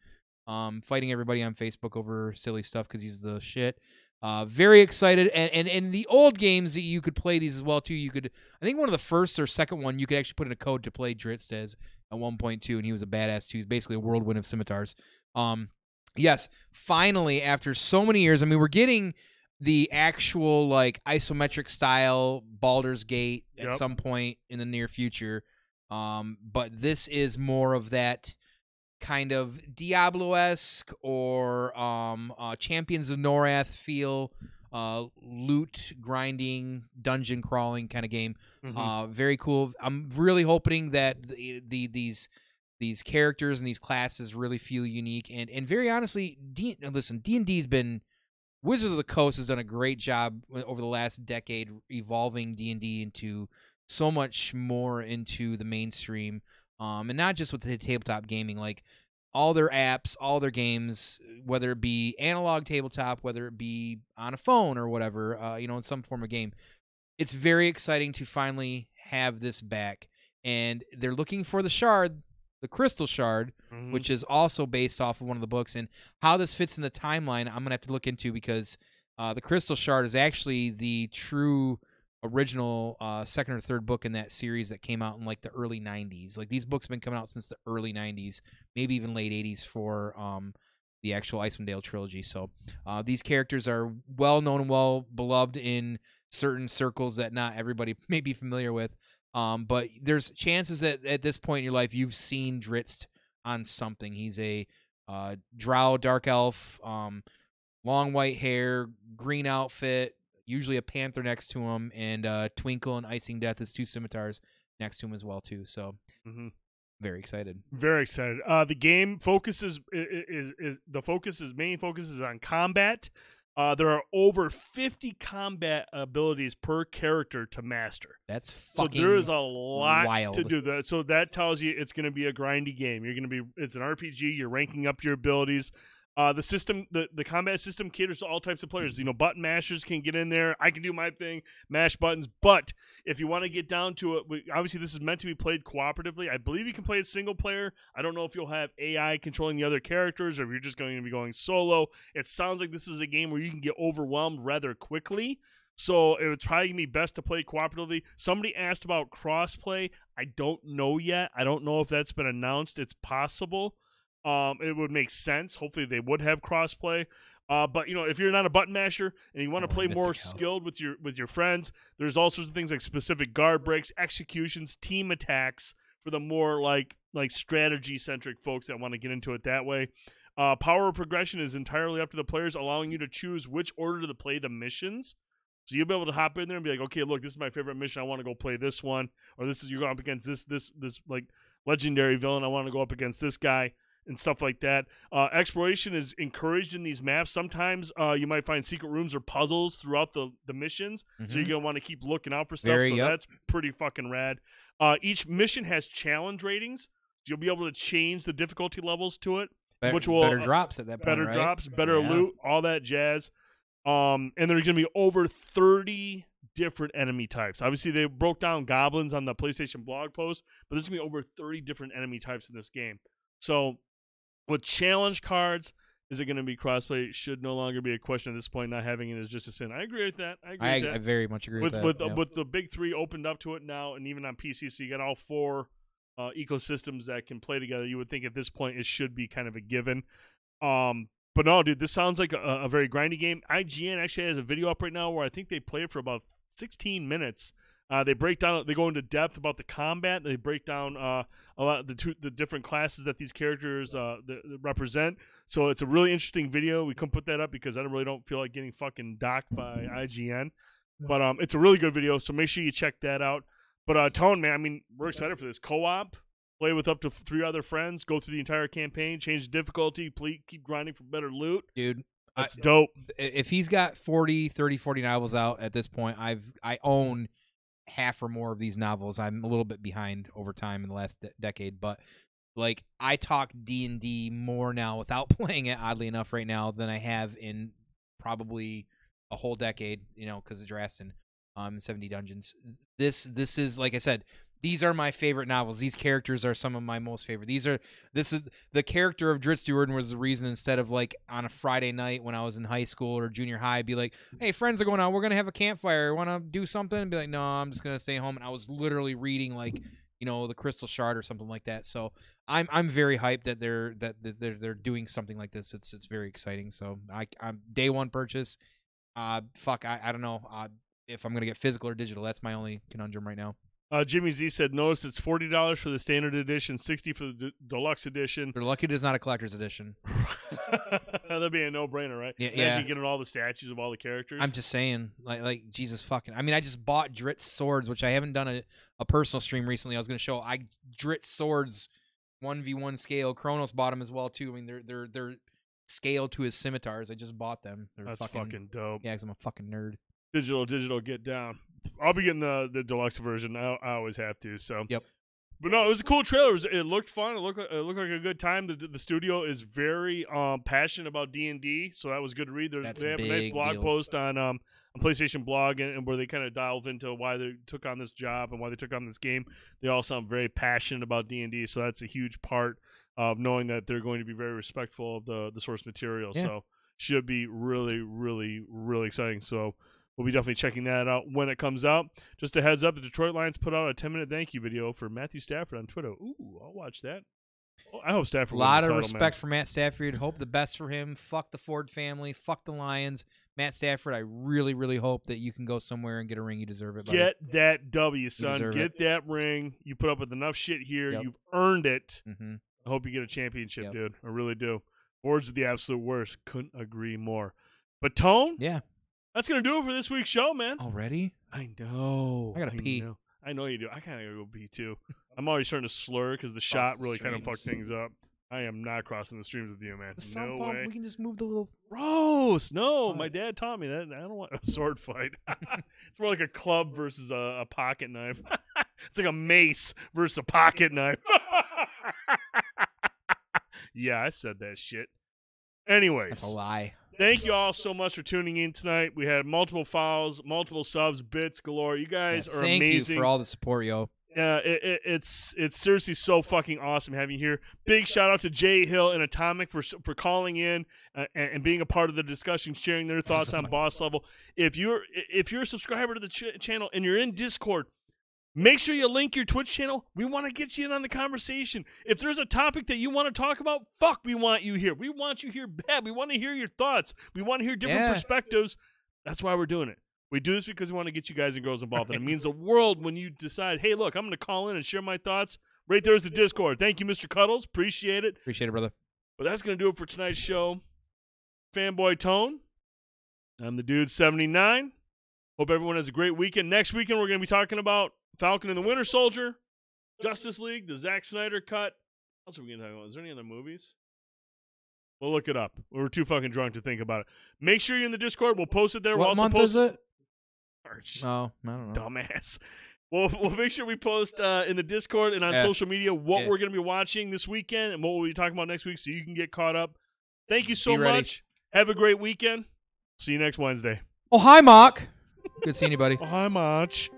Um, fighting everybody on Facebook over silly stuff because he's the shit. Uh, very excited. And, and and the old games that you could play these as well too. You could, I think one of the first or second one, you could actually put in a code to play Drizzt as at 1.2, and he was a badass too. He's basically a whirlwind of scimitars. Um, yes, finally after so many years. I mean, we're getting the actual like isometric style Baldur's Gate at Yep. some point in the near future. Um, but this is more of that kind of Diablo esque or um, uh, Champions of Norrath feel, uh, loot grinding, dungeon crawling kind of game. Mhm. Uh, very cool. I'm really hoping that the, the these these characters and these classes really feel unique and and very honestly, D, listen, D and D's been Wizards of the Coast has done a great job over the last decade evolving D and D into so much more into the mainstream, um, and not just with the tabletop gaming, like all their apps, all their games, whether it be analog tabletop, whether it be on a phone or whatever, uh, you know, in some form of game. It's very exciting to finally have this back, and they're looking for the shard, the crystal shard, Mhm. which is also based off of one of the books. And how this fits in the timeline, I'm gonna have to look into because uh, the Crystal Shard is actually the true original uh, second or third book in that series that came out in like the early 90s. Like these books have been coming out since the early 90s, maybe even late 80s for um, the actual Icewind Dale trilogy. So uh, these characters are well known and well beloved in certain circles that not everybody [LAUGHS] may be familiar with. Um, but there's chances that at this point in your life you've seen Drizzt on something. He's a uh, drow dark elf, um, long white hair, green outfit, usually a panther next to him, and uh, Twinkle and Icingdeath is two scimitars next to him as well too. So Mhm. very excited. Very excited. Uh, the game focuses i- i- is is the focus is main focus is on combat. Uh, there are over 50 combat abilities per character to master. That's fucking So there is a lot to do that. So that tells you it's going to be a grindy game. You're going to be it's an RPG. You're ranking up your abilities. Uh, the system, the, the combat system caters to all types of players. You know, button mashers can get in there. I can do my thing, mash buttons. But if you want to get down to it, obviously this is meant to be played cooperatively. I believe you can play it single player. I don't know if you'll have AI controlling the other characters or if you're just going to be going solo. It sounds like this is a game where you can get overwhelmed rather quickly. So it would probably be best to play cooperatively. Somebody asked about crossplay. I don't know yet. I don't know if that's been announced. It's possible. Um, it would make sense. Hopefully, they would have crossplay. Uh, but you know, if you're not a button masher and you want to Oh, play more skilled with your with your friends, there's all sorts of things like specific guard breaks, executions, team attacks for the more like like strategy centric folks that want to get into it that way. Uh, power progression is entirely up to the players, allowing you to choose which order to play the missions. So you'll be able to hop in there and be like, okay, look, this is my favorite mission. I want to go play this one, or this is you're going up against this this this like legendary villain. I want to go up against this guy. And stuff like that. Uh, exploration is encouraged in these maps. Sometimes uh, you might find secret rooms or puzzles throughout the, the missions, so you're Mhm. gonna want to keep looking out for stuff. Very, so yep. that's pretty fucking rad. Uh, each mission has challenge ratings. You'll be able to change the difficulty levels to it Bet- which will, better uh, drops at that point. better right? drops, better Yeah. loot, all that jazz. Um, and there's gonna be over 30 different enemy types. Obviously, they broke down goblins on the PlayStation blog post, but there's gonna be over 30 different enemy types in this game. So, with challenge cards, is it gonna be crossplay? It should no longer be a question at this point. Not having it is just a sin. I agree with that. I agree I, with that I very much agree with, with that. with, yeah. with the big three opened up to it now, and even on PC, so you got all four uh, ecosystems that can play together. You would think at this point it should be kind of a given. Um, but no, dude, this sounds like a, a very grindy game. IGN actually has a video up right now where I think they played for about 16 minutes. Uh, they break down, they go into depth about the combat. They break down uh, a lot of the two, the different classes that these characters uh, th- th- represent. So it's a really interesting video. We couldn't put that up because I really don't feel like getting fucking docked by IGN. But um, it's a really good video, so make sure you check that out. But uh, Tone, man, I mean, we're excited for this co-op. Play with up to three other friends. Go through the entire campaign. Change the difficulty. Please keep grinding for better loot. dude. I- That's dope. if he's got 40 30 40 novels out at this point i've i own half or more of these novels i'm a little bit behind over time in the last de- decade but like i talk d&d more now without [LAUGHS] playing it oddly enough right now than i have in probably a whole decade you know because of drastin um 70 dungeons. This this is like i said these are my favorite novels these characters are some of my most favorite these are this is the character of Drizzt Stewart was the reason instead of like on a Friday night when I was in high school or junior high, I'd be like, hey, friends are going out. We're to have a campfire. Want to do something? And be like, no, I'm just to stay home. And I was literally reading like, you know, the Crystal Shard or something like that. So I'm I'm very hyped that they're that, that they're they're doing something like this. It's it's very exciting. So I I'm day one purchase. Uh, fuck, I I don't know. Uh, if I'm gonna get physical or digital, that's my only conundrum right now. Uh, Jimmy Z said, "Notice it's forty dollars for the standard edition, sixty for the d- deluxe edition. They're lucky it is not a collector's edition. [LAUGHS] That'd be a no-brainer, right? Yeah, Imagine yeah. getting all the statues of all the characters. I'm just saying, like, like Jesus fucking. I mean, I just bought Drizzt swords, which I haven't done a, a personal stream recently. I was gonna show I Drizzt swords, one v one scale. Kronos bought them as well too. I mean, they're they're they're scaled to his scimitars. I just bought them. They're That's fucking, fucking dope. yeah, because I'm a fucking nerd. digital, digital, get down. I'll be getting the the deluxe version. I, I always have to. So Yep. But no, it was a cool trailer. It, was, it looked fun. It looked like, it looked like a good time. The, the studio is very um, passionate about D and D, so that was good to read. There's, That's they have a nice blog deal. post on um, on PlayStation blog, and, and where they kind of delve into why they took on this job and why they took on this game. They all sound very passionate about D and D, so that's a huge part of knowing that they're going to be very respectful of the the source material. Yeah. So should be really, really, really exciting. So we'll be definitely checking that out when it comes out. Just a heads up, the Detroit Lions put out a 10 minute thank you video for Matthew Stafford on Twitter. Ooh, I'll watch that. Oh, I hope A Stafford. wins lot of title, respect man. for Matt Stafford. Hope the best for him. Fuck the Ford family. Fuck the Lions. Matt Stafford, I really, really hope that you can go somewhere and get a ring. You deserve it. buddy. Get that W, son. Get that ring. You put up with enough shit here. Yep. You've earned it. hmm I hope you get a championship, Yep. dude. I really do. Ford's the absolute worst. Couldn't agree more. But Tone, Yeah. That's gonna do it for this week's show, man. Already? I know. I gotta pee. Know. I know you do. I kind of gotta go pee too. I'm already starting to slur because the shot the really kind of fucked things up. I am not crossing the streams with you, man. The No way. We can just move the little. Gross. No, my dad taught me that. I don't want a [LAUGHS] sword fight. [LAUGHS] it's more like a club versus a, a pocket knife. [LAUGHS] it's like a mace versus a pocket knife. yeah, I said that shit. Anyways, That's a lie. Thank you all so much for tuning in tonight. We had multiple files, multiple subs, bits galore. You guys Yeah, are thank amazing. you for all the support, yo. Yeah, it, it, it's it's seriously so fucking awesome having you here. Big shout out to Jay Hill and Atomic for for calling in uh, and, and being a part of the discussion, sharing their thoughts on boss level. If you're if you're a subscriber to the ch- channel and you're in Discord, make sure you link your Twitch channel. We want to get you in on the conversation. If there's a topic that you want to talk about, fuck, we want you here. We want you here bad. We want to hear your thoughts. We want to hear different Yeah. perspectives. That's why we're doing it. We do this because we want to get you guys and girls involved. And it means the world when you decide, hey, look, I'm going to call in and share my thoughts. Right there's the Discord. Thank you, Mr. Cuddles. Appreciate it. Appreciate it, brother. But that's going to do it for tonight's show. Fanboy Tone. I'm the dude 79. Hope everyone has a great weekend. Next weekend, we're going to be talking about Falcon and the Winter Soldier, Justice League, the Zack Snyder cut, What else are we gonna talk about? Is there any other movies? We'll look it up. We were too fucking drunk to think about it. Make sure you're in the Discord. We'll post it there. we'll what month post is it? March. Oh, I don't know. Dumbass. [LAUGHS] We'll, we'll make sure we post uh, in the Discord and on Yeah. social media what Yeah. we're going to be watching this weekend and what we'll be talking about next week so you can get caught up. Thank you so much. Have a great weekend. See you next Wednesday. Oh, hi, Mock. Good seeing you, buddy. Oh, hi, March.